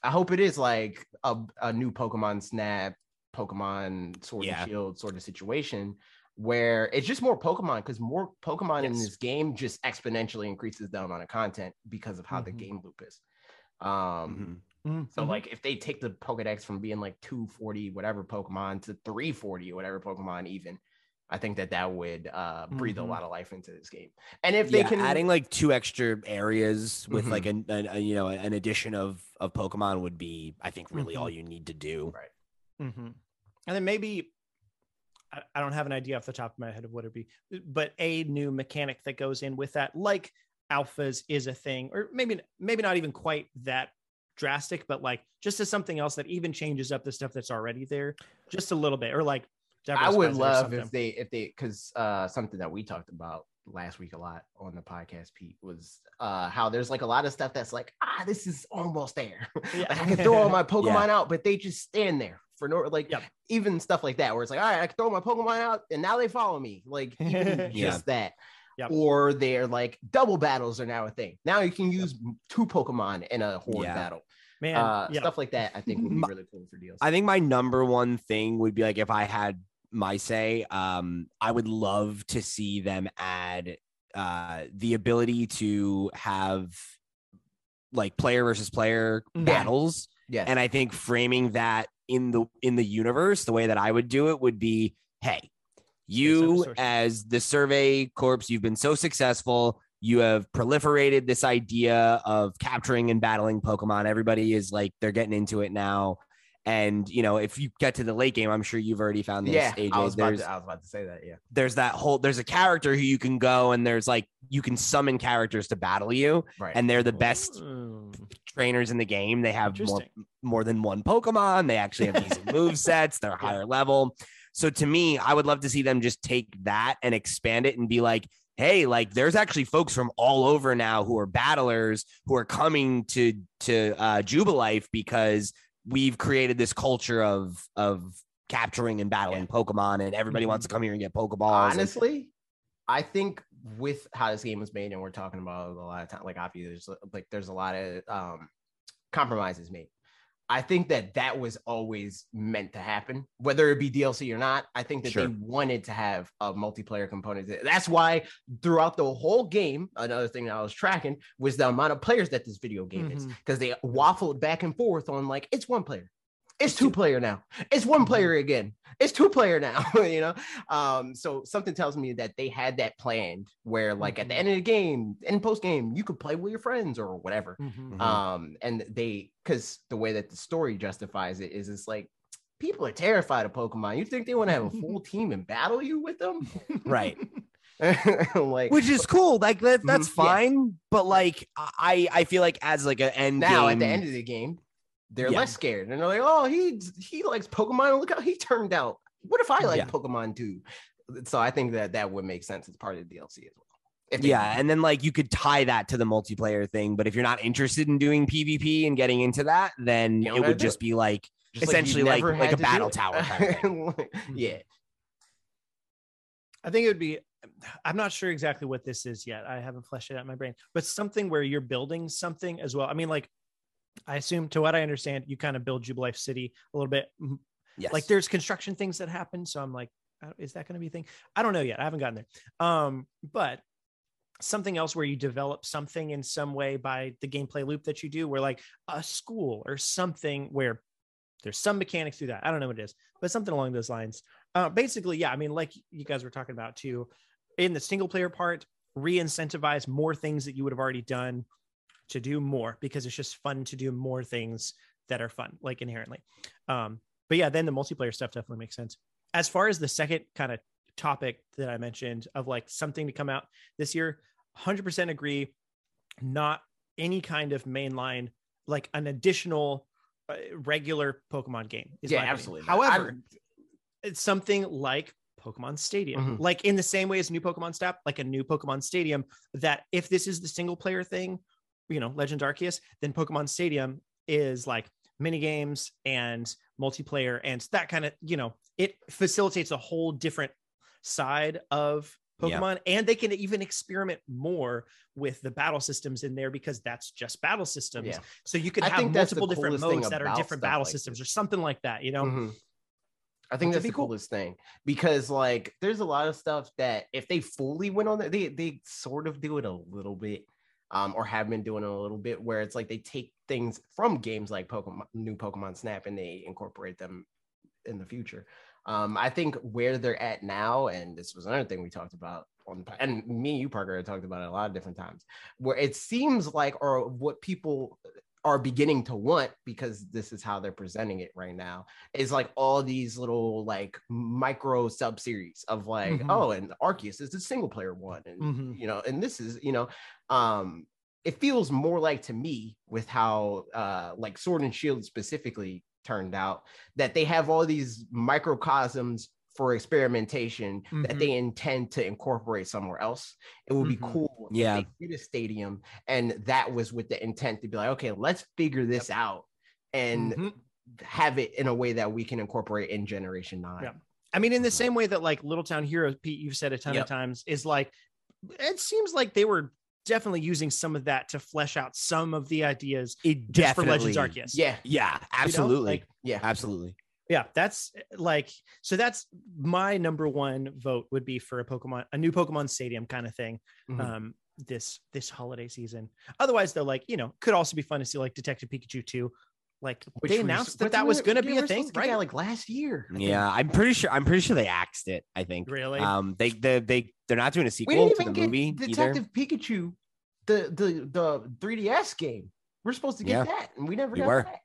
I hope it is like a, a new Pokemon Snap, Pokemon Sword Yeah. and Shield sort of situation where it's just more Pokemon because more Pokemon in this game just exponentially increases the amount of content because of how the Mhm. game loop is. Um, Mhm. so Mhm. like if they take the Pokedex from being like 240 whatever Pokemon to 340 whatever Pokemon even, I think that that would uh breathe Mhm. a lot of life into this game. And if they yeah, can adding like two extra areas with Mhm. like an, an a, you know an addition of of Pokemon would be, I think, really all you need to do. right. Mhm. And then maybe I, I don't have an idea off the top of my head of what it'd be, but a new mechanic that goes in with that, like alphas is a thing, or maybe maybe not even quite that drastic, but like just as something else that even changes up the stuff that's already there just a little bit, or like I would Present love if they if they because uh something that we talked about last week a lot on the podcast, Pete, was uh how there's like a lot of stuff that's like, ah, this is almost there. Yeah. like I can throw all my Pokemon out, but they just stand there for no like Yep. even stuff like that, where it's like, all right, I can throw my Pokemon out and now they follow me. Like even Yeah. just that. Yep. Or they're like double battles are now a thing. Now you can use two Pokemon in a horde Yeah. battle. man, uh, yeah. Stuff like that, I think would be really cool for deals. I think my number one thing would be like if I had my say, um, I would love to see them add uh the ability to have like player versus player Yeah. battles. yes. And I think framing that in the in the universe, the way that I would do it would be, hey, you as the survey corps, you've been so successful. You have proliferated this idea of capturing and battling Pokemon. Everybody is like they're getting into it now. And you know, if you get to the late game, I'm sure you've already found this. yeah, AJ, I was there's to, I was about to say that. Yeah. there's that whole there's a character who you can go and there's like you can summon characters to battle you, Right. and they're the best Mm, trainers in the game. They have more more than one Pokemon. They actually have these move sets. They're higher level. So to me, I would love to see them just take that and expand it and be like, hey, like there's actually folks from all over now who are battlers who are coming to to uh, Jubilife because we've created this culture of of capturing and battling Pokemon, and everybody Mhm. wants to come here and get Pokeballs. and- honestly i think with how this game was made and we're talking about a lot of time like obviously there's like there's a lot of um compromises made i think that that was always meant to happen whether it be dlc or not i think that Sure. they wanted to have a multiplayer component that's why throughout the whole game another thing that i was tracking was the amount of players that this video game is Mhm. because they waffled back and forth on like it's one player It's two player now. It's one player again. It's two player now. you know, um, so something tells me that they had that planned where, like, at the Mhm. end of the game, in post game, you could play with your friends or whatever. Mhm. Mhm. Um, and they, because the way that the story justifies it is, it's like people are terrified of Pokemon. You think they want to have a full team and battle you with them? Right. like, Which is cool. Like that, that's Mhm, yeah. fine. But like I I feel like as like an end now game, at the end of the game, they're Yeah. less scared and they're like, oh, he he likes Pokemon. Look how he turned out. What if I like Yeah. Pokemon too? So I think that that would make sense as part of the DLC as well. If they- yeah, and then like you could tie that to the multiplayer thing. But if you're not interested in doing PvP and getting into that, then it would do just be like just essentially like- never like a battle tower kind of yeah, I think it would be. I'm not sure exactly what this is yet. I haven't fleshed it out in my brain, but something where you're building something as well. I mean, like, I assume to what I understand, you kind of build Jubilife City a little bit. Yes. Like, there's construction things that happen. So I'm like, is that going to be a thing? I don't know yet. I haven't gotten there. Um, but something else where you develop something in some way by the gameplay loop that you do, where like a school or something where there's some mechanics through that. I don't know what it is, but something along those lines. Uh, basically, yeah. I mean, like you guys were talking about too, in the single player part, re-incentivize more things that you would have already done to do more because it's just fun to do more things that are fun, like inherently. Um, but yeah, then the multiplayer stuff definitely makes sense. As far as the second kind of topic that I mentioned of like something to come out this year, 100% agree. Not any kind of mainline, like an additional uh, regular Pokemon game. is yeah, absolutely. However, it's something like Pokemon Stadium, Mhm. like in the same way as new Pokemon Snap, like a new Pokemon Stadium. That if this is the single player thing, you know, Legends Arceus, then Pokemon Stadium is like mini games and multiplayer and that kind of, you know, it facilitates a whole different side of Yeah. Pokemon, and they can even experiment more with the battle systems in there because that's just battle systems. Yeah. So you could I have think that's the multiple different modes that are different battle like systems this. or something like that. You know, Mhm. I think Which that's the cool. coolest thing because like there's a lot of stuff that if they fully went on it, they they sort of do it a little bit. Um, or have been doing a little bit where it's like they take things from games like Pokemon, new Pokemon Snap, and they incorporate them in the future. Um, I think where they're at now, and this was another thing we talked about on and me you, Parker, talked about it a lot of different times, where it seems like, or what people are beginning to want because this is how they're presenting it right now is like all these little like micro sub series of like Mhm. oh and Arceus is the single player one and Mhm. you know and this is you know um it feels more like to me with how uh like Sword and Shield specifically turned out that they have all these microcosms for experimentation that Mhm. they intend to incorporate somewhere else. It would be Mhm. cool if Yeah. they did a stadium and that was with the intent to be like, okay, let's figure this out and Mhm. have it in a way that we can incorporate in generation nine. Yeah. I mean, in the same way that like Little Town Heroes, Pete, you've said a ton Yep. of times, is like it seems like they were definitely using some of that to flesh out some of the ideas it just for definitely. Legends Arceus. Yeah. Yeah, absolutely. like- Yeah. absolutely. Yeah that's like so that's my number one vote would be for a pokemon a new pokemon stadium kind of thing Mhm. um this this holiday season otherwise though like you know could also be fun to see like detective pikachu 2 like Which they we- announced that that was going to yeah, be a thing supposed to get right like last year. I think. Yeah, I'm pretty sure. I'm pretty sure they axed it. I think. really Um, they they they they're not doing a we sequel didn't to the get movie either. Detective Pikachu, the the the 3DS game. We're supposed to get Yeah. that, and we never We got were. that.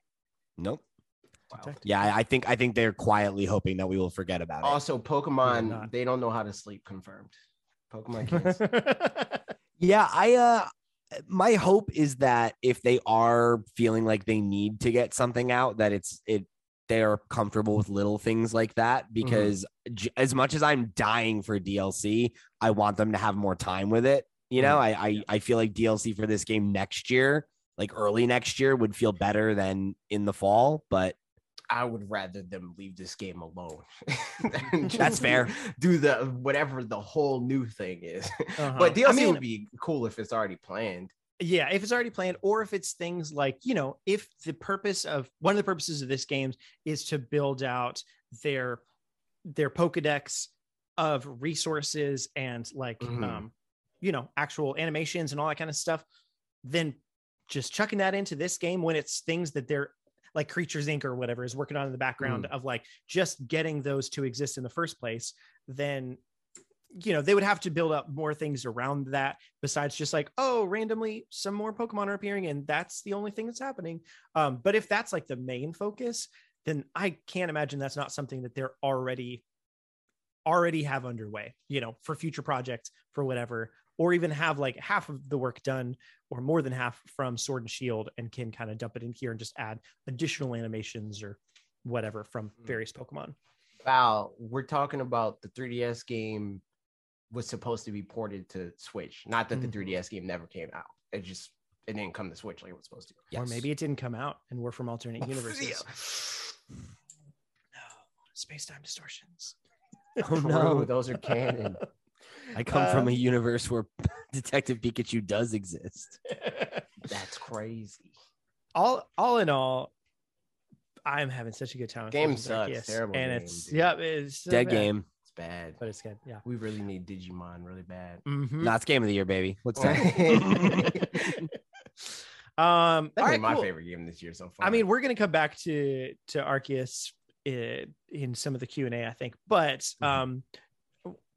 Nope. Detective. Yeah, I I think I think they're quietly hoping that we will forget about it. Also, Pokemon, they don't know how to sleep. Confirmed. Pokemon kids. Yeah, I uh my hope is that if they are feeling like they need to get something out that it's it they're comfortable with little things like that because j- as much as I'm dying for DLC, I want them to have more time with it. You know, I, I I feel like DLC for this game next year, like early next year would feel better than in the fall, but I would rather them leave this game alone. That's fair. Do the whatever the whole new thing is. Uh-huh. But DLC I mean, would be cool if it's already planned. yeah if it's already planned or if it's things like you know if the purpose of one of the purposes of this game is to build out their their pokédex of resources and like Mhm. um you know actual animations and all that kind of stuff then just chucking that into this game when it's things that they're like Creatures Inc. or whatever is working on in the background of like just getting those to exist in the first place, then you know they would have to build up more things around that besides just like oh randomly some more pokemon are appearing and that's the only thing that's happening. Um but if that's like the main focus then i can't imagine that's not something that they're already already have underway you know for future projects for whatever or even have like half of the work done or more than half from sword and shield and can kind of dump it in here and just add additional animations or whatever from Mm. various pokemon Val, we're talking about the 3DS game was supposed to be ported to Switch. Not that the Mhm. 3DS game never came out. It just it didn't come to Switch like it was supposed to. or maybe it didn't come out and we're from alternate universes no space-time distortions Oh True, no, those are canon. I come from a universe where Detective Pikachu does exist. That's crazy. all all in all i'm having such a good time with Game Legends sucks. Arceus. Terrible and game, it's dude. yeah it's so Dead bad, game. It's bad. but it's good yeah We really need Digimon really bad. Mhm. Nah, it's game of the year, baby. What's that? um That'd all be right, my cool. favorite game this year so far. i mean we're gonna come back to to arceus in, in some of the q&a i think but Mm-hmm.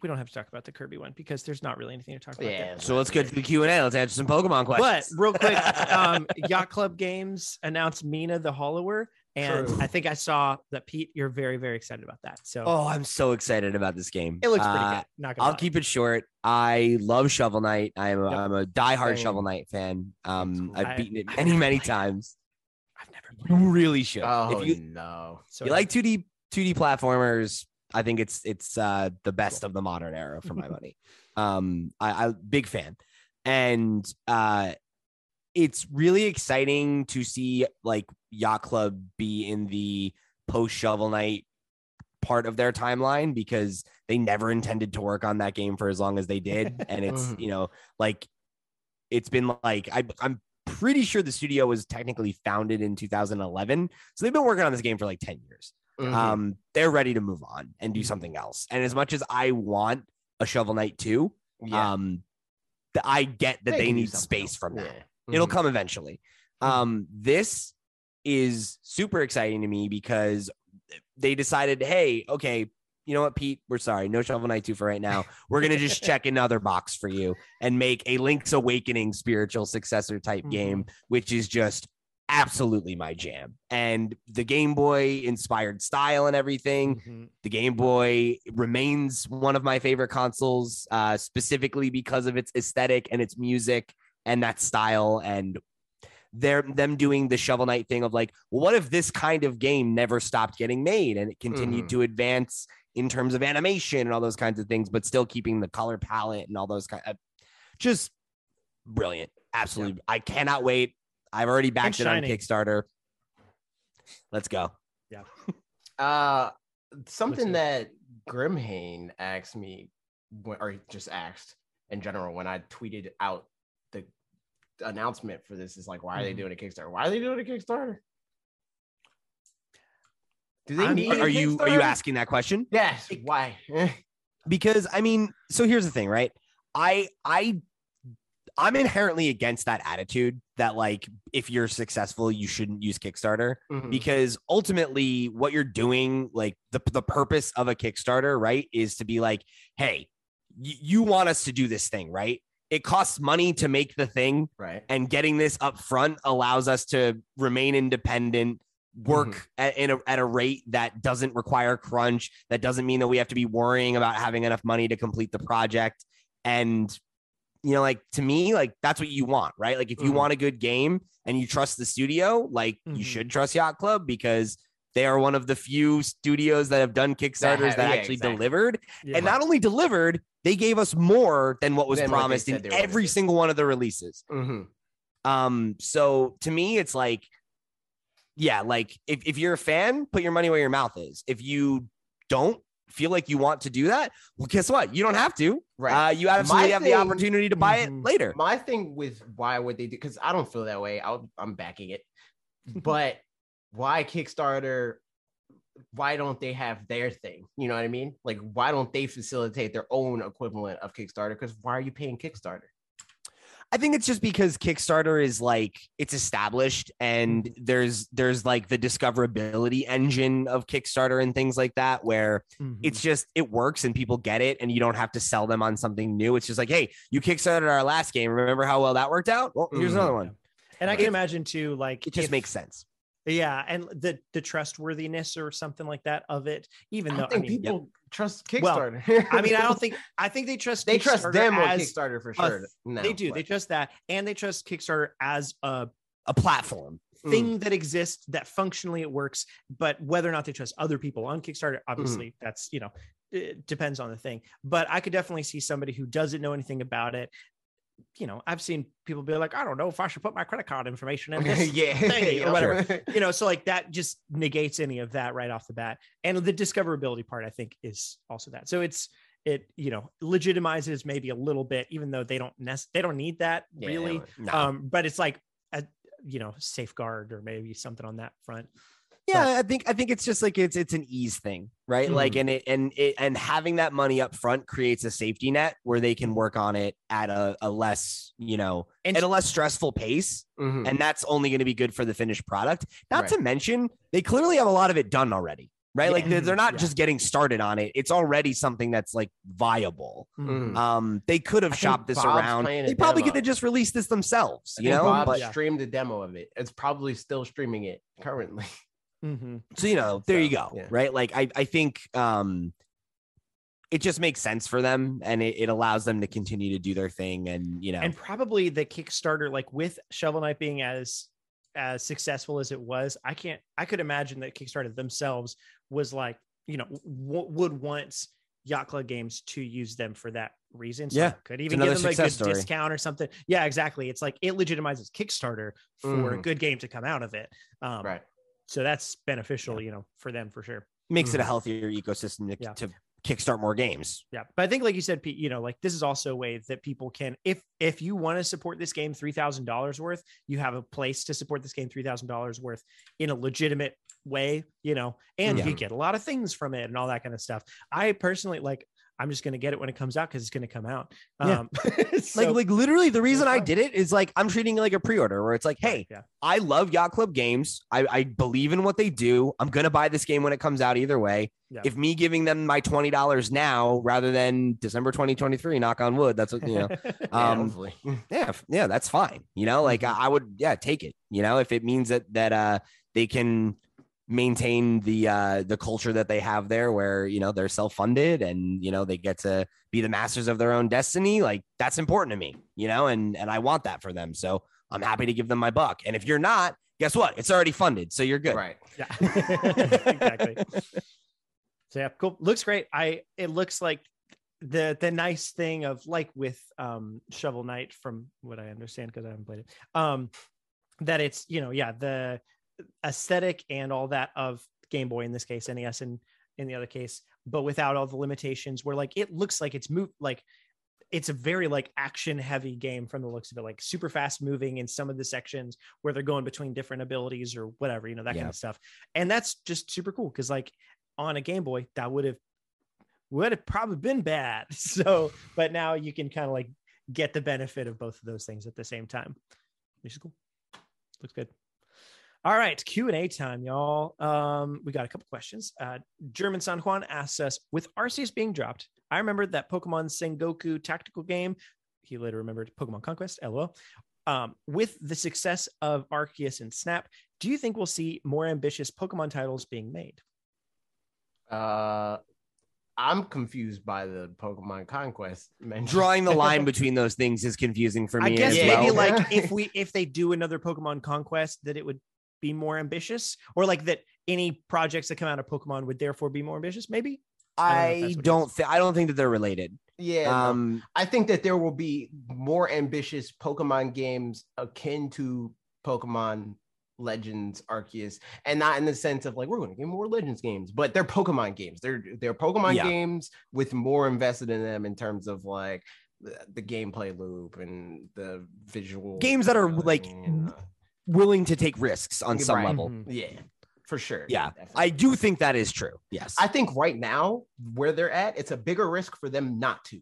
We don't have to talk about the kirby one because there's not really anything to talk about there. yeah. so let's get to the Q and A. Let's answer some Pokemon questions. But real quick, um, Yacht Club Games announced Mina the Hollower, and True. I think I saw that Pete, you're very very excited about that. So oh, I'm so excited about this game. it looks pretty Uh, good. Not gonna I'll lie. keep it short. I love Shovel Knight. I'm a, Yep. I'm a diehard Same. Shovel Knight fan. Um, cool. I've beaten it I've many never many times. I've never You really should. Oh if you no. So you like 2D 2D platformers, I think it's it's uh the best of the modern era for my money. Um I, I big fan. And uh it's really exciting to see like Yacht Club be in the post Shovel Knight part of their timeline because they never intended to work on that game for as long as they did. And it's, you know, like it's been like I, I'm pretty sure the studio was technically founded in 2011. So they've been working on this game for like 10 years. Mhm. Um, they're ready to move on and do something else. And as much as I want a Shovel Knight 2, yeah. um, I get that they, do need space else. from that. Yeah. It'll Mhm. come eventually. Mhm. Um, this is super exciting to me because they decided, hey, okay, you know what, Pete, we're sorry, no Shovel Knight 2 for right now. We're gonna just check another box for you and make a Link's Awakening spiritual successor type Mhm. game, which is just absolutely my jam. And the Game Boy inspired style and everything Mhm. the Game Boy remains one of my favorite consoles, uh, specifically because of its aesthetic and its music and that style. And they're them doing the Shovel Knight thing of like, well, what if this kind of game never stopped getting made and it continued Mhm. to advance in terms of animation and all those kinds of things, but still keeping the color palette and all those kind of just brilliant. Absolutely. I cannot wait. I've already backed it on. Kickstarter. Let's go. Yeah. uh, something good. that Grimhane asked me, or just asked in general, when I tweeted out the announcement for this, is like, why are they Mhm. doing a Kickstarter? Why are they doing a Kickstarter? Do they I'm- need? a Are you are you asking that question? Yes. Why? because I mean, so here's the thing, right? I I I'm inherently against that attitude that like if you're successful, you shouldn't use Kickstarter Mhm. because ultimately what you're doing, like the the purpose of a Kickstarter, right, is to be like, hey, y- you want us to do this thing, right? It costs money to make the thing, right. and getting this up front allows us to remain independent work Mm-hmm. at, in a, at a rate that doesn't require crunch that doesn't mean that we have to be worrying about having enough money to complete the project and you know like to me like that's what you want right like if you Mhm. want a good game and you trust the studio like you Mhm. should trust yacht club because they are one of the few studios that have done kickstarters that yeah, actually exactly. delivered Yeah. and not only delivered they gave us more than what was Than promised said in they were gonna every single one of the releases Mhm. um, so to me, it's like, yeah, like if, if you're a fan, put your money where your mouth is. If you don't feel like you want to do that, well, guess what? You don't have to. Right. Uh, you absolutely My have thing- the opportunity to buy it later. My thing with why would they do? Because I don't feel that way. I'll, I'm backing it, but why Kickstarter? Why don't they have their thing? You know what I mean? Like, why don't they facilitate their own equivalent of Kickstarter? Because why are you paying Kickstarter? I think it's just because Kickstarter is like it's established and there's there's like the discoverability engine of Kickstarter and things like that where Mhm. it's just it works and people get it and you don't have to sell them on something new. It's just like, hey, you kickstarted our last game. Remember how well that worked out? Well, here's Mhm. another one. and I can it- imagine too, like It just if- makes sense. Yeah, and the the trustworthiness or something like that of it. Even I though I think mean, people trust Kickstarter. Well. I mean, I don't think I think they trust they trust them on Kickstarter for sure. th- No, they do. but- They trust that, and they trust Kickstarter as a A platform. Mm. thing that exists that functionally it works. But whether or not they trust other people on Kickstarter, obviously, that's you know, it depends on the thing. But I could definitely see somebody who doesn't know anything about it. You know, I've seen people be like, I don't know if I should put my credit card information in this yeah, thingy or whatever. sure. you know so like that just negates any of that right off the bat and the discoverability part i think is also that so it's it you know legitimizes maybe a little bit even though they don't nec- they don't need that Yeah, really No. um but it's like a you know safeguard or maybe something on that front yeah, I think I think it's just like it's it's an ease thing, right? Like and it and it and having that money up front creates a safety net where they can work on it at a, a less, you know, And- at a less stressful pace. Mhm. And that's only going to be good for the finished product. Not Right. to mention, they clearly have a lot of it done already, right? Like they're, they're not Yeah. just getting started on it. It's already something that's like viable. Mhm. Um, they could have I shopped this Bob's around. They probably demo. could have just released this themselves, I you know. Bob But streamed a demo of it. It's probably still streaming it currently. Mhm. so you know, there you go, yeah. right? Like I, I think um, it just makes sense for them, and it, it allows them to continue to do their thing, and you know, and probably the kickstarter like with shovel knight being as as successful as it was i can't i could imagine that kickstarter themselves was like you know w- would want yacht club games to use them for that reason so Yeah, could even give them a good story. discount or something yeah exactly it's like it legitimizes kickstarter for a Mhm. good game to come out of it um right. So that's beneficial you know for them for sure makes it a Mhm. healthier ecosystem to, Yeah. to kickstart more games. Yeah, but I think, like you said, Pete, you know, like this is also a way that people can, if if you want to support this game three thousand dollars worth, you have a place to support this game three thousand dollars worth in a legitimate way, you know, and Yeah. you get a lot of things from it and all that kind of stuff. I personally like. I'm just gonna get it when it comes out because it's gonna come out. Yeah. Um, like so- like literally the reason I did it is like I'm treating it like a pre-order where it's like, hey, yeah, I love Yacht Club games. I, I believe in what they do. I'm gonna buy this game when it comes out either way. Yeah. If me giving them my twenty dollars now rather than December 2023, knock on wood, that's what you know. Um, yeah, yeah, that's fine. You know, like Mhm. I, I would, yeah, take it. You know, if it means that that uh they can maintain the uh the culture that they have there where you know they're self-funded and you know they get to be the masters of their own destiny like that's important to me you know and and i want that for them so i'm happy to give them my buck and if you're not guess what it's already funded so you're good Right. yeah, exactly. So yeah, cool. Looks great. I it looks like the the nice thing of like with um Shovel Knight from what I understand because I haven't played it. Um that it's, you know, yeah, the aesthetic and all that of Game Boy in this case, NES and in the other case, but without all the limitations where like it looks like it's moved like it's a very like action heavy game from the looks of it, like super fast moving in some of the sections where they're going between different abilities or whatever, you know, that Yeah. kind of stuff. And that's just super cool because like on a Game Boy, that would have would have probably been bad. So, but now you can kind of like get the benefit of both of those things at the same time, which is cool. Looks good. All right, Q and A time, y'all. Um, we got a couple questions. Uh, German San Juan asks us, with Arceus being dropped, I remember that Pokemon Sengoku tactical game. He later remembered Pokemon Conquest. LOL. Um, with the success of Arceus and Snap, do you think we'll see more ambitious Pokemon titles being made? Uh, I'm confused by the Pokemon Conquest mention. drawing the line between those things is confusing for I me guess as maybe well. like if we if they do another Pokemon Conquest, that it would be more ambitious, or like that any projects that come out of Pokemon would therefore be more ambitious. Maybe I don't know if I that's what it don't think I don't think that they're related. Yeah, no. Um, I think that there will be more ambitious Pokemon games akin to Pokemon Legends Arceus, and not in the sense of like we're going to get more Legends games, but they're Pokemon games. They're they're Pokemon Yeah. games with more invested in them in terms of like the, the gameplay loop and the visual Games that are, like, and, uh, willing to take risks on some Right. level. Mhm. yeah, for sure. Yeah, definitely. I do think that is true. Yes. I think right now where they're at, it's a bigger risk for them not to.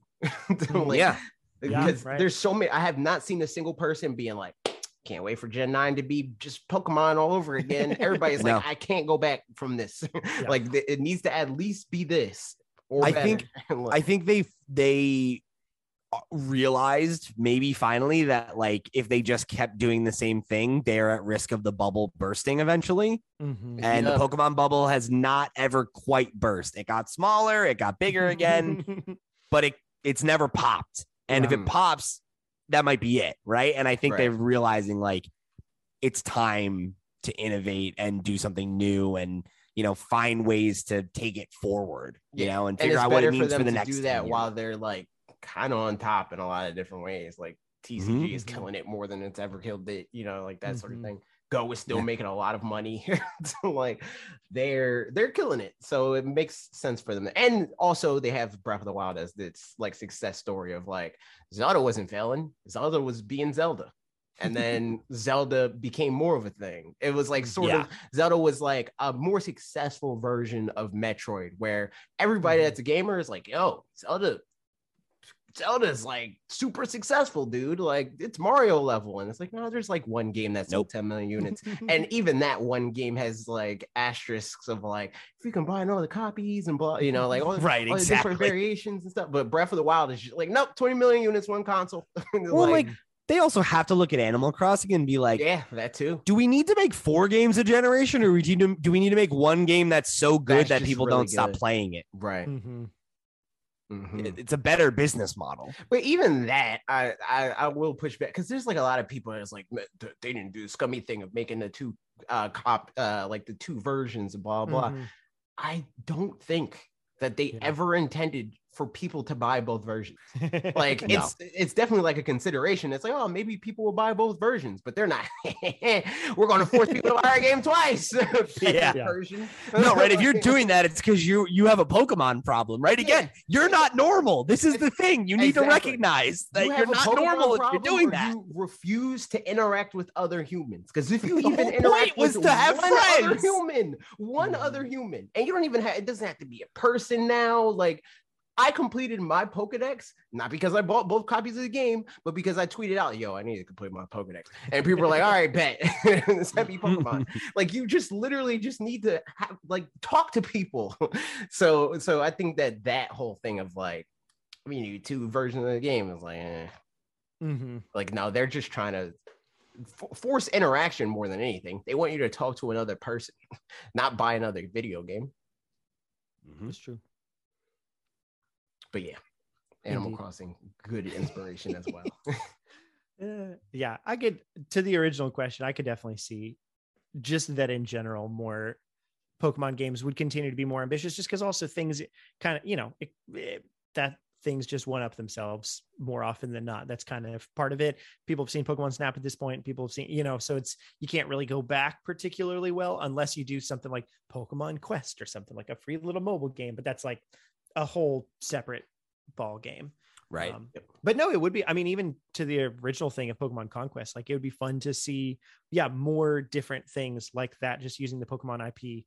To, like, yeah. Yeah, because right. there's so many. I have not seen a single person being like, "Can't wait for Gen Nine to be just Pokemon all over again." Everybody's I like, "I can't go back from this. like th- it needs to at least be this." Or I better." think- Like, I think they they realized maybe finally that like if they just kept doing the same thing, they're at risk of the bubble bursting eventually. Mhm. And Yeah. the Pokemon bubble has not ever quite burst. It got smaller, it got bigger again, but it it's never popped. And if Mhm. it pops, that might be it, right? And I think Right. they're realizing like it's time to innovate and do something new and you know find ways to take it forward, you Yeah. know, and and figure it's out what better it for means them for the to next do that years. while they're like kind of on top in a lot of different ways. Like TCG is Mhm. killing it more than it's ever killed it, you know, like that sort of Mhm. thing. Go is still Yeah. making a lot of money. so like they're they're killing it. So it makes sense for them. And also they have Breath of the Wild as this like success story of like Zelda wasn't failing. Zelda was being Zelda. And then Zelda became more of a thing. It was like sort Yeah. of Zelda was like a more successful version of Metroid, where everybody Mhm. that's a gamer is like, yo, Zelda, Zelda's like super successful, dude. Like it's Mario level. And it's like, no, there's like one game that's Nope. 10 million units. and even that one game has like asterisks of like, if you can buy all the copies and blah, you know, like all, Right, all the exactly. different variations and stuff. But Breath of the Wild is just like, nope, 20 million units, one console. Well, like, they also have to look at Animal Crossing and be like, yeah, that too. do we need to make four games a generation, or we need to, do we need to make one game that's so good That's that people really don't stop playing it? Right. Mhm. Mhm. It's a better business model. But even that, I I, I will push back because there's like a lot of people that's like they didn't do the scummy thing of making the two uh cop uh like the two versions of blah blah. Mhm. I don't think that they Yeah. ever intended for people to buy both versions. Like No. it's it's definitely like a consideration. It's like oh maybe people will buy both versions, but they're not. We're going to force people to buy our game twice. Yeah. Yeah. version. No, right. If you're doing that, it's because you you have a Pokemon problem, right? Again, you're not normal. This is the thing. You need to recognize that You you are have a not Pokemon normal if you're doing that. You refuse to interact with other humans because if you The even interact was with to have one other human, one Mhm. other human, and you don't even have it doesn't have to be a person now. Like I completed my Pokedex not because I bought both copies of the game, but because I tweeted out, "Yo, I need to complete my Pokedex," and people were like, "All right, bet, send me Pokemon." like you just literally just need to have like talk to people. so so I think that that whole thing of like, I mean, you two versions of the game is like. Eh. Mhm. Like, no, they're just trying to f- force interaction more than anything. They want you to talk to another person, not buy another video game. Mhm. That's true. But yeah, Animal Indeed. Crossing, good inspiration as well. Uh, yeah, I could to the original question. I could definitely see just that in general, more Pokemon games would continue to be more ambitious, just because also things kind of you know it, it- that things just one up themselves more often than not. That's kind of part of it. People have seen Pokemon Snap at this point. People have seen you know, so it's you can't really go back particularly well unless you do something like Pokemon Quest or something like a free little mobile game. But that's like a whole separate ball game. Right. Um, but no, it would be. I mean, even to the original thing of Pokemon Conquest, like it would be fun to see, yeah, more different things like that, just using the Pokemon IP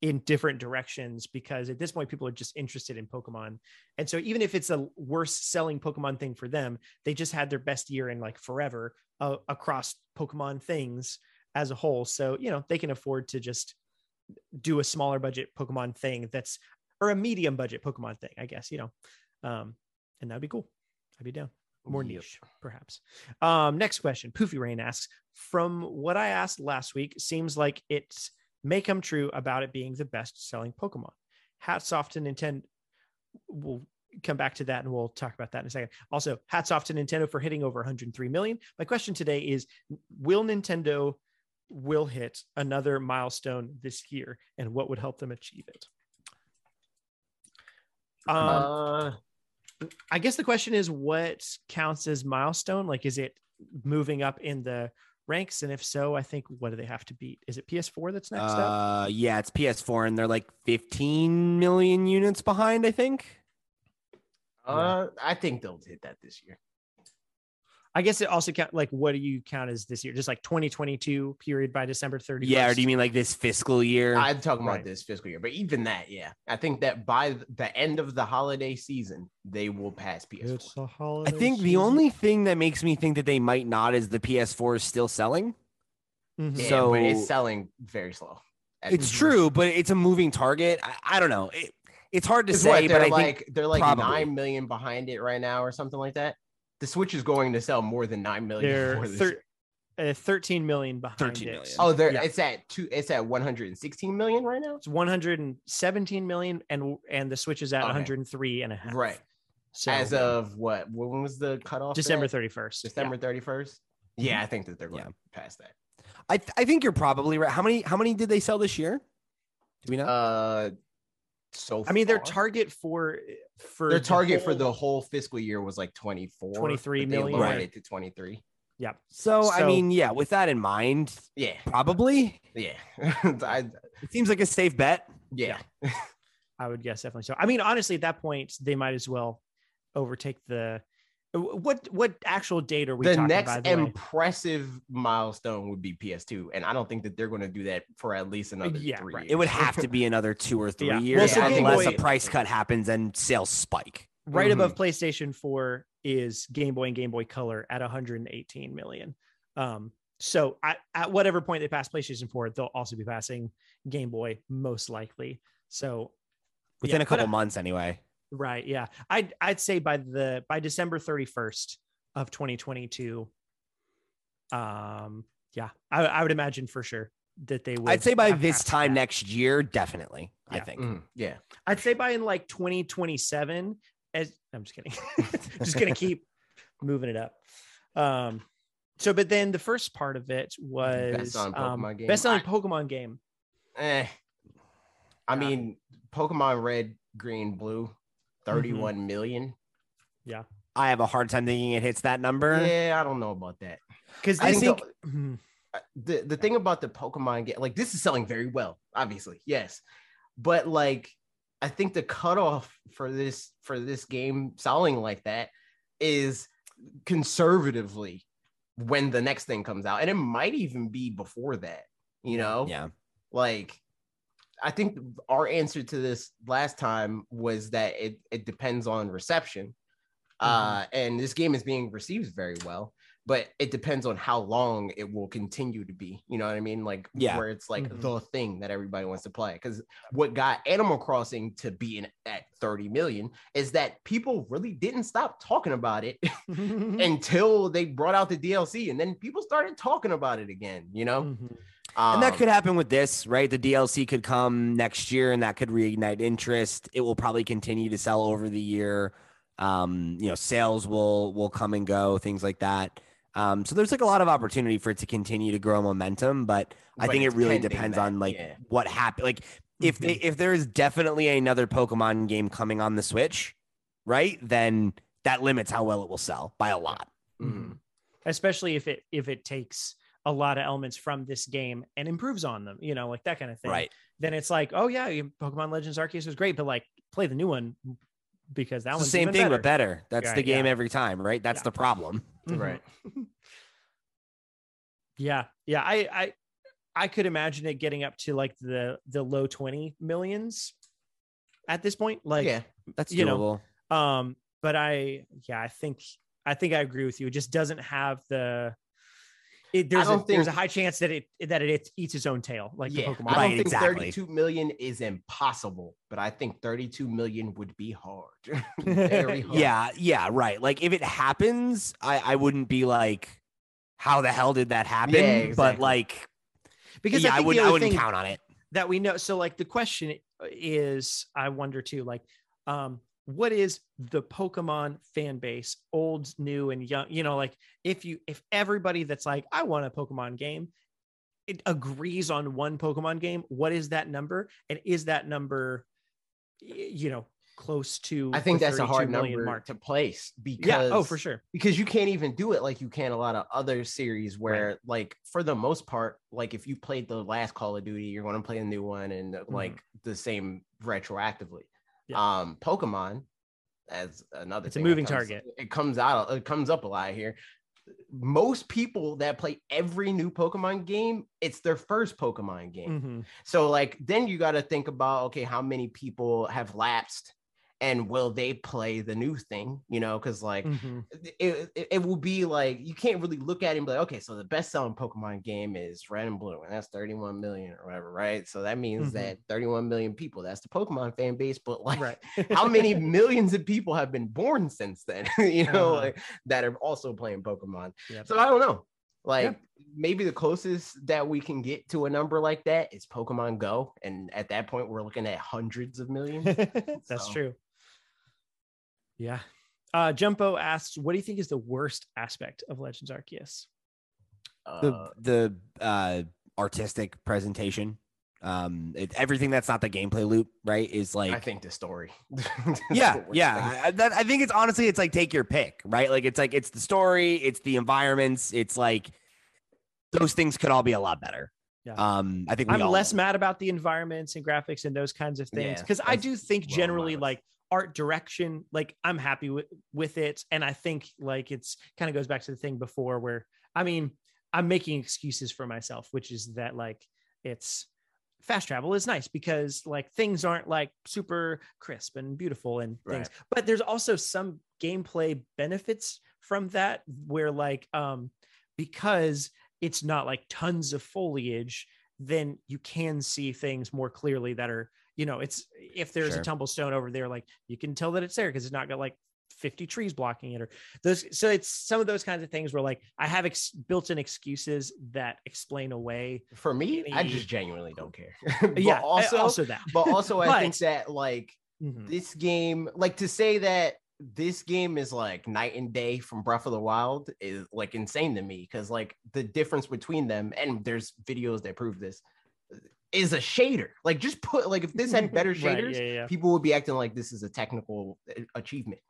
in different directions. Because at this point, people are just interested in Pokemon, and so even if it's a worse selling Pokemon thing for them, they just had their best year in like forever uh, across Pokemon things as a whole. So you know they can afford to just do a smaller budget Pokemon thing that's or a medium budget Pokemon thing, I guess. You know. Um, and that'd be cool. I'd be down. More Yep. niche, perhaps. Um, next question. Poofy Rain asks, from what I asked last week, seems like it may come true about it being the best selling Pokemon. Hats off to Nintendo. We'll come back to that and we'll talk about that in a second. Also, hats off to Nintendo for hitting over 103 million. My question today is Will Nintendo will hit another milestone this year and what would help them achieve it? Um, uh, I guess the question is what counts as milestone? Like, is it moving up in the ranks? And if so, I think what do they have to beat? Is it PS4 that's next up? Uh, yeah, it's PS4, and they're like 15 million units behind. I think. uh, I think they'll hit that this year. I guess it also count like what do you count as this year? Just like 2022 period by December 31st. Yeah, or do you mean like this fiscal year? I'm talking Right. about this fiscal year, but even that, yeah, I think that by the end of the holiday season, they will pass PS4. a holiday. I think the only thing that makes me think that they might not is the PS4 is still selling. Mhm. Yeah, So- but it's selling very slow. It's true, but it's a moving target. I, I don't know. It, it's hard to It's say, what, but I like think they're like probably. nine million behind it right now, or something like that. The Switch is going to sell more than nine million. they're for this thir- uh, 13 million behind 13 it. Oh, there Yeah. it's at two. It's at 116 million right now. It's 117 million and and the Switch is at Okay. 103 and a half. Right. So As of what? When was the cutoff? for December that? 31st. yeah. December 31st. Yeah, I think that they're going Yeah. past that. I, th- I think you're probably right. How many how many did they sell this year? Do we know? Uh, so I mean, their target for eh, for their the target for the whole fiscal year was like 24 23 but they lowered Right. it to 23 yeah. so, I mean, yeah, with that in mind, yeah probably yeah I, it seems like a safe bet. yeah I would guess definitely so. I mean, honestly, at that point, they might as well overtake the what what actual date are we the talking next by the way? impressive milestone would be ps2 and i don't think that they're going to do that for at least another Yeah, three right. It would have to be another two or three Yeah. years Well, so unless Boy- a price cut happens and sales spike. right Mhm. above PlayStation 4 is Game Boy and Game Boy Color at 118 million. Um, so at, at whatever point they pass PlayStation 4, they'll also be passing Game Boy most likely. So Within Yeah, a couple but, uh, months, anyway. Right, yeah, I'd I'd say by the by December 31st of 2022. Um, yeah, I, I would imagine for sure that they would. I'd say by this time that. next year, definitely. I think. Mhm, yeah I'd say by in like 2027. As I'm just kidding, just gonna keep moving it up. Um, so but then the first part of it was Best-selling um, Pokemon game. best-selling I- Pokemon game. eh. i Yeah. mean pokemon red green blue Mm-hmm. 31 million. I have a hard time thinking it hits that number. yeah i don't know about that Because I I think think Mhm. uh, the the thing about the Pokemon game, like this is selling very well, obviously, yes, but like I think the cutoff for this for this game selling like that is conservatively when the next thing comes out, and it might even be before that. You know, Yeah. like I think our answer to this last time was that it it depends on reception. Uh, and this game is being received very well, but it depends on how long it will continue to be. You know what I mean? Like, Yeah. where it's like Mhm. the thing that everybody wants to play. Because what got Animal Crossing to be in, at 30 million is that people really didn't stop talking about it until they brought out the DLC, and then people started talking about it again. You know, Mhm. And that Um, could happen with this, right? The DLC could come next year and that could reignite interest. It will probably continue to sell over the year. Um, you know, sales will will come and go, things like that. Um, so there's like a lot of opportunity for it to continue to grow momentum, but I but think it really depends that, on like yeah. what happened. Like if they if there is definitely another Pokemon game coming on the Switch, right? Then that limits how well it will sell by a lot. Mhm. especially if it if it takes a lot of elements from this game and improves on them, you know, like that kind of thing. Right. Then it's like, oh yeah, Pokemon Legends Arceus was great, but like play the new one because that It's the same even thing, better. but better. That's the game yeah. every time, right? That's Yeah. the problem. Mhm. Right. Yeah, yeah. I I I could imagine it getting up to like the the low twenty millions at this point. Like, yeah. That's You know, um, but I yeah, I think I think I agree with you. It just doesn't have the. It, there's a, don't there's a high chance that it that it eats its own tail, like yeah, the Pokemon. I don't Right, think exactly. 32 million is impossible, but I think 32 million would be hard. Very hard. Yeah, yeah, right. Like if it happens, I I wouldn't be like, how the hell did that happen? Yeah, But like, because yeah, I, I, would I wouldn't count on it. that we know. So like the question is, I wonder too, like, um, what is the Pokemon fan base, old, new, and young? You know, like if you if everybody that's like, I want a Pokemon game, it agrees on one Pokemon game, what is that number? And is that number, you know, close to? I think that's a 32 hard million number mark? to place because Yeah. Oh, for sure. because you can't even do it like you can a lot of other series where like for the most part like if you played the last call of duty you're going to play a new one and uh, like the same retroactively Mm-hmm. Yeah. um pokemon as another It's a moving comes- target. it comes out it comes up a lot here most people that play every new Pokemon game, it's their first Pokemon game. Mhm. So like then you got to think about okay, how many people have lapsed and will they play the new thing, you know, cuz like Mhm. it, it, it will be like you can't really look at it and be like, okay, so the best selling Pokemon game is Red and Blue, and that's 31 million or whatever, right? So that means Mhm. that 31 million people, that's the Pokemon fan base, but like Right. how many millions of people have been born since then, you know, Uh-huh. like that are also playing Pokemon. Yep. So I don't know. Like maybe the closest that we can get to a number like that is Pokemon Go. And at that point, we're looking at hundreds of millions. That's So- true. Yeah. Uh, Jumpo asks, "What do you think is the worst aspect of Legends Arceus?" the Uh, the uh artistic presentation um it, everything that's not the gameplay loop right is like I think the story. yeah the yeah. I, that, I think it's honestly it's like take your pick right like it's like it's the story it's the environments it's like those things could all be a lot better Yeah. um i think we I'm all less know. mad about the environments and graphics and those kinds of things Yeah, because I do think low on my generally list. like art direction, like I'm happy with with it, and I think like it's kind of goes back to the thing before where I mean I'm making excuses for myself, which is that like it's fast travel is nice because like things aren't like super crisp and beautiful and things Right. but there's also some gameplay benefits from that where like um because it's not like tons of foliage then you can see things more clearly that are you know it's if there's Sure. a tumblestone over there like you can tell that it's there because it's not got like 50 trees blocking it or those so it's some of those kinds of things where like i have ex- built-in excuses that explain away For me, I just genuinely don't care. but yeah also, also that but also, I think that like Mhm. this game, like to say that this game is like night and day from Breath of the Wild is like insane to me because like the difference between them, and there's videos that prove this, is a shader. Like just put like if this had better Right, shaders, yeah, yeah. people would be acting like this is a technical uh, achievement.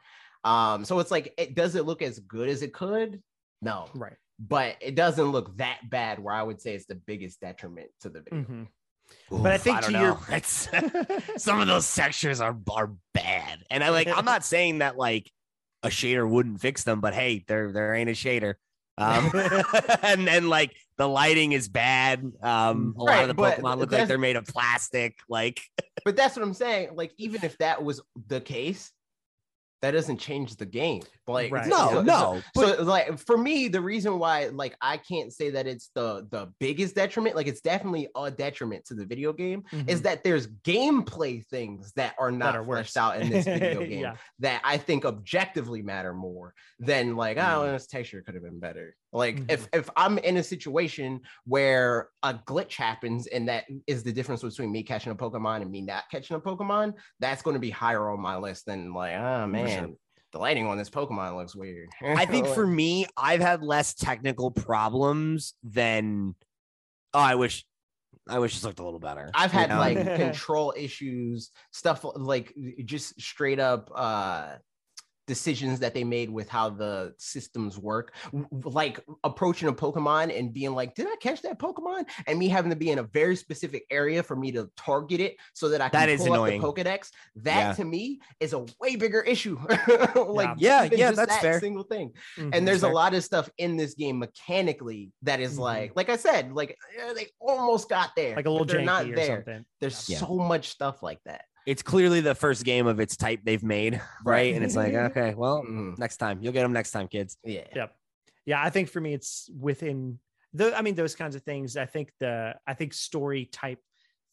Um, so it's like, it does it look as good as it could? No, right but it doesn't look that bad where I would say it's the biggest detriment to the video. Mhm. Oof, But I think don't to your- know. it's some of those textures are are bad and i like i'm not saying that like a shader wouldn't fix them but hey there there ain't a shader um and then like the lighting is bad um a lot of the pokemon look like they're made of plastic like But that's what I'm saying. Like, even if that was the case, that doesn't change the game. Like, Right. no so- no So, like for me, the reason why like I can't say that it's the the biggest detriment, like it's definitely a detriment to the video game, is Mhm. that there's gameplay things that are not are fleshed worse. out in this video game Yeah. that I think objectively matter more than like Mm. oh this texture could have been better. Like Mm-hmm. if if I'm in a situation where a glitch happens and that is the difference between me catching a Pokemon and me not catching a Pokemon, that's going to be higher on my list than like oh man. The lighting on this Pokemon looks weird. I think for me, I've had less technical problems than. Oh, I wish, I wish this looked a little better. I've had know? like control issues, stuff like just straight up uh decisions that they made with how the systems work. W- w- Like approaching a Pokemon and being like, did I catch that Pokemon? And me having to be in a very specific area for me to target it so that I can That is pull annoying. up the Pokedex. That Yeah. to me is a way bigger issue. like Yeah, even yeah, that's that fair. single thing Mhm. and there's a fair. lot of stuff in this game mechanically that is Mhm. like like i said like eh, they almost got there like a little but they're janky not or there something. there's Yeah. so much stuff like that it's clearly the first game of its type they've made, right? And it's like, okay, well, Mhm. next time you'll get them next time, kids. yeah Yep. Yeah, I think for me it's within the I mean those kinds of things. I think the I think story type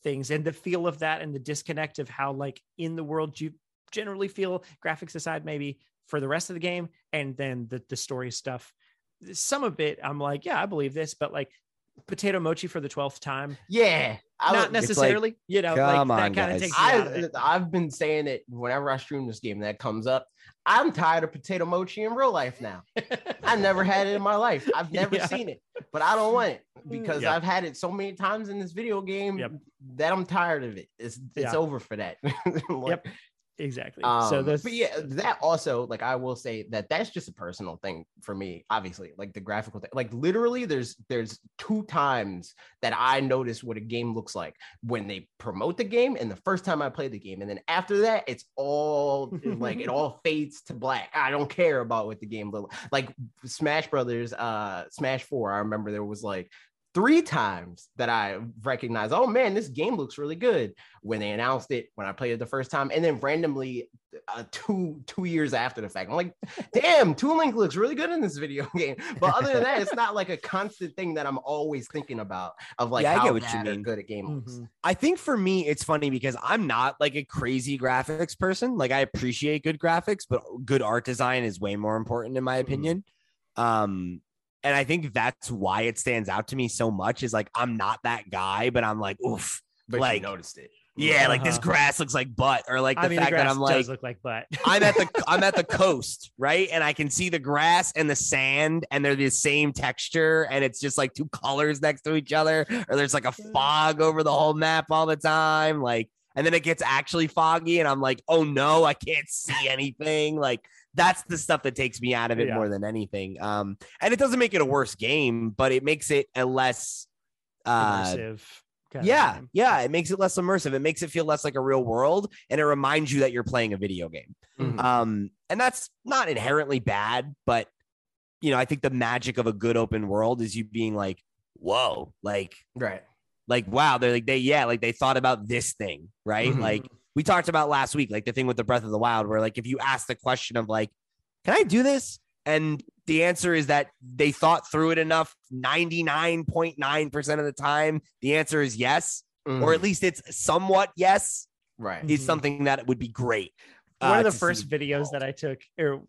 things and the feel of that and the disconnect of how like in the world you generally feel graphics aside maybe for the rest of the game and then the the story stuff. Some of it I'm like, yeah, I believe this, but like potato mochi for the 12th time, yeah I, not would- necessarily, you know, like that kind of takes me out of I. I've been saying it whenever I stream this game that comes up. I'm tired of potato mochi in real life now. I never had it in my life. I've never Yeah. seen it, but I don't want it mm, because Yep. I've had it so many times in this video game Yep. that I'm tired of it. It's it's Yeah. over for that. Like, Yep. Exactly. Um, so this, but yeah, that also like I will say that that's just a personal thing for me. Obviously, like the graphical thing, like literally, there's there's two times that I notice what a game looks like when they promote the game, and the first time I play the game, and then after that, it's all like it all fades to black. I don't care about what the game look like. Smash Brothers, uh, Smash Four. I remember there was like three times that I recognized, oh man, this game looks really good when they announced it, when I played it the first time, and then randomly uh, two two years after the fact, I'm like, damn, Toon Link looks really good in this video game. But other than that, it's not like a constant thing that I'm always thinking about of like Yeah, I get what you bad or mean. good a game looks. Mhm. I think for me, it's funny because I'm not like a crazy graphics person. Like I appreciate good graphics, but good art design is way more important in my Mhm. opinion. Um, and I think that's why it stands out to me so much. Is like I'm not that guy, but I'm like, oof, But Like, you noticed it. yeah, like this Uh-huh. grass looks like butt, or like the I mean, the fact that I'm like, does look like butt. I'm at the I'm at the coast, right? And I can see the grass and the sand, and they're the same texture, and it's just like two colors next to each other, or there's like a fog over the whole map all the time, like. And then it gets actually foggy, and I'm like, "Oh no, I can't see anything." Like that's the stuff that takes me out of it Yeah. more than anything. Um, and it doesn't make it a worse game, but it makes it a less uh, Immersive. yeah, yeah, it makes it less immersive. It makes it feel less like a real world, and it reminds you that you're playing a video game. Mhm. Um, and that's not inherently bad, but you know, I think the magic of a good open world is you being like, whoa, like, right. like, wow, they're like, they, yeah, like they thought about this thing, right? Mhm. Like we talked about last week, like the thing with the Breath of the Wild, where like if you ask the question of like, can I do this? And the answer is that they thought through it enough 99.9% of the time. The answer is yes, or Mhm. at least it's somewhat yes, right. is something that would be great. one uh, of the first see videos that. I took, or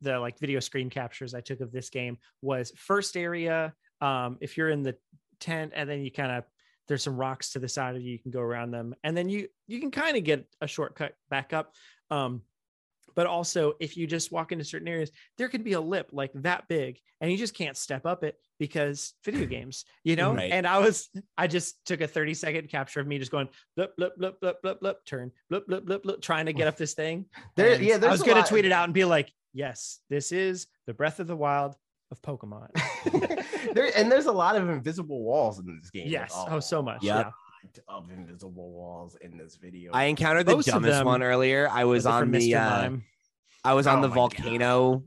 the like video screen captures I took of this game was first area. Um, if you're in the tent and then you kind of there's some rocks to the side of you, you can go around them, and then you you can kind of get a shortcut back up. Um, but also if you just walk into certain areas, there could be a lip like that big, and you just can't step up it because video games, you know. Right. And I was I just took a 30 second capture of me just going blip blip blip blip blip blip turn blip blip blip blip trying to get up this thing. There- And yeah, I was gonna tweet it out and be like, "Yes, this is the Breath of the Wild of Pokemon." there and there's a lot of invisible walls in this game. yes, Like, oh, so much. Yep. Yeah, of invisible walls in this video. I encountered the Most dumbest one earlier. I was on the uh, I was on Oh the my volcano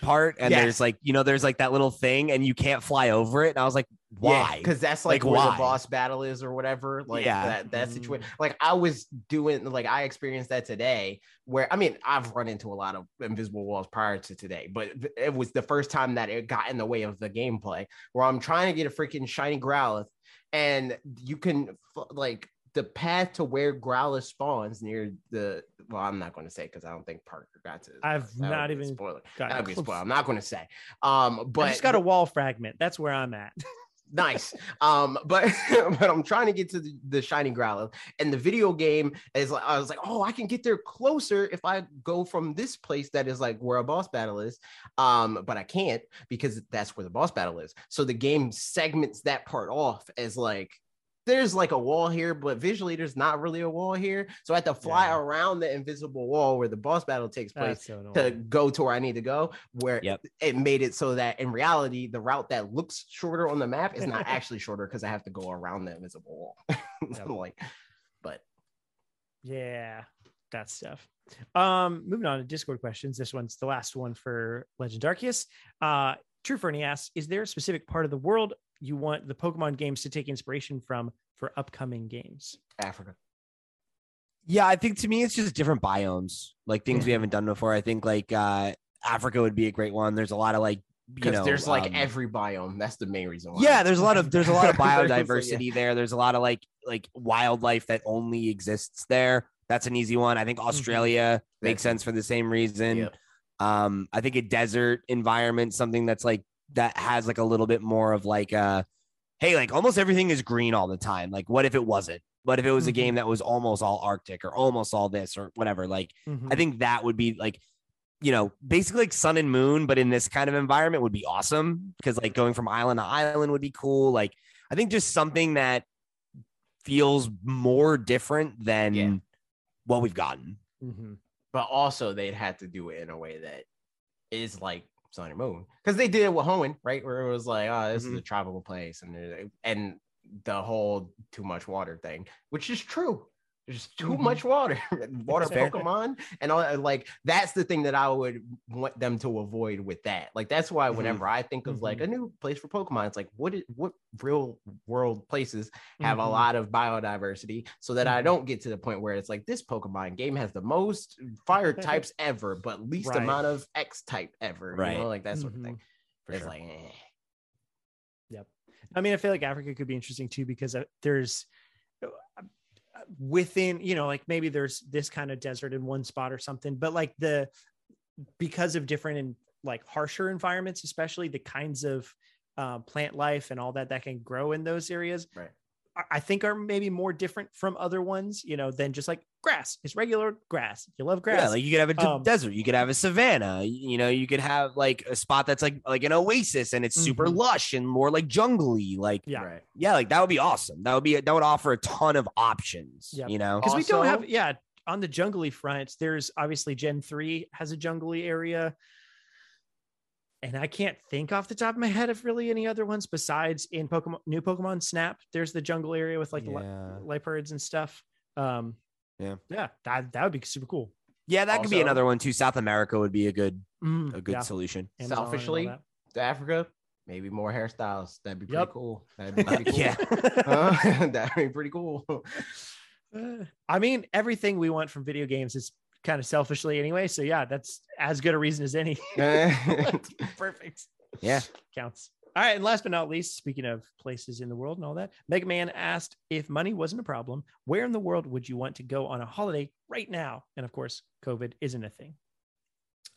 part, and Yes. there's like you know there's like that little thing, and you can't fly over it. And I was like, why? Because that's like, Like, where why? the boss battle is or whatever. Like Yeah. that that Mm. situation. Like I was doing like I experienced that today where I mean I've run into a lot of invisible walls prior to today, but it was the first time that it got in the way of the gameplay where I'm trying to get a freaking shiny Growlithe and you can like the path to where Growlithe spawns near the well, I'm not going to say because I don't think Parker got to. I've not even spoiler. That would be spoiler. I'm not going to say. Um, but I just got a wall fragment. That's where I'm at. nice um but but i'm trying to get to the, the shiny growlithe and the video game is like i was like oh i can get there closer if i go from this place that is like where a boss battle is um but i can't because that's where the boss battle is so the game segments that part off as like there's like a wall here, but visually there's not really a wall here. So I have to fly Yeah. around the invisible wall where the boss battle takes place so to go to where I need to go, where Yep. it made it so that in reality, the route that looks shorter on the map is not actually shorter because I have to go around the invisible wall. Yep. like, but Yeah, that stuff. Um, moving on to Discord questions. This one's the last one for Legend Arceus. Uh, True Fernie asks, is there a specific part of the world you want the Pokemon games to take inspiration from for upcoming games? Africa. Yeah, I think to me it's just different biomes, like things we haven't done before. I think like uh Africa would be a great one. There's a lot of like you Because know there's like um, every biome. That's the main reason why. yeah, there's a lot of there's a lot of There's, like, yeah. biodiversity there. There's a lot of like like wildlife that only exists there. That's an easy one. I think Australia makes sense for the same reason. Yep. Um, I think a desert environment, something that's like that has like a little bit more of like a hey, like almost everything is green all the time. Like, what if it wasn't? What if it was a Mhm. game that was almost all Arctic or almost all this or whatever? Like, Mhm. I think that would be like, you know, basically like sun and moon, but in this kind of environment would be awesome because like going from island to island would be cool. Like, I think just something that feels more different than Yeah. what we've gotten. Mhm. but also they'd have to do it in a way that is like Sun and Moon because they did it with Hoenn, right? Where it was like, oh, this Mhm. is a tropical place, and and the whole too much water thing, which is true. There's too Mhm. much water, water Pokemon, and all like that's the thing that I would want them to avoid with that. Like that's why Mhm. whenever I think of like a new place for Pokemon, it's like what is what real world places have a Mhm. lot of biodiversity so that I Mhm. don't get to the point where it's like this Pokemon game has the most fire types ever, but least Right. amount of X type ever. Right. You know, like that sort of thing. For it's sure. like, eh. I mean, I feel like Africa could be interesting too because uh, there's uh, within, you know, like maybe there's this kind of desert in one spot or something, but like the because of different and like harsher environments, especially the kinds of uh, plant life and all that that can grow in those areas, Right. I- I think are maybe more different from other ones, you know, than just like grass. It's regular grass. You love grass. Yeah, like you could have a d- Um, desert, you could have a savanna, you know, you could have like a spot that's like like an oasis and it's super Mhm. lush and more like jungly. Like yeah. right. yeah, like that would be awesome. That would be that would offer a ton of options. Yeah, You know, because we don't have yeah on the jungly front there's obviously gen 3 has a jungly area and i can't think off the top of my head of really any other ones besides in pokemon new pokemon snap there's the jungle area with like the yeah. li- leopards and stuff um Yeah. yeah that, that would be super cool yeah, that could be another one too. South America would be a good Mm, a good yeah, solution. Amazon Selfishly, to Africa, maybe more hairstyles. That'd be pretty Yep. cool. That'd be pretty cool. Yeah. Huh? that'd be pretty cool. Uh, i mean everything we want from video games is kind of selfishly anyway so yeah that's as good a reason as any perfect Yeah. counts. All right, and last but not least, speaking of places in the world and all that, Mega Man asked if money wasn't a problem, where in the world would you want to go on a holiday right now? And of course, COVID isn't a thing.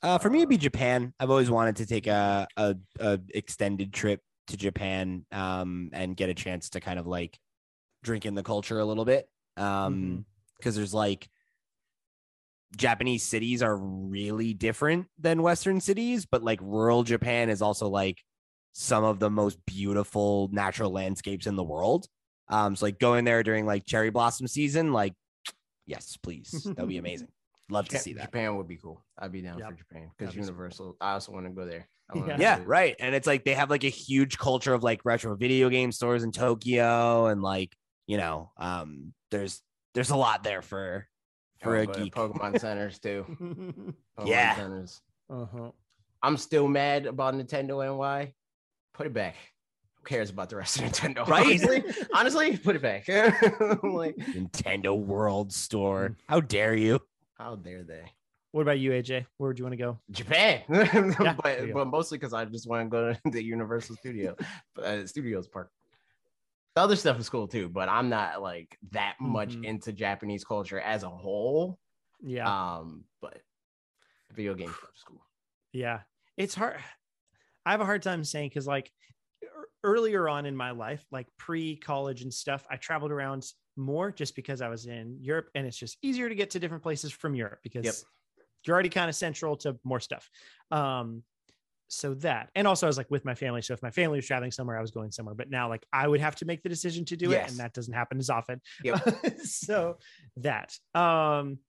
Uh, for me, it'd be Japan. I've always wanted to take a, a, a extended trip to Japan um, and get a chance to kind of like drink in the culture a little bit. Um, because there's like Japanese cities are really different than Western cities, but like rural Japan is also like some of the most beautiful natural landscapes in the world. Um, so like going there during like cherry blossom season, like yes, please, that would be amazing. Love to see that. Japan would be cool. I'd be down Yep. for Japan because That'd be Universal. I also want to go there. Yeah. Yeah, right. And it's like they have like a huge culture of like retro video game stores in Tokyo, and like you know, um, there's there's a lot there for I for wanna a geek. Pokemon centers too. Pokemon Yeah. centers. uh-huh. I'm still mad about Nintendo NY. Put it back. Who cares about the rest of Nintendo? Right? Honestly, honestly put it back. Like, Nintendo World Store. Mm. How dare you? how dare they? What about you, AJ? Where would you want to go? Japan, there you but but mostly because I just want to go to the Universal Studio, uh, Studios Park. The other stuff is cool too, but I'm not like that much Mhm. into Japanese culture as a whole. Yeah. Um, but video game stuff cool. Yeah, it's hard. I have a hard time saying because, like, earlier on in my life, like pre college and stuff, I traveled around more just because I was in Europe and it's just easier to get to different places from Europe because Yep. you're already kind of central to more stuff. Um, so that, and also I was like with my family. So if my family was traveling somewhere, I was going somewhere. But now, like, I would have to make the decision to do it, and that doesn't happen as often. Yep. so that, um,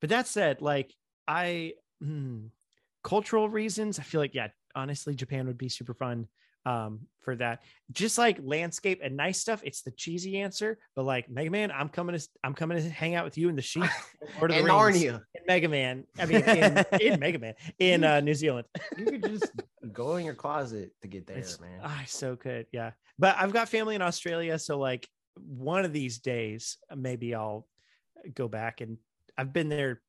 but that said, like, I hmm, cultural reasons, I feel like, yeah, honestly, Japan would be super fun um for that just like landscape and nice stuff it's the cheesy answer but like mega man i'm coming to i'm coming to hang out with you in the sheep of the Rings Narnia. in mega man i mean in, in mega man in uh new zealand You could just go in your closet to get there, it's man. I so could, yeah. But I've got family in Australia, so like one of these days, maybe I'll go back and I've been there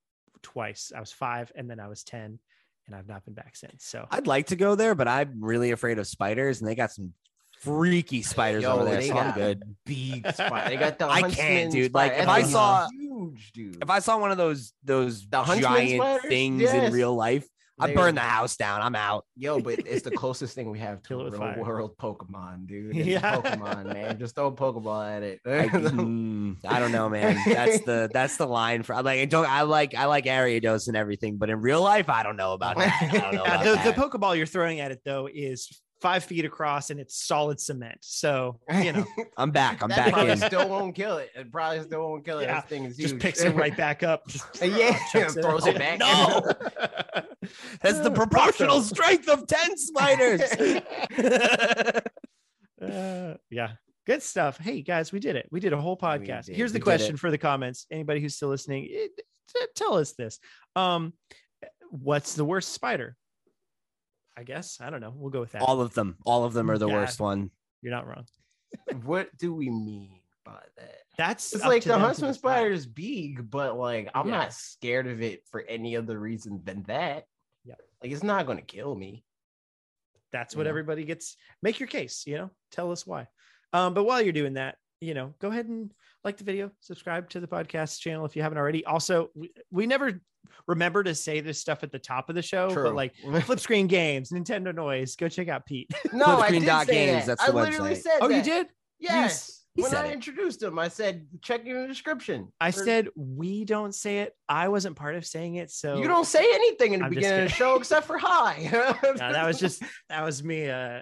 twice. I was five and then I was ten, and I've not been back since. So I'd like to go there, but I'm really afraid of spiders, and they got some freaky spiders Yo, over there. they So I'm got good. Big spider. They got the I can't, dude. spider. Like, if That I thing's saw- huge, dude. If I saw one of those those The giant spiders? things Yes. in real life, I'd burn the house down. I'm out. Yo, but it's the closest thing we have to real fire. world Pokemon, dude. It's Yeah. Pokemon, man. Just throw a Pokeball at it. I, mm, I don't know, man. That's the that's the line for. I like. I don't. I like. I like Ariados and everything, but in real life, I don't know about that. I don't know about the, that. the Pokeball you're throwing at it though is five feet across and it's solid cement. So you know, I'm back. I'm that back still won't kill it. It probably still won't kill it. Yeah, This thing is just huge. picks it right back up. Just yeah, chucks throws it back. No. That's the proportional strength of 10 spiders. Uh, yeah, good stuff. Hey guys, we did it. We did a whole podcast. Here's the We question for the comments. Anybody who's still listening, eh, t- tell us this. Um, what's the worst spider? I guess I don't know. We'll go with that. All of them. All of them are the Yeah. worst one. You're not wrong. what do we mean by that? That's It's like the them to huntsman spider is big, but like I'm Yeah. not scared of it for any other reason than that. Yeah. Like it's not gonna kill me. That's what Yeah. everybody gets. Make your case. You know, tell us why. Um, but while you're doing that, you know, go ahead and like the video, subscribe to the podcast channel if you haven't already. Also, we, we never remember to say this stuff at the top of the show, True. but like flip screen games, Nintendo noise, go check out Pete. no, I did Flipscreen.games, say that. that's I the literally website. said oh, you did? Yes. He when I it. introduced him, I said check in the description. I Or- said we don't say it. I wasn't part of saying it, so you don't say anything in the I'm beginning of the show except for hi. No, that was just that was me. Uh,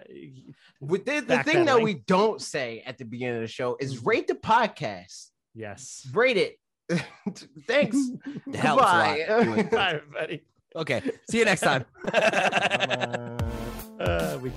With the, the thing that we don't say at the beginning of the show is Mhm. rate the podcast. yes. Rate it. Thanks. It helps a lot. Goodbye. Bye, everybody. Okay. See you next time. Uh, Uh, we